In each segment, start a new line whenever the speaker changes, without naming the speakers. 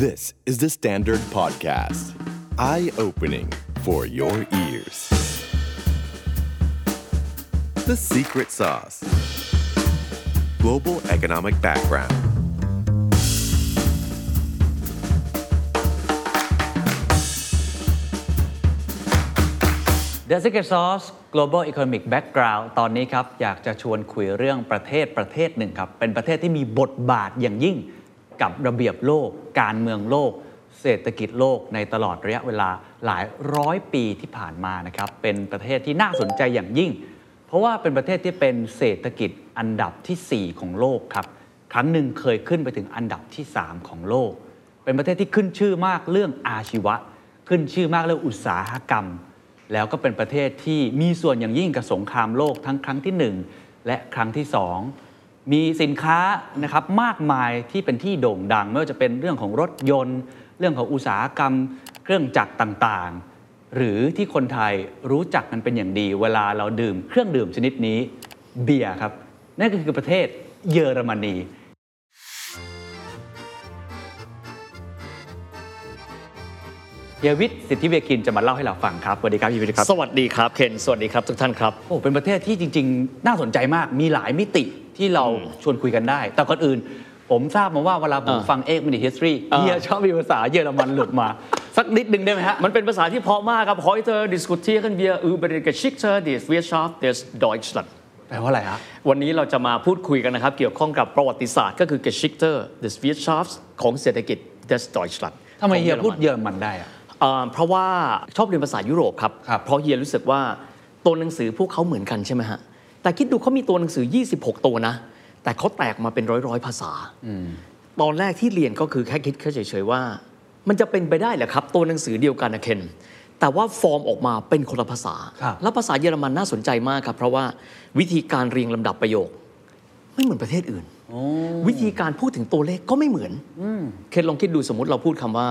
This is the Standard Podcast. Eye opening for your ears. The Secret Sauce Global Economic Background.
The Secret Sauce Global Economic Background ตอนนี้ครับ อยากจะชวนคุยเรื่องประเทศประเทศหนึ่งครับ เป็นประเทศที่มีบทบาทอย่างยิ่ง กับระเบียบโลก การเมืองโลก เศรษฐกิจโลกในตลอดระยะเวลาหลายร้อยปีที่ผ่านมานะครับเป็นประเทศที่น่าสนใจอย่างยิ่ง เพราะว่าเป็นประเทศที่เป็นเศรษฐกิจอันดับทีสี่ 4 ของโลกครับครั้งหนึ่งเคยขึ้นไปถึงอันดับที่ 3 ของโลก เป็นประเทศที่ขึ้นชื่อมากเรื่องอาชีวะ ขึ้นชื่อมากเรื่องอุตสาหกรรม แล้วก็เป็นประเทศที่มีส่วนอย่างยิ่งกับสงครามโลกทั้งครั้งที่ 1 และครั้งที่ 2 มีสินค้านะครับมากมายที่เป็นที่โด่งดัง ไม่ว่าจะเป็นเรื่องของรถยนต์ เรื่องของอุตสาหกรรม เครื่องจักรต่างๆ หรือที่คนไทยรู้จักกันเป็นอย่างดี เวลาเราดื่มเครื่องดื่มชนิดนี้เบียร์ครับ นั่นก็คือประเทศเยอรมนีเฮียวิทย์สิทธิเวคินจะมาเล่าให้เราฟังครับสวัสดีครับเฮียวิทย์ครับ
สวัสดีครับเคนสวัสดีครับทุกท่านครับ
โอ้เป็นประเทศที่จริง ๆ น่าสนใจมากมีหลายมิติ ที่เราชวนคุยกันได้ แต่ก่อนอื่น ผมทราบมาว่าเวลาผม
อ่า
ฟังเอกมินิฮิสตรี
อ่า
เฮียชอบมีภาษาเยอรมันหลุดมา สักนิดนึงได้ไหมฮะ
มันเป็นภาษาที่เพราะมากครับ heute diskutieren wir über die Geschichte des Wirtschaft des Deutschland
แปลว่าอะไรฮะ
วันนี้เราจะมาพูดคุยกันนะครับ เกี่ยวข้องกับประวัติศาสตร์ก็คือ Geschichte des Wirtschafts ของเศรษฐกิจ des Deutschland
ทำไม
ของ
เฮีย
อรน
พูดเยอรมันได้อะ
อ่าเพราะว่าชอบเรียนภาษายุโรปครับ
ครับ
เพราะเฮียรู้สึกว่าตัวหนังสือพวกเขาเหมือนกันใช่ไหมฮะ แต่คิดดูเขามีตัวหนังสือ 26 ตัวนะ แต่เขาแตกมาเป็นร้อยร้อยๆภาษาตอนแรกที่เรียนก็คือแค่คิดแค่เฉยๆว่า มันจะเป็นไปได้เหรอครับ ตัวหนังสือเดียวกันนะเคนแต่ว่าฟอร์มออกมาเป็นคนละภาษา
ครับ
แล้วภาษาเยอรมันน่าสนใจมากครับ เพราะว่าวิธีการเรียงลำดับประโยค ไม่เหมือนประเทศอื่น วิธีการพูดถึงตัวเลขก็ไม่เหมือนเคนลองคิดดูสมมติเราพูดคำว่า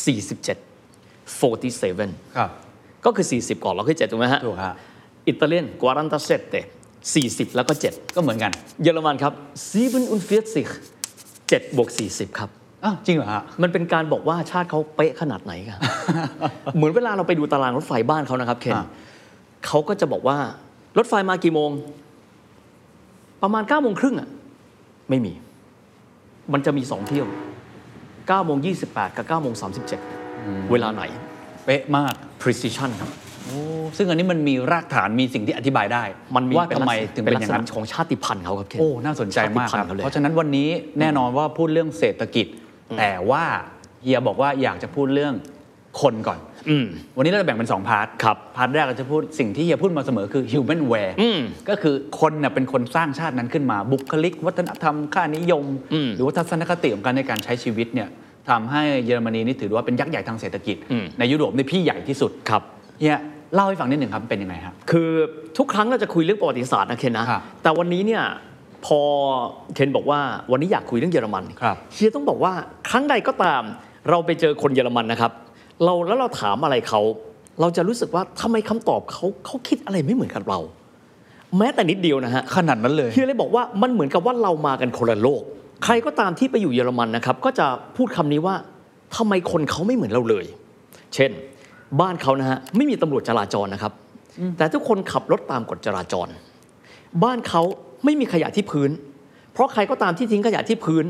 47 47
ครับ
ก็คือ 40 ก่อนแล้วคือ7ถูกไหมฮะ
ถูกฮะ
อิตาเลียน47 40 แล้วก็ 7
ก็เหมือนกัน
เยอรมันครับ47 7บวก40ครับ
อ้าวจริงเหรอฮะ
มันเป็นการบอกว่าชาติเขาเป๊ะขนาดไหนครับเหมือนเวลาเราไปดูตารางรถไฟบ้านเขานะครับเคน
อ่า
เขาก็จะบอกว่ารถไฟมากี่โมง ประมาณ9ก้าโมงครึ่งอะไม่มี มันจะมีสองเที่ยวเก้าโมงยี่กับเก้าโมงสามเวลาไหน
เป๊ะมาก
precision ครับ
โอ้ ซึ่งอันนี้มันมีรากฐานมีสิ่งที่อธิบายได้
มันมี
ว่า
เป็น
ทำไม
ลักษณะ
ถึงเป็นอย่าง
ลักษณะ
นั้น
ของชาติพันธุ์เขาครับเคน
โอ้น่าสนใจมากครับ
ชาติพันธุ์เขาเลย
เพราะฉะนั้นวันนี้แน่นอนว่าพูดเรื่องเศรษฐกิจ แต่ว่าเฮียบอกว่าอยากจะพูดเรื่องคนก่อน
อืม
วันนี้เราจะแบ่งเป็น2 part
ครับ
part แรกเราจะพูดสิ่งที่เฮียพูดมาเสมอคือ human ware
อืม
ก็คือคนน่ะเป็นคนสร้างชาตินั้นขึ้นมา บุคลิก วัฒนธรรมค่านิยม
อืม
หรือว่าทัศนคติของการในการใช้ชีวิตเนี่ยทำให้เยอรมนีนี่ถือว่าเป็นยักษ์ใหญ่ทางเศรษฐกิจ
อืม
ในยุโรปในพี่ใหญ่ที่สุด
ครับ
เฮีย เล่าให้ฟังนิดหนึ่งครับเป็นยังไงครับ
คือทุกครั้งเราจะคุยเรื่องประวัติศาสตร์นะเคนนะ
ครับ
แต่วันนี้เนี่ยพอเคนบอกว่าวันนี้อยากคุยเรื่องเยอรมัน
ครับ
เฮียต้องบอกว่าครั้งใดก็ตาม เราไปเจอคนเยอรมันนะครับ เราแล้วเราถามอะไรเขาเราจะรู้สึกว่าทำไมคำตอบเขาเขาคิดอะไรไม่เหมือนกับเรา แม้แต่นิดเดียวนะฮะ
ขนาดนั้นเลย
เฮียเลยบอกว่ามันเหมือนกับว่าเรามากันคนละโลก ใครก็ตามที่ไปอยู่เยอรมันนะครับ ก็จะพูดคำนี้ว่าทำไมคนเขาไม่เหมือนเราเลย เช่น บ้านเขานะฮะไม่มีตำรวจจราจรนะครับ แต่ทุกคนขับรถตามกฎจราจร บ้านเขาไม่มีขยะที่พื้น เพราะใครก็ตามที่ทิ้งขยะที่พื้น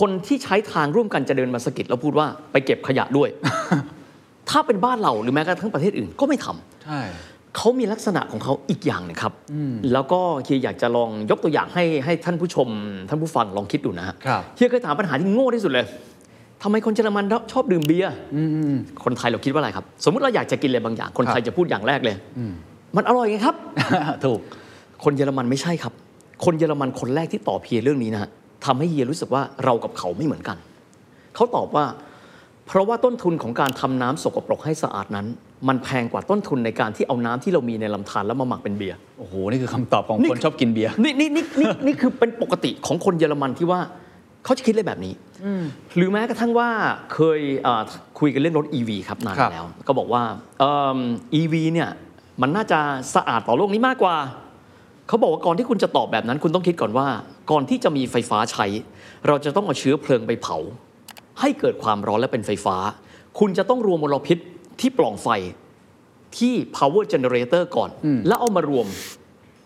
คนที่ใช้ทางร่วมกันจะเดินมาสะกิดแล้วพูดว่าไปเก็บขยะด้วย ถ้าเป็นบ้านเราหรือแม้กระทั่งประเทศอื่นก็ไม่ทำ
ใช่
เขามีลักษณะของเขาอีกอย่างหนึงครับ แล้วก็เฮียอยากจะลองยกตัวอย่างให้ให้ท่านผู้ชม ท่านผู้ฟังลองคิดดูนะฮะ
ครับ
เฮียเคยถามปัญหาที่โง่ที่สุดเลย ทำไมคนเยอรมันชอบดื่มเบียร์คนไทยเราคิดว่าอะไรครับ สมมุติเราอยากจะกินอะไรบางอย่าง คนไทยจะพูดอย่างแรกเลย มันอร่อยไงครับ
ถูก
คนเยอรมันไม่ใช่ครับ คนเยอรมันคนแรกที่ตอบเฮียเรื่องนี้นะฮะทำให้เฮียรู้สึกว่าเรากับเขาไม่เหมือนกัน เขาตอบว่า เพราะว่าต้นทุนของการทำน้ำสกปรกให้สะอาดนั้น มันแพงกว่าต้นทุนในการที่เอาน้ำที่เรามีในลำธารแล้วมาหมักเป็นเบียร์
โอ้โห นี่คือคำตอบของ
นี่
คนชอบกินเบียร์
นี่นี่นี่นี่นี่คือเป็นปกติของคนเยอรมันที่ว่า เขาจะคิดเลยแบบนี้ หรือแม้กระทั่งว่าเคยเอ่อคุยกันเรื่องรถ EV ครับนาน
ครับ
แล้ว ก็บอกว่าเอิ่ม EV เนี่ยมันน่าจะสะอาดต่อโลกนี้มากกว่า เขาบอกว่าก่อนที่คุณจะตอบแบบนั้น คุณต้องคิดก่อนว่า ก่อนที่จะมีไฟฟ้าใช้ เราจะต้องเอาเชื้อเพลิงไปเผา ให้เกิดความร้อนและเป็นไฟฟ้า คุณจะต้องรวมมลพิษที่ปล่องไฟที่ power generator ก่อน แล้วเอามารวม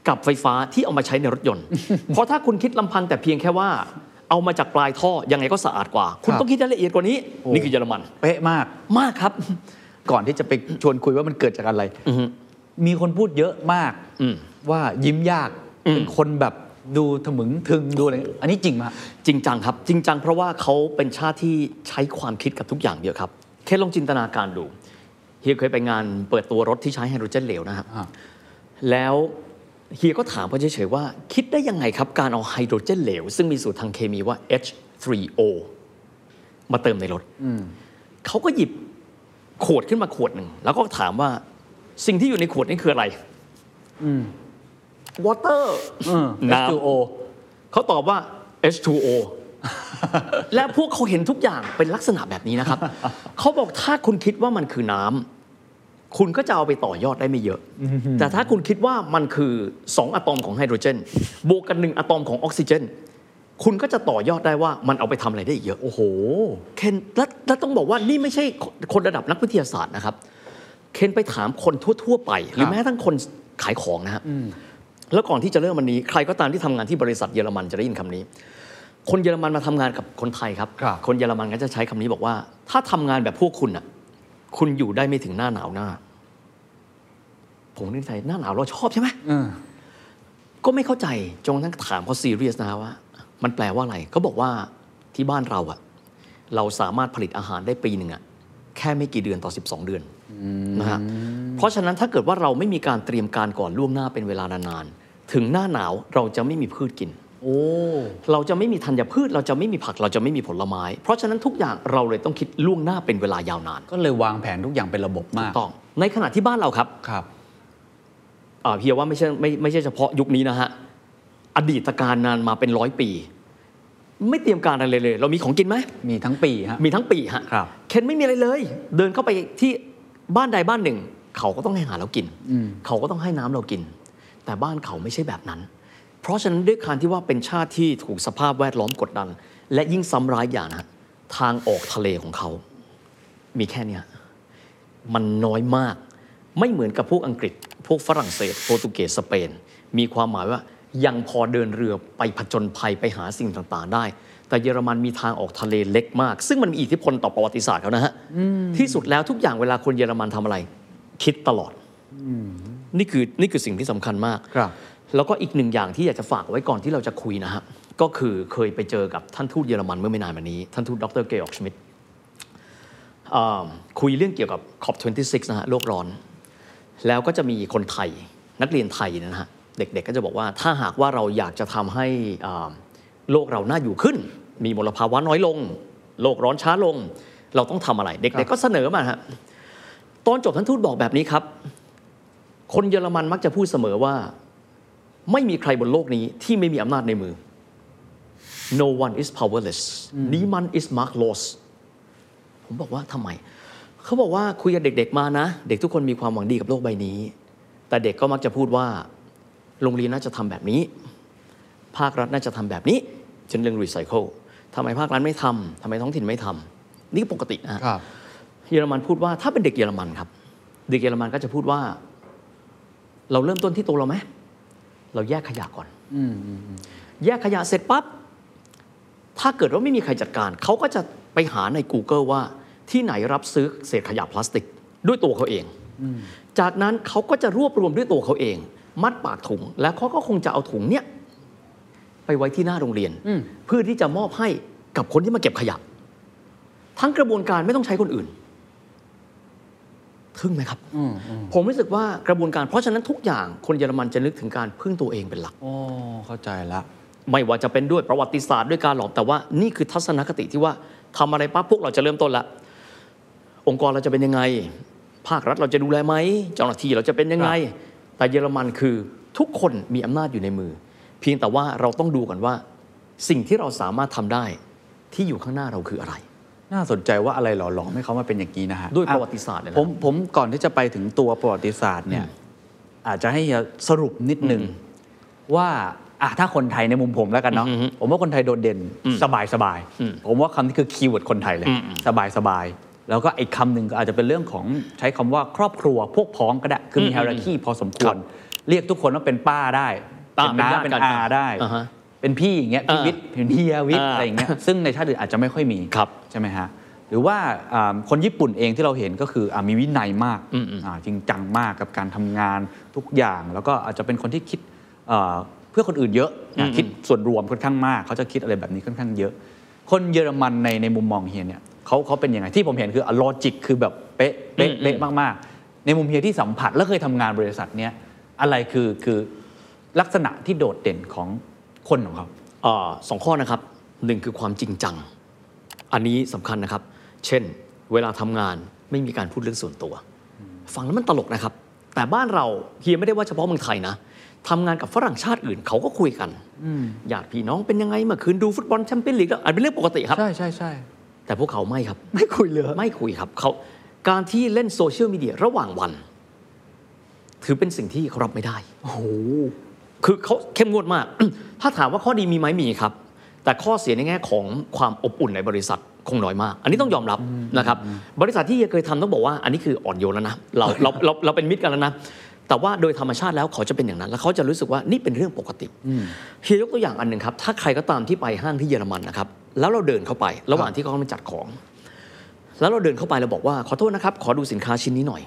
กับไฟฟ้าที่เอามาใช้ในรถยนต์ เพราะถ้าคุณคิดลำพังแต่เพียงแค่ว่า เอามาจากปลายท่อยังไงก็สะอาดกว่า คุณ
ครับ
ต้องคิดรายละเอียดกว่านี้ นี่คือเยอรมัน
เป๊ะมาก
มากครับ
ก่อนที่จะไปชวนคุยว่ามันเกิดจากอะไรมีคนพูดเยอะมาก
อืม
ว่ายิ้มยากเป็นคนแบบดูถมึงถึงดูอะไรอันนี้จริงไหมฮะ
จริงจังครับ จริงจังเพราะว่าเขาเป็นชาติที่ใช้ความคิดกับทุกอย่างเยอะครับแค่ลองจินตนาการดูเฮียเคยไปงานเปิดตัวรถที่ใช้ไฮโดรเจนเหลวนะครับ
อ่า
แล้ว เฮียก็ถามเขาเฉยๆว่า คิดได้ยังไงครับ การเอาไฮโดรเจนเหลว ซึ่งมีสูตรทางเคมีว่า H3O มาเติมในรถเขาก็หยิบขวดขึ้นมาขวดหนึ่ง แล้วก็ถามว่าสิ่งที่อยู่ในขวดนี้คืออะไร water
อืม
น้ำ
H2O
เขาตอบว่า H2O และพวกเขาเห็นทุกอย่างเป็นลักษณะแบบนี้นะครับ เขาบอกถ้าคุณคิดว่ามันคือน้ำ คุณก็จะเอาไปต่อยอดได้ไม่เยอะ แต่ถ้าคุณคิดว่ามันคือ 2 อะตอมของไฮโดรเจนบวกกันหนึ่งอะตอมของออกซิเจน คุณก็จะต่อยอดได้ว่ามันเอาไปทำอะไรได้อีกเยอะ
โอ้โห
เคนและและต้องบอกว่านี่ไม่ใช่คนระดับนักวิทยาศาสตร์นะครับ เคนไปถามคนทั่ว ๆ ไป หรือแม้กระทั่งคนขายของนะฮะแล้วก่อนที่จะเริ่มวันนี้ ใครก็ตามที่ทำงานที่บริษัทเยอรมันจะได้ยินคำนี้ คนเยอรมันมาทำงานกับคนไทยครับ
ครับ
คนเยอรมันก็จะใช้คำนี้บอกว่า ถ้าทำงานแบบพวกคุณอะ คุณอยู่ได้ไม่ถึงหน้าหนาวหน้า ผมนึกในใจหน้าหนาวเราชอบใช่ไหม
เออ
ก็ไม่เข้าใจจนกระทั่งถามเขาซีเรียสนะฮะว่า มันแปลว่าอะไรเขาบอกว่าที่บ้านเราอะเราสามารถผลิตอาหารได้ปีหนึ่งอะแค่ไม่กี่เดือนต่อ 12 เดือนนะฮะเพราะฉะนั้นถ้าเกิดว่าเราไม่มีการเตรียมการก่อนล่วงหน้าเป็นเวลานานๆถึงหน้าหนาวเราจะไม่มีพืชกิน
โอ้
เราจะไม่มีธัญพืช เราจะไม่มีผักเราจะไม่มีผลไม้ เพราะฉะนั้นทุกอย่างเราเลยต้องคิดล่วงหน้าเป็นเวลายาวนาน
ก็เลยวางแผนทุกอย่างเป็นระบบมาก
ต้อง ในขณะที่บ้านเราครับ
ครับ
อ่าเพียว่าไม่ใช่ไม่ไม่ใช่เฉพาะยุคนี้นะฮะอดีตการนานมาเป็นร้อยปี ไม่เตรียมการอะไรเลย เรามีของกินไหม
มีทั้งปีฮะ
มีทั้งปีฮะ
ครับ
เคนไม่มีอะไรเลย เดินเข้าไปที่บ้านใดบ้านหนึ่ง เขาก็ต้องให้อาหารเรากิน เขาก็ต้องให้น้ำเรากิน แต่บ้านเขาไม่ใช่แบบนั้น เพราะฉะนั้นด้วยการที่ว่าเป็นชาติที่ถูกสภาพแวดล้อมกดดัน และยิ่งซ้ำร้ายอย่างนะทางออกทะเลของเขา มีแค่เนี้ยมันน้อยมาก ไม่เหมือนกับพวกอังกฤษ พวกฝรั่งเศส โปรตุเกสสเปน มีความหมายว่ายังพอเดินเรือไปผจญภัยไปหาสิ่งต่างๆ ได้ แต่เยอรมันมีทางออกทะเลเล็กมาก ซึ่งมันมีอิทธิพลต่อประวัติศาสตร์เขานะฮะที่สุดแล้วทุกอย่างเวลาคนเยอรมันทำอะไร คิดตลอดนี่คือนี่คือสิ่งที่สำคัญมาก
ครับ
แล้วก็อีกหนึ่งอย่างที่อยากจะฝากไว้ก่อนที่เราจะคุยนะฮะก็คือเคยไปเจอกับท่านทูตเยอรมันเมื่อไม่นานมานี้ ท่านทูตดรเกอร์กชมิดอ่าคุยเรื่องเกี่ยวกับ COP26 นะฮะโลกร้อน แล้วก็จะมีคนไทยนักเรียนไทยนะฮะเด็กๆก็จะบอกว่าถ้าหากว่าเราอยากจะทำให้อ่าโลกเราน่าอยู่ขึ้น มีมลภาวะน้อยลง โลกร้อนช้าลง เราต้องทำอะไร เด็กๆก็เสนอมาฮะตอนจบท่านทูตบอกแบบนี้ครับ คนเยอรมันมักจะพูดเสมอว่า ไม่มีใครบนโลกนี้ที่ไม่มีอำนาจในมือ no one is powerless นี่มัน is markless ผมบอกว่าทำไม เขาบอกว่าคุยกับเด็ก ๆ มานะ เด็กทุกคนมีความหวังดีกับโลกใบนี้ แต่เด็กก็มักจะพูดว่า โรงเรียนน่าจะทำแบบนี้ ภาครัฐน่าจะทำแบบนี้เช่นเรื่องรีไซเคิลทำไมภาครัฐไม่ทำทำไมท้องถิ่นไม่ทำนี่ปกตินะฮะ
ครับ
เยอรมันพูดว่าถ้าเป็นเด็กเยอรมันครับ เด็กเยอรมันก็จะพูดว่า เราเริ่มต้นที่ตัวเราไหม เราแยกขยะก่อนแยกขยะเสร็จปั๊บถ้าเกิดว่าไม่มีใครจัดการ เขาก็จะไปหาใน Google ว่าที่ไหนรับซื้อเศษขยะพลาสติก ด้วยตัวเขาเอง จากนั้นเขาก็จะรวบรวมด้วยตัวเขาเอง มัดปากถุง แล้วเขาก็คงจะเอาถุงเนี้ยไปไว้ที่หน้าโรงเรียน เพื่อที่จะมอบให้กับคนที่มาเก็บขยะ ทั้งกระบวนการไม่ต้องใช้คนอื่น ทึ่งไหมครับ ผมรู้สึกว่ากระบวนการเพราะฉะนั้นทุกอย่างคนเยอรมันจะนึกถึงการพึ่งตัวเองเป็นหลัก
โอ้เข้าใจละ
ไม่ว่าจะเป็นด้วยประวัติศาสตร์ด้วยการหลอมแต่ว่านี่คือทัศนคติที่ว่าทำอะไรปั๊บพวกเราจะเริ่มต้นละ องค์กรเราจะเป็นยังไง ภาครัฐเราจะดูแลไหมเจ้าหน้าที่เราจะเป็นยังไง แต่เยอรมันคือทุกคนมีอำนาจอยู่ในมือ เพียงแต่ว่าเราต้องดูกันว่า สิ่งที่เราสามารถทำได้ที่อยู่ข้างหน้าเราคืออะไร
น่าสนใจว่าอะไรหล่อหลอมให้เขามาเป็นอย่างนี้นะฮะ
ด้วย
อ่
ประวัติศาสตร์เนี่ยนะ
ผมผมก่อนที่จะไปถึงตัวประวัติศาสตร์เนี่ยอาจจะให้เฮียสรุปนิดหนึ่งว่าอะถ้าคนไทยในมุมผมแล้วกันเนาะ
อือฮึ
ผมว่าคนไทยโดดเด่น
อืม
สบายสบาย
อืม
ผมว่าคำนี้คือ keyword คนไทยเลย
อืมอืม
สบายสบายแล้วก็อีกคำหนึ่งก็อาจจะเป็นเรื่องของใช้คำว่าครอบครัวพวกพ้องก็ได้ คือมี
อืม
ฮ i ราคีพอสมค
ควรั
ร
บ
เรียกทุกคนว่าเป็นป้าได้
อ่า
เป็นน้า
เป็
เป็นน
ญาติกัน
อาได้
อ่าฮะ
เป็นพี่อย่างเงี้ยพี่
อ่า
วิทย์เป็นเฮียวิทย์
อ่า
อะไรอย่างเงี้ยซึ่งในชาติอื่นอาจจะไม่ค่อยมี
ครับ
ใช่ไหมฮะหรือว่าอ่าคนญี่ปุ่นเองที่เราเห็นก็คืออามีวินัยมาก
อืมอืม
อ่าจริงจังมากกับการทำงานทุกอย่าง แล้วก็อาจจะเป็นคนที่คิดเอ่อเพื่อคนอื่นเยอะนะคิดส่วนรวมค่อนข้างมากเขาจะคิดอะไรแบบนี้ค่อนข้างเยอะ คนเยอรมันในในมุมมองเฮียเนี่ยเขาเขาเป็นยังไงที่ผมเห็นคือลอจิกคือแบบเป๊ะเป๊ะ
อืม
เป๊ะมากๆ ในมุมเฮียที่สัมผัสและเคยทำงานบริษัทเนี้ยอะไรคือคือลักษณะที่โดดเด่นของคนของเขา
อ่าสองข้อนะครับหนึ่งคือความจริงจัง อันนี้สำคัญนะครับ เช่น เวลาทำงานไม่มีการพูดเรื่องส่วนตัว ฟังแล้วมันตลกนะครับ แต่บ้านเราเฮียไม่ได้ว่าเฉพาะเมืองไทยนะทำงานกับฝรั่งชาติอื่นเขาก็คุยกันญาติพี่น้องเป็นยังไงเมื่อคืนดูฟุตบอลแชมเปี้ยนลีกแล้วอันเป็นเรื่องปกติครับ
ใช่ใช่ใช่
แต่พวกเขาไม่ครับ
ไม่คุยเลย
ไม่คุยครับเขาการที่เล่นโซเชียลมีเดียระหว่างวัน ถือเป็นสิ่งที่เขารับไม่ได้
โอ้โห
คือเขาเข้มงวดมาก ถ้าถามว่าข้อดีมีไหมมีครับ แต่ข้อเสียในแง่ของความอบอุ่นในบริษัทคงน้อยมาก อันนี้ต้องยอมรับนะครับ บริษัทที่เฮียเคยทำต้องบอกว่า อันนี้คืออ่อนโยนแล้วนะ เราเราเราเราเป็นมิตรกันแล้วนะ แต่ว่าโดยธรรมชาติแล้วเขาจะเป็นอย่างนั้น แล้วเขาจะรู้สึกว่านี่เป็นเรื่องปกติเฮียยกตัวอย่างอันหนึ่งครับ ถ้าใครก็ตามที่ไปห้างที่เยอรมันนะครับ แล้วเราเดินเข้าไป ระหว่างที่เขากำลังจัดของ แล้วเราเดินเข้าไปเราบอกว่าขอโทษนะครับ ขอดูสินค้าชิ้นนี้หน่อย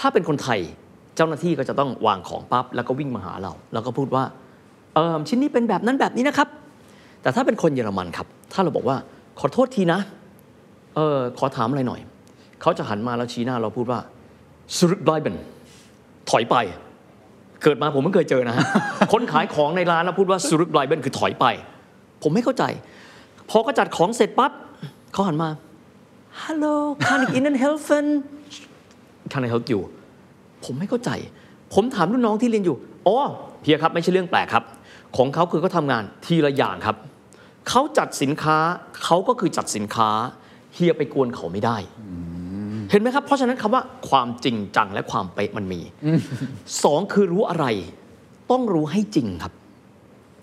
ถ้าเป็นคนไทยเจ้าหน้าที่ก็จะต้องวางของปั๊บแล้วก็วิ่งมาหาเรา แล้วก็พูดว่าเออชิ้นนี้เป็นแบบนั้นแบบนี้นะครับ แต่ถ้าเป็นคนเยอรมันครับ ถ้าเราบอกว่าขอโทษทีนะ เออขอถามอะไรหน่อย เขาจะหันมาแล้วชี้หน้าเราพูดว่าสรุปไบเบนถอยไป เกิดมาผมไม่เคยเจอนะฮะ คนขายของในร้านแล้วพูดว่าสรุปไบเบนคือถอยไป ผมไม่เข้าใจ พอก็จัดของเสร็จปั๊บเขาหันมาฮัลโหล can I in helfen can I help you ผมไม่เข้าใจ ผมถามรุ่นน้องที่เรียนอยู่ อ๋อเพียครับไม่ใช่เรื่องแปลกครับ ของเขาคือเขาทำงานทีละอย่างครับ เขาจัดสินค้าเขาก็คือจัดสินค้าเฮียไปกวนเขาไม่ได้ เห็นไหมครับ เพราะฉะนั้นคำว่าความจริงจังและความเป๊ะมันมีสองคือรู้อะไร ต้องรู้ให้จริงครับ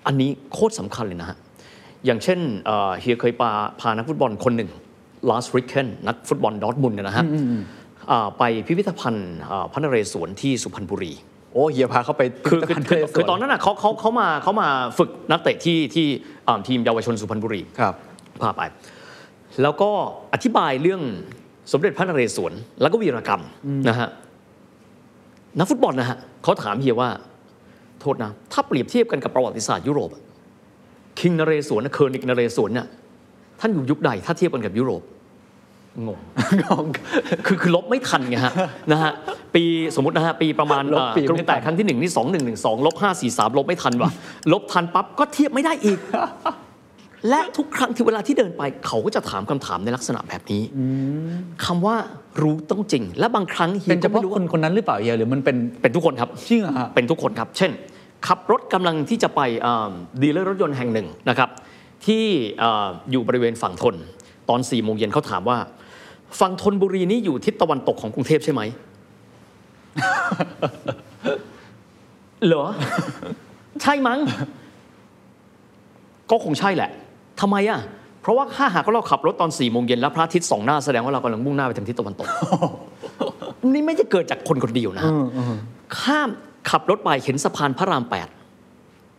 อันนี้โคตรสำคัญเลยนะฮะอย่างเช่นเอ่อเฮียเคยพาพานักฟุตบอลคนหนึ่งลาร์สริกเคนนักฟุตบอลดอร์ทมุนด์เนี่ยนะฮะอ่าไปพิพิธภัณฑ์อ่าพระนเรศวรที่สุพรรณบุรี
โอ้เฮียพาเขาไป
คือคือคือ
พิพิธภัณฑ์
คือตอนนั้นน่ะเขาเขาเขามาเขามาฝึกนักเตะที่ที่อ่าทีมเยาวชนสุพรรณบุรี
ครับ
พาไป แล้วก็อธิบายเรื่องสมเด็จพระนเรศวรแล้วก็วีรกรรมนะฮะนักฟุตบอลนะฮะเขาถามเฮียว่า โทษนะ ถ้าเปรียบเทียบกันกับประวัติศาสตร์ยุโรปคิงนเรศวรเคอร์นิกนเรศวรเนี่ยท่านอยู่ยุคใดถ้าเทียบกันกับยุโรป งง
งง
คือคือลบไม่ทันไงฮะนะฮะปีสมมตินะฮะปีประมาณ
ลบปี
เอ่อกรุง
ไม่ทัน
แตกครั้งที่หนึ่งนี่สองหนึ่งหนึ่งสองลบห้าสี่สามลบไม่ทันว่ะลบทันปั๊บก็เทียบไม่ได้อีก และทุกครั้งที่เวลาที่เดินไปเขาก็จะถามคำถามในลักษณะแบบนี้คำว่ารู้ต้องจริง และบางครั้งฮีย
เป็นเฉ
ก็ไม่
พาะ
รู้
ค
ว่า
นคนนั้นหรือเปล่าเฮียหรือมันเป็น
เป็นทุกคนครับ
จริงเหรอฮะ
เป็นทุกคนครับ เช่น ขับรถกำลังที่จะไปดีลเลอร์รถยนต์แห่งหนึ่งนะครับ ที่เอ่ออยู่บริเวณฝั่งทนตอน4ี่โมงเย็นเขาถามว่า ฝั่งทนบุรีนี่อยู่ทิศตะวันตกของกรุงเทพใช่ไหมเหรอ ใช่มั้ง ก็คงใช่แหละทำไมอะ เพราะว่าถ้าหากว่าเราขับรถตอน4ี่โมงเย็นแล้วพระอาทิตย์สองหน้าแสดงว่าเรากำลังมุ่งหน้าไปทางทิศตะวันตก นี่ไม่จะเกิดจากคนคนเดียวนะฮะข้ามขับรถไปเห็นสะพานพระรามแปด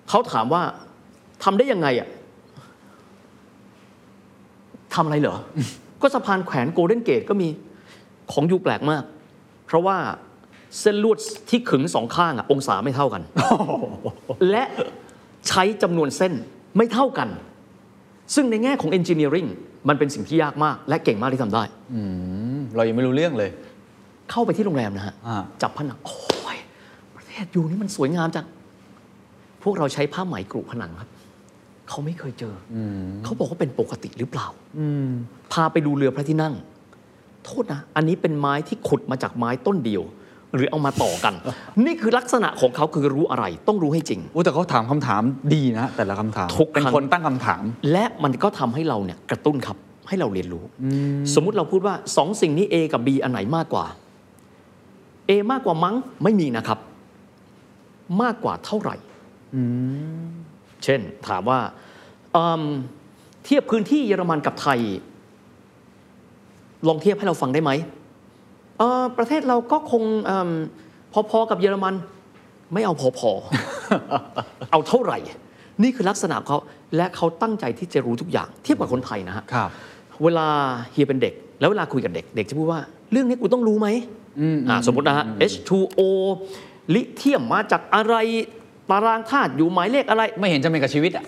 เขาถามว่าทำได้ยังไงอะทำอะไรเหรอ ก็สะพานแขวนโกลเด้นเกตก็มีของยูแปลกมาก เพราะว่าเส้นลวดที่ขึงสองข้างอะองศาไม่เท่ากัน และใช้จำนวนเส้นไม่เท่ากัน ซึ่งในแง่ของ engineering มันเป็นสิ่งที่ยากมาก และเก่งมากที่ทำได้
เรายังไม่รู้เรื่องเลย
เข้าไปที่โรงแรมนะฮะ
อ่า
จับผนัง โอ้ย ประเทศอยู่นี่มันสวยงามจัง พวกเราใช้ผ้าไหมกรุผนังครับ เขาไม่เคยเจออเขาบอกว่าเป็นปกติหรือเปล่าพาไปดูเรือพระที่นั่ง โทษนะ อันนี้เป็นไม้ที่ขุดมาจากไม้ต้นเดียว หรือเอามาต่อกัน นี่คือลักษณะของเขาคือรู้อะไร ต้องรู้ให้จริง
โอ้แต่เขาถามคำถามดีนะแต่ละคำถาม
ทุก
เป็น
ครั้ง
คนตั้งคำถาม
และมันก็ทำให้เราเนี่ยกระตุ้นครับ ให้เราเรียนรู้ สมมุติเราพูดว่าสองสิ่งนี้ A กับ B อันไหนมากกว่า A มากกว่ามั้งไม่มีนะครับ มากกว่าเท่าไหร่ เช่นถามว่าเอิ่มเทียบพื้นที่เยอรมันกับไทย ลองเทียบให้เราฟังได้ไหมเอ่อประเทศเราก็คงเอิ่มพอๆกับเยอรมันไม่เอาพอๆเอาเท่าไหร่ นี่คือลักษณะของเขาและเขาตั้งใจที่จะรู้ทุกอย่าง เทียบกับคนไทยนะฮะ
ครับ
เวลาเฮียเป็นเด็ก แล้วเวลาคุยกับเด็ก เด็กจะพูดว่า เรื่องนี้กูต้องรู้ไหมอ่าสมมตินะฮะ H2O ลิเทียมมาจากอะไร ตารางธาตุอยู่หมายเลขอะไร
ไม่เห็นจะเป็นกับชีวิตอะ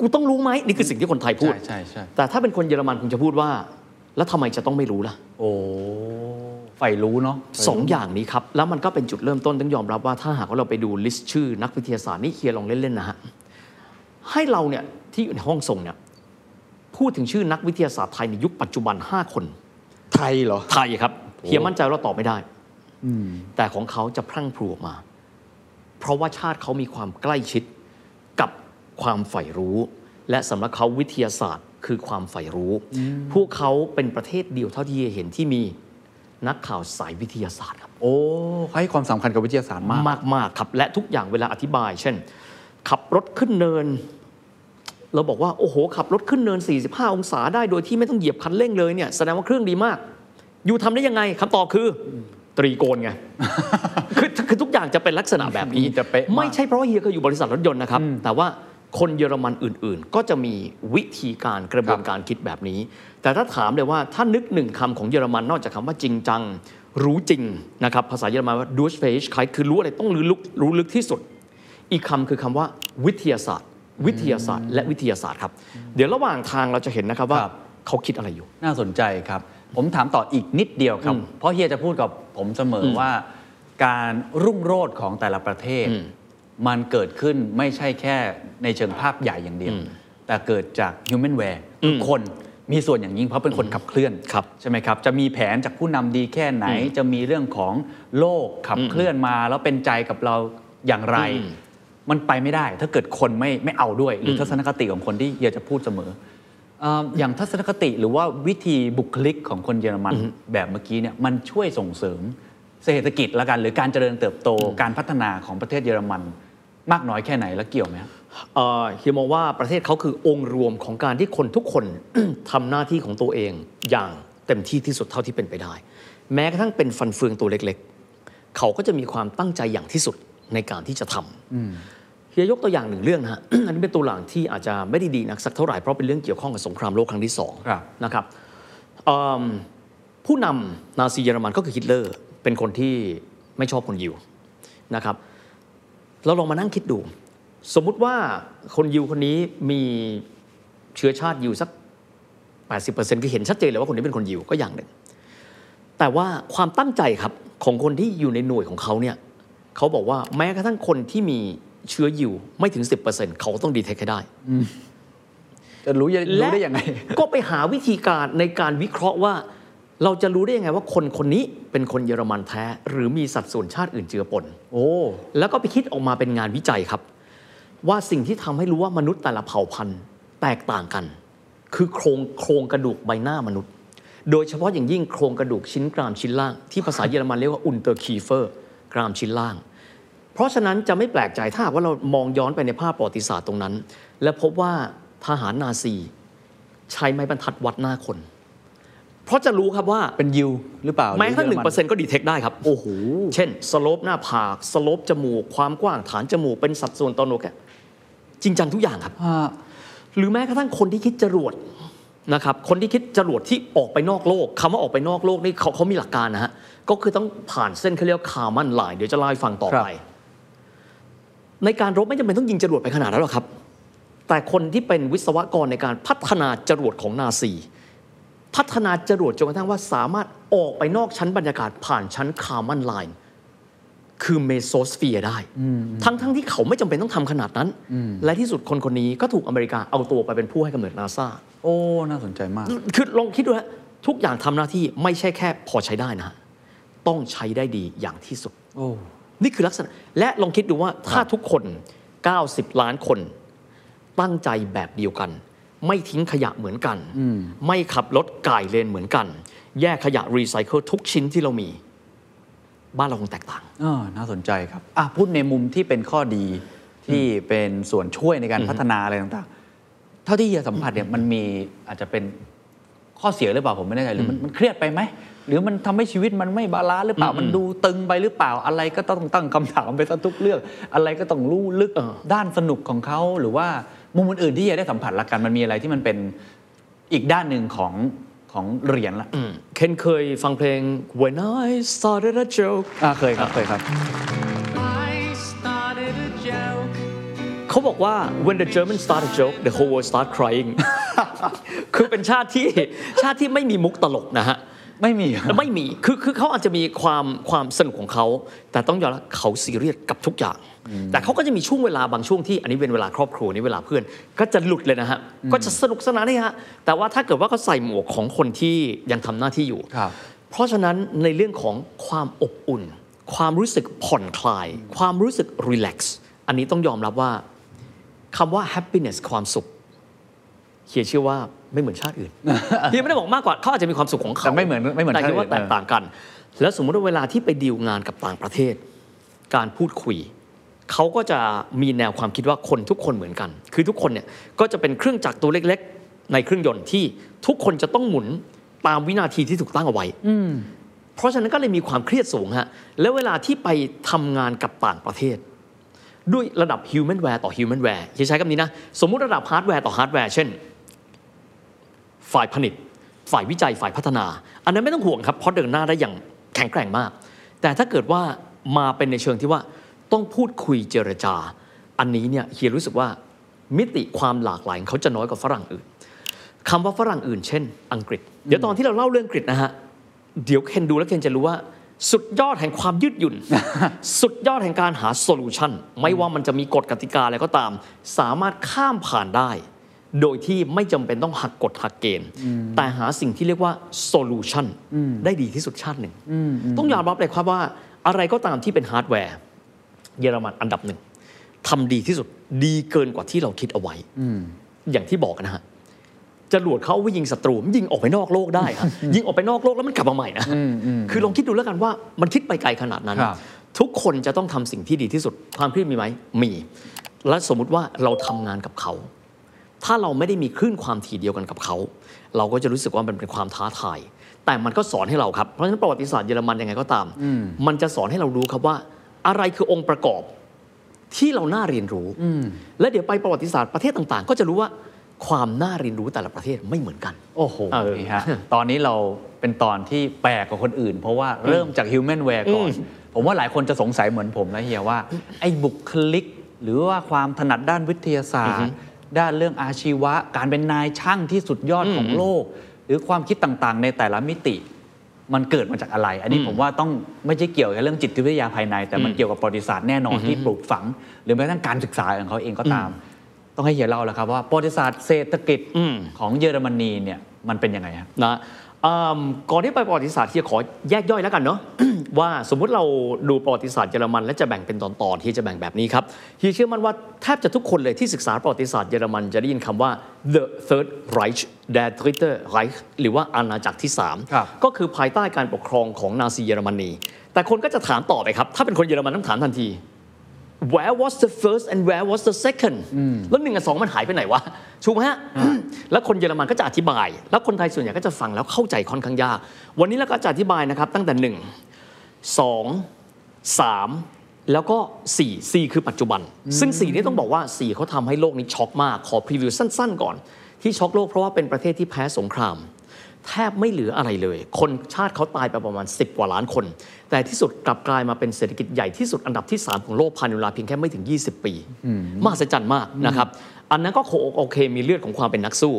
กูต้องรู้ไหมนี่คือสิ่งที่คนไทยพูด
ใช่ใช่ใช่
แต่ถ้าเป็นคนเยอรมันคงจะพูดว่า แล้วทำไมจะต้องไม่รู้ล่ะ
โอ้ใฝ่รู้เนาะ
สองอย่างนี้ครับ แล้วมันก็เป็นจุดเริ่มต้นต้องยอมรับว่าถ้าหากว่าเราไปดู list ชื่อนักวิทยาศาสตร์นี่เคลียร์ลองเล่นๆนะฮะให้เราเนี่ยที่อยู่ในห้องส่งเนี่ยพูดถึงชื่อนักวิทยาศาสตร์ไทยในยุคปัจจุบัน 5 คน
ไทยเหรอ
ไทยครับเฮียมั่นใจว่าเราตอบไม่ได้แต่ของเขาจะพรั่งพรูออกมา เพราะว่าชาติเขามีความใกล้ชิดกับความใฝ่รู้ และสำหรับเขาวิทยาศาสตร์คือความใฝ่รู้ พวกเขาเป็นประเทศเดียวเท่าที่เห็นที่มีนักข่าวสายวิทยาศาสตร์ครับ
โอ้เขาให้ความสำคัญกับวิทยาศาสตร์มาก
มากมากครับ และทุกอย่างเวลาอธิบาย เช่น ขับรถขึ้นเนิน เราบอกว่า โอ้โห ขับรถขึ้นเนิน 45 องศาได้โดยที่ไม่ต้องเหยียบคันเร่งเลยเนี่ยแสดงว่าเครื่องดีมาก อยู่ทำได้ยังไงคำตอบคืออ ตรีโกณไง คือคือทุกอย่างจะเป็นลักษณะแบบนี้
จะเป๊ะมาก
ไม่ใช่เพราะว่าเฮียเคยอยู่บริษัทรถยนต์นะครับ แต่ว่าคนเยอรมันอื่นๆ ก็จะมีวิธีการกระบวนการคิดแบบนี้ แต่ถ้าถามเลยว่าถ้านึกหนึ่งคำของเยอรมันนอกจากคำว่าจริงจัง รู้จริงนะครับภาษาเยอรมันว่า d u s f a c e ใครคือรู้อะไรต้องรู้ลึกรู้ลึกที่สุด อีกคำคือคำว่าวิทยาศาสตร์ วิทยาศาสตร์ และวิทยาศาสตร์ครับ เดี๋ยวระหว่างทางเราจะเห็นนะครับว่า
ครับ
เขาคิดอะไรอยู่
น่าสนใจครับ ผมถามต่ออีกนิดเดียวครับ เพราะเฮียจะพูดกับผมเสมออว่า การรุ่งโรจน์ของแต่ละประเทศ มันเกิดขึ้นไม่ใช่แค่ในเชิงภาพใหญ่อย่างเดียว แต่เกิดจาก humanware ทุกคนมีส่วนอย่างยิ่งเพราะเป็นคนขับเคลื่อน
ครับ
ใช่ไหมครับ จะมีแผนจากผู้นำดีแค่ไหน จะมีเรื่องของโลกขับเคลื่อนมา แล้วเป็นใจกับเราอย่างไร มันไปไม่ได้ ถ้าเกิดคนไม่ไม่เอาด้วย หรืออทัศนคติของคนที่เฮียจะพูดเสมอเอ่ออย่างทัศนคติหรือว่าวิธีบุคลิกของคนเยอรมันแบบเมื่อกี้เนี่ยมันช่วยส่งเสริมเศรษฐกิจละกัน หรือการเจริญเติบโตการพัฒนาของประเทศเยอรมัน มากน้อยแค่ไหนแล้วเกี่ยวไหมครับ
เอ่อเฮียมองว่าประเทศเขาคือองค์รวมของการที่คนทุกคนทำหน้าที่ของตัวเองอย่างเต็มที่ที่สุดเท่าที่เป็นไปได้ แม้กระทั่งเป็นฟันเฟืองตัวเล็ก ๆ เขาก็จะมีความตั้งใจอย่างที่สุดในการที่จะทำ เฮียยกตัวอย่างหนึ่งเรื่องนะฮะ อันนี้เป็นตัวอย่างที่อาจจะไม่ได้ดีนักสักเท่าไหร่เพราะเป็นเรื่องเกี่ยวข้องกับสงครามโลกครั้งที่สอง
ครับ
นะครับเอิ่มผู้นำนาซีเยอรมันก็คือฮิตเลอร์ เป็นคนที่ไม่ชอบคนยิวนะครับเราลองมานั่งคิดดู สมมุติว่าคนยิวคนนี้มีเชื้อชาติยิวสัก 80%คือเห็นชัดเจนเลยว่าคนนี้เป็นคนยิวก็อย่างหนึ่ง แต่ว่าความตั้งใจครับของคนที่อยู่ในหน่วยของเขาเนี่ยเขาบอกว่าแม้กระทั่งคนที่มี เชื้อยิวไม่ถึง 10%เขาต้องดีเทคให้ได้
จะรู้ยังรู้ได้ยังไง
ก็ไปหาวิธีการในการวิเคราะห์ว่า เราจะรู้ได้ยังไงว่าคนคนนี้เป็นคนเยอรมันแท้ หรือมีสัดส่วนชาติอื่นเจือปน
โอ้
แล้วก็ไปคิดออกมาเป็นงานวิจัยครับ ว่าสิ่งที่ทำให้รู้ว่ามนุษย์แต่ละเผ่าพันธุ์แตกต่างกัน คือโครงโครงกระดูกใบหน้ามนุษย์ โดยเฉพาะอย่างยิ่งโครงกระดูกชิ้นกรามชิ้นล่าง ที่ภาษาเยอรมันเรียกว่า Unterkiefer กรามชิ้นล่าง เพราะฉะนั้นจะไม่แปลกใจถ้าหากว่าเรามองย้อนไปในภาพประวัติศาสตร์ตรงนั้น และพบว่าทหารนาซีใช้ไม้บรรทัดวัดหน้าคน เพราะจะรู้ครับว่า
เป็นยิวหรือเปล่า
แม้กระทั่งห
รื
นึ่งเปอร์เซ็นต์ก็ detect ได้ครับ
โอ้โห
เช่น slope หน้าผาก slope จมูก ความกว้างฐานจมูกเป็นสัดส่วนต่อโหนกแก้มจริงจังทุกอย่างครับ
อ่า
หรือแม้กระทั่งคนที่คิดจรวดนะครับคนที่คิดจรวดที่ออกไปนอกโลกคำว่าออกไปนอกโลกนี่เขาเขามีหลักการนะฮะก็คือต้องผ่านเส้นเขาเรียก Karman line เดี๋ยวจะเล่าให้ฟังต่อไป ในการรบไม่จำเป็นต้องยิงจรวดไปขนาดนั้นหรอกครับ แต่คนที่เป็นวิศวกรในการพัฒนาจรวดของนาซีพัฒนาจรวดจนกระทั่งว่าสามารถออกไปนอกชั้นบรรยากาศผ่านชั้น Karman line คือ mesosphere ได้ ทั้งทั้งที่เขาไม่จำเป็นต้องทำขนาดนั้น และที่สุดคนคนนี้ก็ถูกอเมริกาเอาตัวไปเป็นผู้ให้กำเนิดนาซา
โอ้ น่าสนใจมาก
คือลองคิดดูฮะทุกอย่างทำหน้าที่ไม่ใช่แค่พอใช้ได้นะฮะต้องใช้ได้ดีอย่างที่สุด
โอ้
นี่คือลักษณะ และลองคิดดูว่าถ้าทุกคน 90 ล้านคน ตั้งใจแบบเดียวกัน ไม่ทิ้งขยะเหมือนกัน ไม่ขับรถก่ายเลนเหมือนกัน แยกขยะรีไซเคิลทุกชิ้นที่เรามี บ้านเราคงแตกต่าง
เออน่าสนใจครับอะพูดในมุมที่เป็นข้อดีที่เป็นส่วนช่วยในการพัฒนาอะไรต่างๆ เท่าที่เฮียสัมผัสเนี่ยมันมีอาจจะเป็นข้อเสียหรือเปล่าผมไม่แน่ใจหรือมันมันเครียดไปไหม หรือมันทำให้ชีวิตมันไม่ balance หรือเปล่ามันดูตึงไปหรือเปล่าอะไรก็ต้องตั้งคำถามไปซะทุกเรื่อง อะไรก็ต้องรู้ลึก
เออ
ด้านสนุกของเขาหรือว่ามุมอื่นๆที่เฮียได้สัมผัสละกันมันมีอะไรที่มันเป็นอีกด้านหนึ่งของของเหรียญละ
เคนเคยฟังเพลง When I started a joke
อ่าเคยครับเคยครับ
I started a joke.
เขาบอกว่า when the Germans start a joke the whole world start crying คือเป็นชาติที่ชาติที่ไม่มีมุกตลกนะฮะ
ไม่มี
และไม่มีคือคือเขาอาจจะมีความความสนุกของเขา แต่ต้องยอมรับเขาซีเรียสกับทุกอย่าง แต่เขาก็จะมีช่วงเวลาบางช่วงที่อันนี้เป็นเวลาครอบครัวนี่เวลาเพื่อน ก็จะหลุดเลยนะฮะก็จะสนุกสนานนี่ฮะแต่ว่าถ้าเกิดว่าเขาใส่หมวกของคนที่ยังทำหน้าที่อยู่
ครับ
เพราะฉะนั้นในเรื่องของความอบอุ่น ความรู้สึกผ่อนคลาย ความรู้สึกรีแลกซ์อันนี้ต้องยอมรับว่าคำว่า happiness ความสุข เฮียเชื่อว่าไม่เหมือนชาติอื่นเฮียไม่ได้บอกมากกว่าเขาอาจจะมีความสุขของเขา
แต่ไม่เหมือนไม่เหมือน
แต่
ชาติ
คิดว่า
อื่น
แตกต่างกัน แล้วสมมุติว่าเวลาที่ไปดีลงานกับต่างประเทศ การพูดคุยเขาก็จะมีแนวความคิดว่าคนทุกคนเหมือนกัน คือทุกคนเนี่ยก็จะเป็นเครื่องจักรตัวเล็กๆ ในเครื่องยนต์ที่ทุกคนจะต้องหมุนตามวินาทีที่ถูกตั้งเอาไว้เพราะฉะนั้นก็เลยมีความเครียดสูงฮะ แล้วเวลาที่ไปทำงานกับต่างประเทศ ด้วยระดับ human ware ต่อ human ware จะใช้คำนี้นะ สมมุติระดับ hardware ต่อ hardware เช่น ฝ่ายผลิต ฝ่ายวิจัยฝ่ายพัฒนา อันนั้นไม่ต้องห่วงครับเพราะเดินหน้าได้อย่างแข็งแกร่งมาก แต่ถ้าเกิดว่ามาเป็นในเชิงที่ว่าต้องพูดคุยเจรจา อันนี้เนี่ยเฮียรู้สึกว่ามิติความหลากหลายของเขาจะน้อยกว่าฝรั่งอื่นคำว่าฝรั่งอื่น เช่น อังกฤษ เดี๋ยวตอนที่เราเล่าเรื่องอังกฤษนะฮะเดี๋ยวเคนดูแล้วเคนจะรู้ว่าสุดยอดแห่งความยืดหยุ่น สุดยอดแห่งการหา solution ไม่ว่ามันจะมีกฎกติกาอะไรก็ตาม สามารถข้ามผ่านได้ โดยที่ไม่จำเป็นต้องหักกฎหักเกณฑ์ แต่หาสิ่งที่เรียกว่า solution ได้ดีที่สุดชาติหนึ่ง ต้องยอมรับเลยครับว่าอะไรก็ตามที่เป็นฮาร์ดแวร์ เยอรมันอันดับหนึ่งทำดีที่สุดดีเกินกว่าที่เราคิดเอาไว้อย่างที่บอกนะฮะจรวดเขาเอาไว้ยิงศัตรูมันยิงออกไปนอกโลกได้ครับยิงออกไปนอกโลกแล้วมันกลับมาใหม่นะคือลองคิดดูแล้วกันว่ามันคิดไปไกลขนาดนั้น
ครับ
ทุกคนจะต้องทำสิ่งที่ดีที่สุด ความเครียดมีไหมมี และสมมุติว่าเราทำงานกับเขา ถ้าเราไม่ได้มีคลื่นความถี่เดียวกันกับเขา เราก็จะรู้สึกว่ามันเป็นความท้าทาย แต่มันก็สอนให้เราครับ เพราะฉะนั้นประวัติศาสตร์เยอรมันยังไงก็ตาม มันจะสอนให้เรารู้ครับว่า อะไรคือองค์ประกอบที่เราน่าเรียนรู้ และเดี๋ยวไปประวัติศาสตร์ประเทศต่างๆ ก็จะรู้ว่าความน่าเรียนรู้แต่ละประเทศไม่เหมือนกัน
โอ้โห
เออ
นี่ฮะตอนนี้เราเป็นตอนที่แปลกกว่าคนอื่น เพราะว่าเริ่มจาก Human w a r e ก่อน ผมว่าหลายคนจะสงสัยเหมือนผมนะเฮียว่า ไอ้บุคลิก หรือว่าความถนัดด้านวิทยาศาสตร์ ด้านเรื่องอาชีวะ การเป็นนายช่างที่สุดยอดของโลก หรือความคิดต่างๆ ในแต่ละมิติ มันเกิดมาจากอะไร อันนี้ผมว่าต้องไม่ใช่เกี่ยวกับเรื่องจิตวิทยาภายใน แต่มันเกี่ยวกับประวัติศาสตร์แน่นอนที่ปลูกฝัง หรือแม้กระทั่งการศึกษาของเขาเองก็ตาม ต้องให้เฮียเล่าแล้วครับว่าประวัติศาสตร์เศรษฐกิจ
อืม
ของเยอรมนีเนี่ยมันเป็นยังไงครับ
นะอืม ก่อนที่ไปประวัติศาสตร์ที่จะขอแยกย่อยแล้วกันเนาะว่าสมมุติเราดูประวัติศาสตร์เยอรมัน และจะแบ่งเป็นตอนๆที่จะแบ่งแบบนี้ครับที่เชื่อมั่นว่าแทบจะทุกคนเลยที่ศึกษาประวัติศาสตร์เยอรมันจะได้ยินคำว่า the third Reich der dritte Reich หรือว่าอาณาจักรที่
ครับ
3ก็คือภายใต้การปกครองของนาซีเยอรมนีแต่คนก็จะถามต่อไปครับ ถ้าเป็นคนเยอรมันต้องถามทันที where was the first and where was the second แล้วหนึ่งกับสองมันหายไปไหนวะถูกไหมฮะ แล้วคนเยอรมันก็จะอธิบาย แล้วคนไทยส่วนใหญ่ก็จะฟังแล้วเข้าใจค่อนข้างยาก วันนี้เราก็จะอธิบายนะครับ ตั้งแต่หนึ่งสองสามแล้วก็สี่สี่คือปัจจุบัน ซึ่งสี่นี้ต้องบอกว่าสี่เขาทำให้โลกนี้ช็อกมาก ขอพรีวิวสั้น ๆ ก่อน ที่ช็อกโลกเพราะว่าเป็นประเทศที่แพ้สงคราม แทบไม่เหลืออะไรเลย คนชาติเขาตายไปประมาณ 10 กว่าล้านคน แต่ที่สุดกลับกลายมาเป็นเศรษฐกิจใหญ่ที่สุดอันดับที่ 3 ของโลกภายในเวลาเพียงแค่ไม่ถึง 20 ปีมหัศจรรย์มากนะครับ อันนั้นก็โอเคมีเลือดของความเป็นนักสู้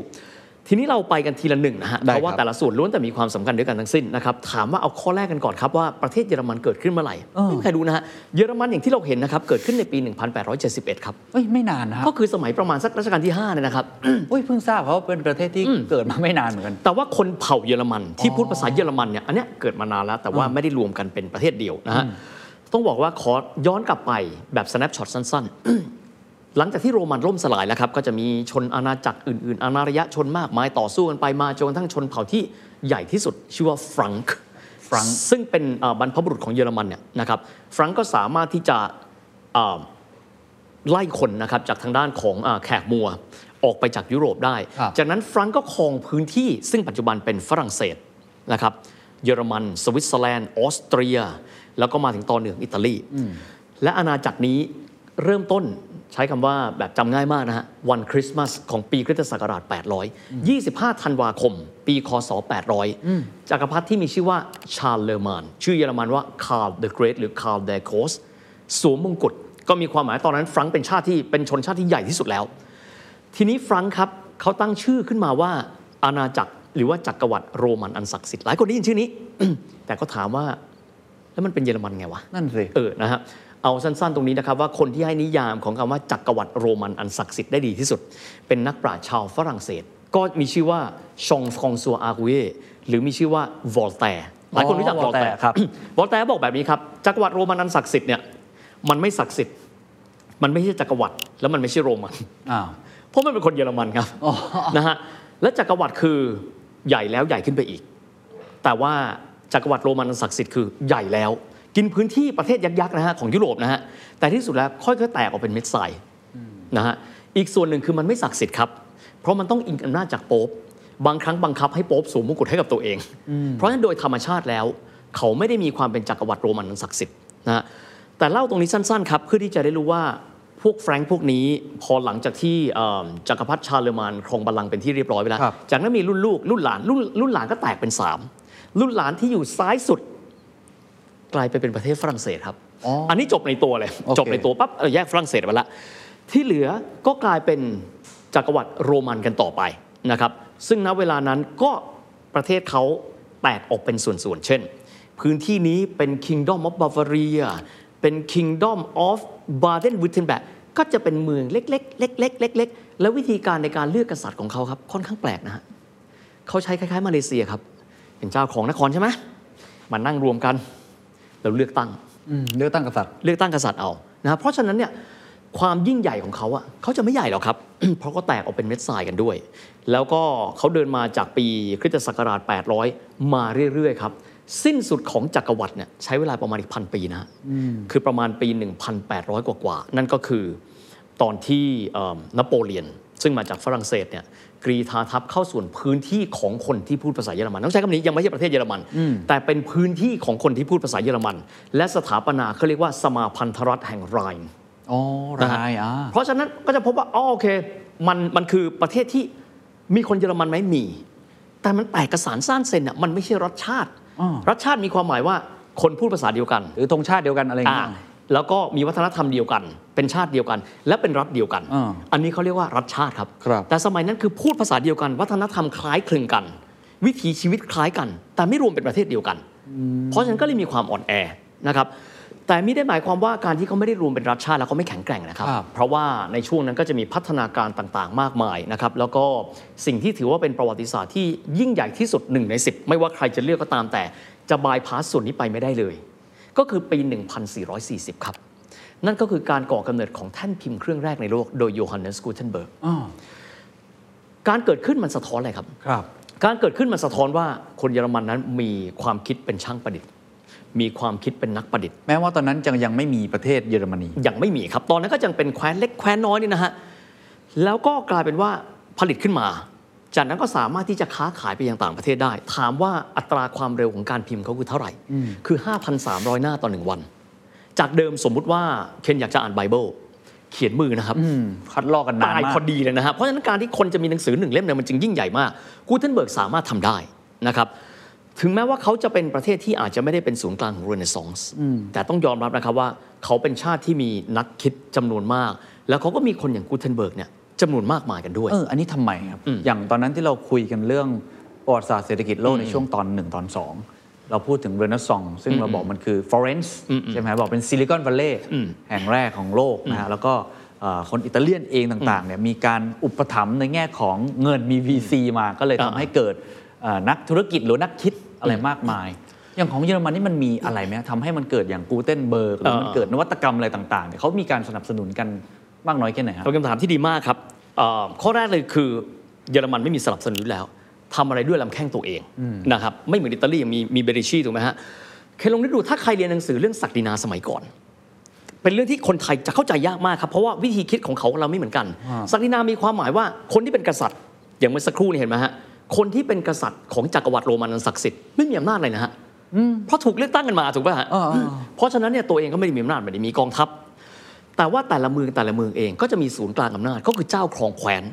ทีนี้เราไปกันทีละหนึ่งนะฮะ
ได้
เพราะว่า
ครับ
แต่ละส่วนล้วนแต่มีความสำคัญด้วยกันทั้งสิ้นนะครับ ถามว่าเอาข้อแรกกันก่อนครับว่าประเทศเยอรมันเกิดขึ้นเมื่อไหร่
เออ
ไม่มีใครรู้นะฮะ เยอรมันอย่างที่เราเห็นนะครับ เกิดขึ้นในปี 1871 ครับ
เอ้ยไม่นานนะครับ
ก็คือสมัยประมาณสักรัชกาลที่5เนี่ยนะครับ
อุ้ยเพิ่งทราบเพราะว่าเป็นประเทศที่เกิดมาไม่นานเหมือนกัน
แต่ว่าคนเผ่าเยอรมันที่พูดภาษาเยอรมันเนี่ยอันเนี้ยเกิดมานานแล้วแต่ว่าไม่ได้รวมกันเป็นประเทศเดียวนะฮะ ต้องบอกว่าขอย้อนกลับไปแบบ snapshot สั้นๆ หลังจากที่โรมันล่มสลายแล้วครับก็จะมีชนอาณาจักรอื่น ๆ อาณาระยะชนมากมายต่อสู้กันไปมาจนกระทั่งชนเผ่าที่ใหญ่ที่สุด ชื่อว่าฟรังก์
ฟรังก์
ซึ่งเป็นเอ่อบรรพบุรุษของเยอรมันเนี่ยนะครับฟรังก์ก็สามารถที่จะเอ่อไล่คนนะครับจากทางด้านของอาแขกมัวออกไปจากยุโรปได้
ครับ
จากนั้นฟรังก์ก็ครองพื้นที่ซึ่งปัจจุบันเป็นฝรั่งเศสนะครับเยอรมัน สวิตเซอร์แลนด์ ออสเตรีย แล้วก็มาถึงตอนเหนืออิตาลี และอาณาจักรนี้เริ่มต้น ใช้คำว่าแบบจำง่ายมากนะฮะ วันคริสต์มาสของปีคริสตศักราช 800 25 ธันวาคม ปีคศ 800 จักรพรรดิที่มีชื่อว่าชาร์ลเลอร์มาน ชื่อเยอรมันว่าคาร์ล the Great หรือคาร์ล der Große สวมมงกุฎก็มีความหมายตอนนั้นฟรังก์เป็นชาติที่เป็นชนชาติที่ใหญ่ที่สุดแล้ว ทีนี้ฟรังก์ครับเขาตั้งชื่อขึ้นมาว่าอาณาจักรหรือว่าจักรวรรดิโรมันอันศักดิ์สิทธิ์หลายคนได้ยินชื่อนี้ แต่ก็ถามว่าแล้วมันเป็นเยอรมันไงวะ
นั่นสิ
เออนะฮะ เอาสั้นๆ ตรงนี้นะครับว่าคนที่ให้นิยามของคำว่าจักรวรรดิโรมันอันศักดิ์สิทธิ์ได้ดีที่สุด เป็นนักปราชญ์ชาวฝรั่งเศส ก็มีชื่อว่าชองฟรองซัวอากูเยหรือมีชื่อว่าวอลแตร์หลายคนรู้จัก
อ๋อ
วอลแตร์
Voltaire ครับ
วอลแตร์บอกแบบนี้ครับจักรวรรดิโรมันอันศักดิ์สิทธิ์เนี่ยมันไม่ศักดิ์สิทธิ์ มันไม่ใช่จักรวรรดิแล้วมันไม่ใช่โรมัน
อ้าว
เพราะมันเป็นคนเยอรมันครับ
อ๋อ
นะฮะและจักรวรรดิคือใหญ่แล้วใหญ่ขึ้นไปอีก แต่ว่าจักรวรรดิโรมันอันศักดิ์สิทธิ์คือใหญ่แล้ว กินพื้นที่ประเทศยักษ์ๆนะฮะของยุโรปนะฮะแต่ที่สุดแล้วค่อยๆแตกออกเป็นเม็ดทรายนะฮะอีกส่วนหนึ่งคือมันไม่ศักดิ์สิทธิ์ครับ เพราะมันต้องอิงอำนาจจากโป๊ปบางครั้งบังคับให้โป๊ปสวมมงกุฎให้กับตัวเอง เพราะฉะนั้นโดยธรรมชาติแล้ว เขาไม่ได้มีความเป็นจักรวรรดิโรมันอันศักดิ์สิทธิ์นะฮะแต่เล่าตรงนี้สั้นๆครับเพื่อที่จะได้รู้ว่าพวกแฟรงค์พวกนี้พอหลังจากที่เอิ่มจักรพรรดิชาร์เลอร์มานครองบัลลังก์เป็นที่เรียบร้อยไปแล้ว
ครับ
จากนั้นมีรุ่นลูกรุ่นหลานรุ่นรุ่นหลานก็แตกเป็น 3 รุ่นหลานที่อยู่ซ้ายสุด กลายไปเป็นประเทศฝรั่งเศสครับ
อ๋ออั
อันนี้จบในตัวเลย
โอเค
จบในตัวปั๊บเออแยกฝรั่งเศสไปละที่เหลือก็กลายเป็นจักรวรรดิโรมันกันต่อไปนะครับซึ่งณเวลานั้นก็ประเทศเขาแตกออกเป็นส่วนๆ เช่น พื้นที่นี้เป็น Kingdom of Bavaria เป็น Kingdom of Baden-Württemberg ก็จะเป็นเมืองเล็กๆ เล็กๆ เล็กๆ แล้ววิธีการในการเลือกกษัตริย์ของเขาครับ ค่อนข้างแปลกนะฮะเขาใช้คล้ายๆ มาเลเซียครับ เป็นเจ้าของนครใช่ไหมมานั่งรวมกัน แล้วเลือกตั้ง
อืมเลือกตั้งกษัตริย์
เลือกตั้งกษัตริย์เอานะครับเพราะฉะนั้นเนี่ยความยิ่งใหญ่ของเขาอะเขาจะไม่ใหญ่หรอกครับ เพราะก็แตกออกเป็นเม็ดทรายกันด้วย แล้วก็เขาเดินมาจากปีคริสตศักราช 800 มาเรื่อยๆครับ สิ้นสุดของจักรวรรดิเนี่ยใช้เวลาประมาณอีกพันปีนะฮะคือประมาณปี 1,800 กว่าๆนั่นก็คือตอนที่เอิ่มนโปเลียน ซึ่งมาจากฝรั่งเศสเนี่ย กรีธาทัพเข้าส่วนพื้นที่ของคนที่พูดภาษาเยอรมันต้องใช้คำนี้ยังไม่ใช่ประเทศเยอรมัน แต่เป็นพื้นที่ของคนที่พูดภาษาเยอรมัน และสถาปนาเขาเรียกว่าสมาพันธรัฐแห่งไรน์
อ๋อ
นะฮะ
รายอ่า
เพราะฉะนั้นก็จะพบว่าอ๋อโอเคมันมันคือประเทศที่มีคนเยอรมันไหมมี แต่มันแตกกระสานซ่านเซนอะมันไม่ใช่รัฐชาติ
อ่า
รัฐชาติมีความหมายว่าคนพูดภาษาเดียวกัน
หรือธงชาติเดียวกันอะไรอย่าง
อ่า
เงี้ย
แล้วก็มีวัฒนธรรมเดียวกัน เป็นชาติเดียวกัน และเป็นรัฐเดียวกัน
อ่า
อันนี้เขาเรียกว่ารัฐชาติครับ
ครับ
แต่สมัยนั้นคือพูดภาษาเดียวกัน วัฒนธรรมคล้ายคลึงกัน วิถีชีวิตคล้ายกัน แต่ไม่รวมเป็นประเทศเดียวกัน เพราะฉะนั้นก็เลยมีความอ่อนแอนะครับแต่ไม่ได้หมายความว่าการที่เขาไม่ได้รวมเป็นรัฐชาติแล้วเขาไม่แข็งแกร่งนะครับ
ครับ
เพราะว่าในช่วงนั้นก็จะมีพัฒนาการต่างๆ มากมายนะครับ แล้วก็สิ่งที่ถือว่าเป็นประวัติศาสตร์ที่ยิ่งใหญ่ที่สุดหนึ่งใน10 ไม่ว่าใครจะเลือกก็ตามแต่จะบายพาสส่วนนี้ไปไม่ได้เลย ก็คือปี 1440 ครับ นั่นก็คือการก่อกำเนิดของแท่นพิมพ์เครื่องแรกในโลกโดยโยฮันเนสกูเทนเบิร์ก
อ๋อ
การเกิดขึ้นมันสะท้อนอะไรครับ
ครับ
การเกิดขึ้นมันสะท้อนว่าคนเยอรมันนั้นมีความคิดเป็นช่างประดิษฐ์ มีความคิดเป็นนักประดิษฐ์
แม้ว่าตอนนั้นยังยังไม่มีประเทศเยอรมนี
ยังไม่มีครับ ตอนนั้นก็ยังเป็นแคว้นเล็กแคว้นน้อยนี่นะฮะ แล้วก็กลายเป็นว่าผลิตขึ้นมา จากนั้นก็สามารถที่จะค้าขายไปยังต่างประเทศได้ ถามว่าอัตราความเร็วของการพิมพ์เขาคือเท่าไหร่ คือ 5,300 หน้าต่อหนึ่งวัน จากเดิมสมมุติว่าเคนอยากจะอ่านไบเบิลเขียนมือนะครับ
อืมคัดลอกกันนาน
ตาย
มา
พอกดีเลยนะฮะเพราะฉะนั้นการที่คนจะมีหนังสือหนึ่งเล่มเนี่ยมันจึงยิ่งใหญ่มากกูเทนเบิร์กสามารถทำได้นะครับถึงแม้ว่าเขาจะเป็นประเทศที่อาจจะไม่ได้เป็นศูนย์กลางของเรเนซองส์แต่ต้องยอมรับนะครับว่าเขาเป็นชาติที่มีนักคิดจำนวนมาก แล้วเขาก็มีคนอย่างกูเทนเบิร์กเนี่ย จำนวนมากมายกันด้วย
เออ อันนี้ทำไมครับ
อืม
อย่างตอนนั้นที่เราคุยกันเรื่องประวัติศาสตร์เศรษฐกิจโลกในช่วงตอนหนึ่งตอนสองเราพูดถึงเรเนซองส์ซึ่งเราบอกมันคือฟลอเรนซ์ใช่ไหมบอกเป็นซิลิคอนวัลเลย์แห่งแรกของโลกนะฮะแล้วก็เอ่อคนอิตาเลียนเองต่างๆเนี่ยมีการอุปถัมภ์ในแง่ของเงินมี VC มาก็เลยทำ
อ่า
ให้เกิดเอ่อนักธุรกิจหรือนักคิดอะไรมากมาย อย่างของเยอรมันนี่มันมีอะไรไหมทำให้มันเกิดอย่างกูเทนเบิร์กหรือมันเกิดนวัตกรรมอะไรต่างๆเนี่ยเขามีการสนับสนุนกัน มากน้อยแค่ไหนครับ
เป็นคำถามที่ดีมากครับเอ่อข้อแรกเลยคือเยอรมันไม่มีสนับสนุนอยู่แล้วทำอะไรด้วยลำแข้งตัวเองนะครับไม่เหมือนอิตาลีมีมีเบริชีถูกไหมฮะเคยลองนึกดูถ้าใครเรียนหนังสือเรื่องศักดินาสมัยก่อน เป็นเรื่องที่คนไทยจะเข้าใจยากมากครับเพราะว่าวิธีคิดของเขากับเราไม่เหมือนกันศักดินามีความหมายว่าคนที่เป็นกษัตริย์ อย่างเมื่อสักครู่นี่เห็นไหมฮะคนที่เป็นกษัตริย์ของจักรวรรดิโรมันอันศักดิ์สิทธิ์ไม่มีอำนาจเลยนะฮะเพราะถูกเลือกตั้งกันมาถูกป่ะฮะ
อ่าอ่า
เพราะฉะนั้นเนี่ยตัวเองก็ไม่ได้มีอำนาจไม่ได้มีกองทัพ แต่ว่าแต่ละเมืองแต่ละเมืองเองก็จะมีศูนย์กลางอำนาจก็คือเจ้าครองแคว้น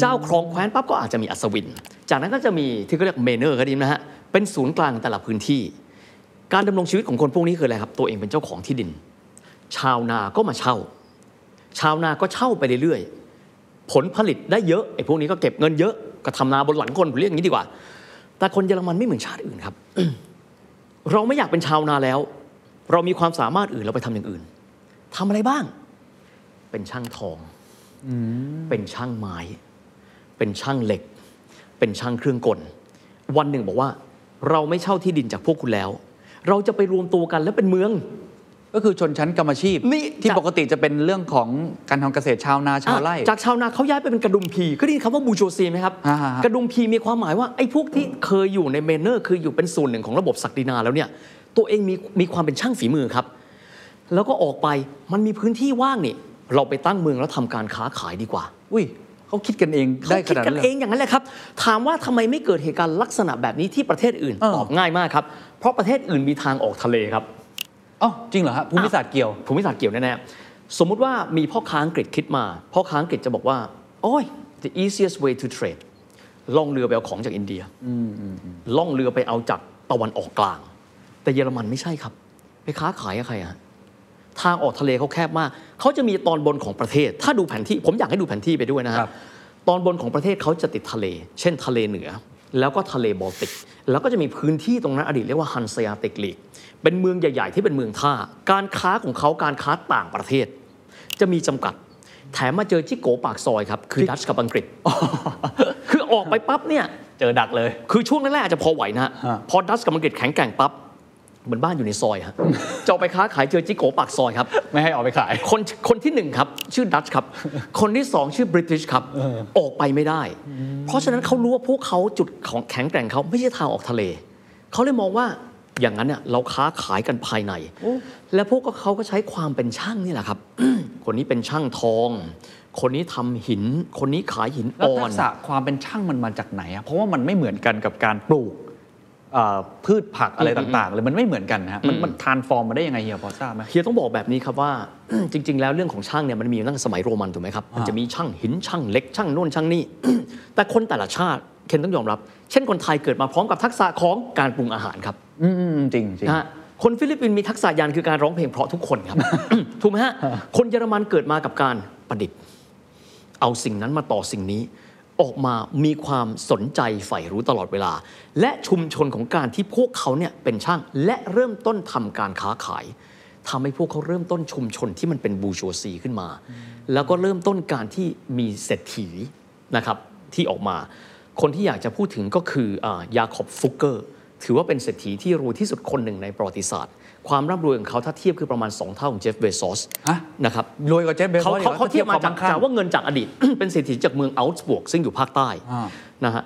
เจ้าครองแคว้นปั๊บก็อาจจะมีอัศวิน จากนั้นก็จะมีที่เขาเรียกเมเนอร์ก็ดีนะฮะเป็นศูนย์กลางแต่ละพื้นที่ การดำรงชีวิตของคนพวกนี้คืออะไรครับ ตัวเองเป็นเจ้าของที่ดิน ชาวนาก็มาเช่า ชาวนาก็เช่าไปเรื่อยๆผลผลิตได้เยอะไอ้พวกนี้ก็เก็บเงินเยอะก็ทำนาบนหลังคนผมเรียกอย่างนี้ดีกว่า แต่คนเยอรมันไม่เหมือนชาติอื่นครับ เราไม่อยากเป็นชาวนาแล้ว เรามีความสามารถอื่นเราไปทำอย่างอื่น ทำอะไรบ้าง เป็นช่างทองเป็นช่างไม้ เป็นช่างเหล็ก เป็นช่างเครื่องกล วันหนึ่งบอกว่า เราไม่เช่าที่ดินจากพวกคุณแล้ว เราจะไปรวมตัวกันแล้วเป็นเมือง
ก็คือชนชั้นกรรมอาชีพ
นี่
ที่
จะ
ปกติจะเป็นเรื่องของการทำเกษตรชาวนาชาวไร่
อะจากชาวนาเขาย้ายไปเป็นกระฎุมพีก็ได้ยินคำว่า bourgeoisie ไหมครับ
อ่าฮะ
กระฎุมพีมีความหมายว่าไอ้พวกที่เคยอยู่ใน manor คืออยู่เป็นส่วนหนึ่งของระบบศักดินาแล้วเนี่ยตัวเองมีมีความเป็นช่างฝีมือครับ แล้วก็ออกไปมันมีพื้นที่ว่างนี่ เราไปตั้งเมืองแล้วทำการค้าขายดีกว่า
อุ้ยเขาคิดกันเองได้
เขา
ข
คิด
นาด
กั
นั้นนเลย
เองอย่างนั้นแหละครับ ถามว่าทำไมไม่เกิดเหตุการณ์ลักษณะแบบนี้ที่ประเทศอื่น
เออ
ตอบง่ายมากครับ เพราะประเทศอื่นมีทางออกทะเลครับ
อ๋อจริงเหรอฮะภูมิศาสตร์เกี่ยว
ภูมิศาสตร์เกี่ยวแน่ๆสมมุติว่ามีพ่อค้าอังกฤษคิดมา พ่อค้าอังกฤษจะบอกว่าโอ้ย the easiest way to trade ล่องเรือไปเอาของจากอินเดียล่องเรือไปเอาจากตะวันออกกลาง แต่เยอรมันไม่ใช่ครับ ไปค้าขายกับใครอะ ทางออกทะเลเขาแคบมาก เขาจะมีตอนบนของประเทศ ถ้าดูแผนที่ผมอยากให้ดูแผนที่ไปด้วยนะฮะ
ครับ
ตอนบนของประเทศเขาจะติดทะเล เช่นทะเลเหนือ แล้วก็ทะเลบอลติก แล้วก็จะมีพื้นที่ตรงนั้นอดีตเรียกว่าฮันเซียติกลีก เป็นเมืองใหญ่ ๆ ที่เป็นเมืองท่า การค้าของเขาการค้าต่างประเทศ จะมีจำกัด แถมมาเจอจิโกปากซอยครับ คือดัชกับอังกฤษ คือออกไปปั๊บเนี่ย
เจอดักเลย
คือช่วงแรกๆอาจจะพอไหวนะฮะ
ฮะ
พอดัชกับอังกฤษแข็งแกร่งปั๊บ เหมือนบ้านอยู่ในซอยฮะจะออกไปค้าขายเจอจิโกปากซอยครับ
ไม่ให้ออกไปขาย
คนคนที่หนึ่งครับ ชื่อดัชครับ คนที่สองชื่อบริติชครับ ออกไปไม่ได้ เพราะฉะนั้นเขารู้ว่าพวกเขาจุดของแข็งแกร่งเขาไม่ใช่ทางออกทะเล เขาเลยมองว่าอย่างนั้นเนี่ยเราค้าขายกันภายใน และพวกเขาก็ใช้ความเป็นช่างนี่แหละครับ คนนี้เป็นช่างทอง คนนี้ทำหิน คนนี้ขายหิน
แล้ว
อ่อ
ทั
น
กษะความเป็นช่างมันมาจากไหนอะเพราะว่ามันไม่เหมือนกันกับการปลูกเอ่อ พืชผักอะไรต่างๆเลยมันไม่เหมือนกันนะฮะมันมันทานฟอร์มมาได้ยังไงเฮียพอทราบไหม
เฮียต้องบอกแบบนี้ครับว่าจริง ๆ แล้วเรื่องของช่างเนี่ยมันมีอยู่ตั้งแต่สมัยโรมันถูกไหมครับมันจะมีช่างหินช่างเหล็กช่างโน่นช่างนี่แต่คนแต่ละชาติเคนต้องยอมรับ เช่นคนไทยเกิดมาพร้อมกับทักษะของการปรุงอาหารครับ
อืมอืมจริงจริง
นะฮะคนฟิลิปปินส์มีทักษะยานคือการร้องเพลงไพเราะทุกคนครับถูกไหมฮะคนเยอรมันเกิดมากับการประดิษฐ์ เอาสิ่งนั้นมาต่อสิ่งนี้ ออกมามีความสนใจใฝ่รู้ตลอดเวลา และชุมชนของการที่พวกเขาเนี่ยเป็นช่างและเริ่มต้นทำการค้าขายทำให้พวกเขาเริ่มต้นชุมชนที่มันเป็น bourgeoisie ขึ้นมา แล้วก็เริ่มต้นการที่มีเศรษฐีนะครับที่ออกมา คนที่อยากจะพูดถึงก็คืออายาคอบฟุกเกอร์ ถือว่าเป็นเศรษฐีที่รวยที่สุดคนหนึ่งในประวัติศาสตร์ ความร่ำรวยของเขาถ้าเทียบคือประมาณ 2 เท่าของเจฟเบซอส
ฮะ
นะครับ
รวยกว่าเจฟเบซอ
เขา
สอีก
เขา
หรอ
เขาเทียบมาจาก
ควมั่งคั่ง
จากว่าเงินจากอดีต เป็นเศรษฐีจากเมืองเอาก์สบวร์กซึ่งอยู่ภาคใต้
อ่า
นะฮะ